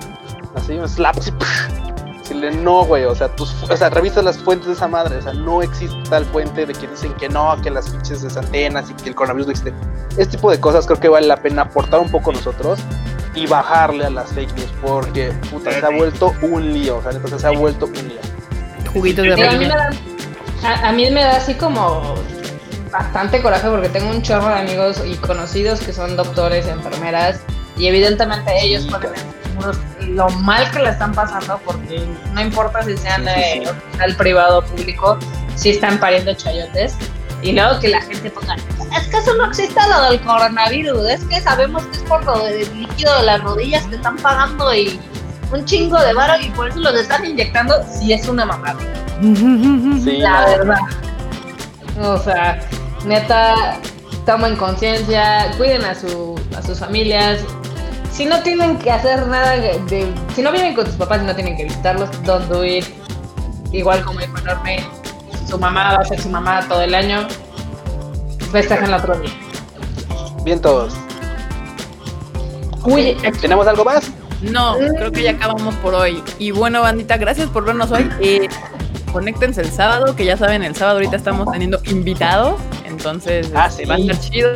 así un slap, así, ¡pah! Decirle, no, güey, o sea, tus, o sea, revisa las fuentes de esa madre, o sea, no existe tal fuente de que dicen que no, que las pinches de antenas y que el coronavirus no existe. Este tipo de cosas creo que vale la pena aportar un poco nosotros y bajarle a las fake news, porque, puta, se ha vuelto un lío, o sea, neta, se ha vuelto un lío. Juguitos de a, mí me da, a, a mí me da así como bastante coraje porque tengo un chorro de amigos y conocidos que son doctores, enfermeras y evidentemente ellos Sí. Seguros lo mal que la están pasando porque no importa si sean Sí, sí, de sí. hospital privado o público, si están pariendo chayotes. Y luego que la gente ponga, es que eso no existe lo del coronavirus, es que sabemos que es por lo del líquido de las rodillas que están pagando y un chingo de varo y por eso los están inyectando, si es una mamada la verdad. O sea, neta, tomen conciencia, cuiden a, su, a sus familias. Si no tienen que hacer nada de, Si no viven con sus papás y no tienen que visitarlos, don't do it. Igual como dijo Enorme, su mamá va a ser su mamá todo el año. Festejan otro día. Bien todos. Uy, ¿Tenemos algo más? No, creo que ya acabamos por hoy. Y bueno, bandita, gracias por vernos hoy. Eh, conéctense el sábado, que ya saben, el sábado ahorita estamos teniendo invitados. Entonces Ah, este, sí. va a estar chido.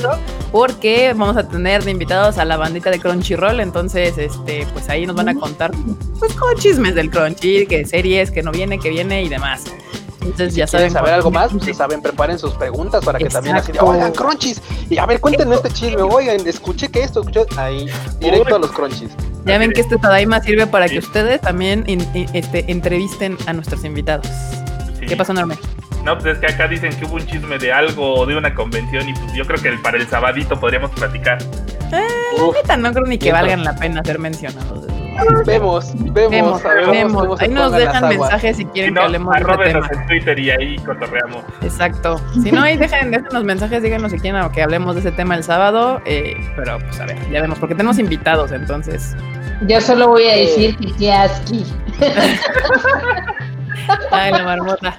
Porque vamos a tener de invitados a la bandita de Crunchyroll. Entonces, este, pues ahí nos van a contar pues como chismes del Crunchy, que series, que no viene, que viene y demás. Entonces ya ¿Quieren saben. saber algo más? Pues ya saben, preparen sus preguntas para que también así Exacto. oigan, crunchies. Y a ver, cuéntenme este chisme, oigan, escuché que esto, escuché. Ahí, directo a los crunchies. Ya ven que este Tadaima sirve para que ustedes también in- in- este, entrevisten a nuestros invitados. Sí. ¿Qué pasó, Norme? No, pues es que acá dicen que hubo un chisme de algo o de una convención y pues yo creo que el- para el sabadito podríamos platicar. Uf, Neta, no creo ni que Bien, valgan la pena ser mencionados. vemos, vemos, Vemos, a ver, vemos. cómo se Ahí nos dejan mensajes si Si quieren no, que hablemos de tema. en Twitter y ahí cotorreamos. Exacto. Si no, ahí dejen, déjenos mensajes, díganos si quieren que hablemos de ese tema el sábado. eh, pero pues a ver, ya vemos, porque tenemos invitados, entonces. yo solo voy a decir que qué asqui. Ay, la marmota.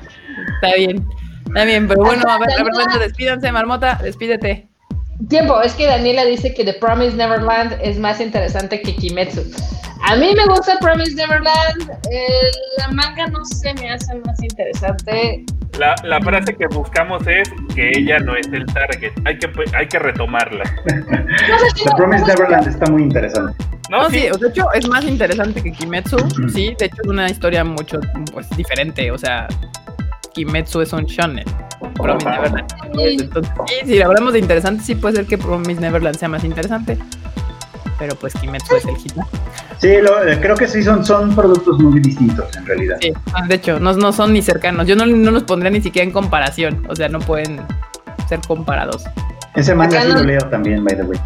Está bien. Está bien, pero bueno, a ver, a ver, bueno, despídanse, marmota, despídete. Tiempo, es que Daniela dice que The Promised Neverland es más interesante que Kimetsu. A mí me gusta Promised Neverland, eh, la manga no se me hace más interesante. La, la frase que buscamos es que ella no es el target. Hay que, hay que retomarla. The Promised Neverland está muy interesante. No, No, sí, sí, o sea, de hecho es más interesante que Kimetsu, sí, de hecho es una historia mucho pues diferente, o sea, Kimetsu es un shonen. Promise Neverland. Entonces, sí, si hablamos de interesante, sí puede ser que Promise Neverland sea más interesante. Pero pues Kimetsu es el hit. Sí, lo, eh, creo que sí son, son productos muy distintos en realidad. Sí, de hecho, no, no son ni cercanos. Yo no, no los pondría ni siquiera en comparación. O sea, no pueden ser comparados. Ese manga Acá sí no- lo leo también, by the way.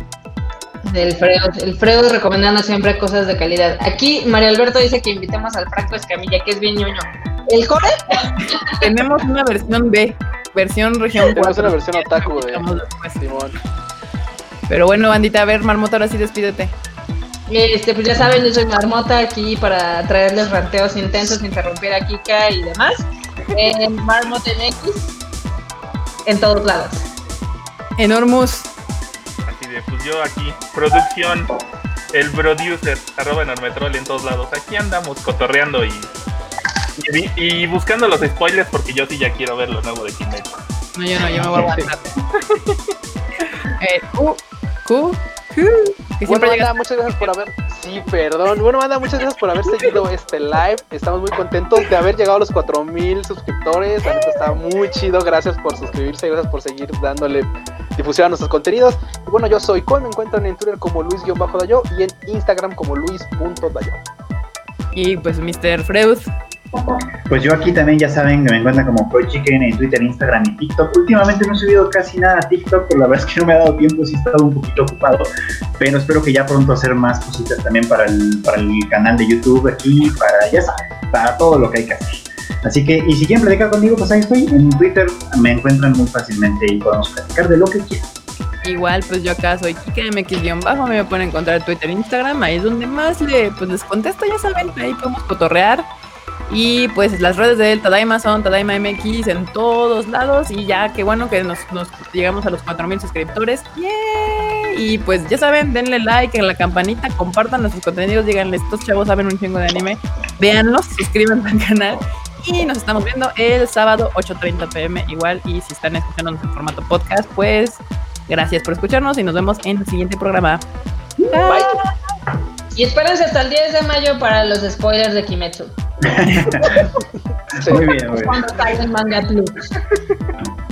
Del Freud, el Freud recomendando siempre cosas de calidad. Aquí Mario Alberto dice que invitemos al Franco Escamilla, que es bien ñoño. ¿El core? Tenemos una versión B, versión región Tenemos 4. una versión otaku de. Simón. Pero bueno, bandita, a ver, Marmota, ahora sí despídete. Este, pues ya saben, yo soy Marmota aquí para traerles ranteos intensos, interrumpir a Kika y demás. En Marmota MX, en todos lados. Enormous. Así de, pues yo aquí, producción, el producer, arroba enormetrol en todos lados. Aquí andamos cotorreando y, y, y buscando los spoilers porque yo sí ya quiero ver lo nuevo de Kimetsu. No, yo no, yo me voy a aguantar. eh, Q, Q, Q, que Bueno, banda, muchas gracias por haber. Sí, perdón. Bueno, banda, muchas gracias por haber seguido este live. Estamos muy contentos de haber llegado a los 4000 suscriptores. La neta está muy chido. Gracias por suscribirse. Gracias por seguir dándole difusión a nuestros contenidos. Y bueno, yo soy Cole. Me encuentran en Twitter como Luis-Dayo y en Instagram como Luis.dayo. Y pues Mr. Freud. Pues yo aquí también ya saben que me encuentran como Coy Chicken en Twitter, Instagram y TikTok. Últimamente no he subido casi nada a TikTok, pero la verdad es que no me ha dado tiempo, sí he estado un poquito ocupado. Pero espero que ya pronto hacer más cositas también para el, para el canal de YouTube aquí, para, ya saben, para todo lo que hay que hacer. Así que, y si quieren platicar conmigo, pues ahí estoy. En Twitter me encuentran muy fácilmente y podemos platicar de lo que quieran. Igual, pues yo acá soy KikaMX-bajo, me pueden encontrar en Twitter e Instagram, ahí es donde más le, pues les contesto, ya saben, ahí podemos cotorrear. Y pues las redes de Tadaima son Tadaima MX en todos lados. Y ya, qué bueno que nos, nos llegamos a los 4000 suscriptores. ¡Yay! Y pues ya saben, denle like en la campanita, compartan nuestros contenidos, díganle, estos chavos saben un chingo de anime. Véanlos, suscríbanse al canal. Y nos estamos viendo el sábado 8.30 pm igual. Y si están escuchándonos en formato podcast, pues gracias por escucharnos y nos vemos en el siguiente programa. Bye. Y espérense hasta el 10 de mayo para los spoilers de Kimetsu. Sí. Muy bien, muy bien. Cuando salga el manga plus.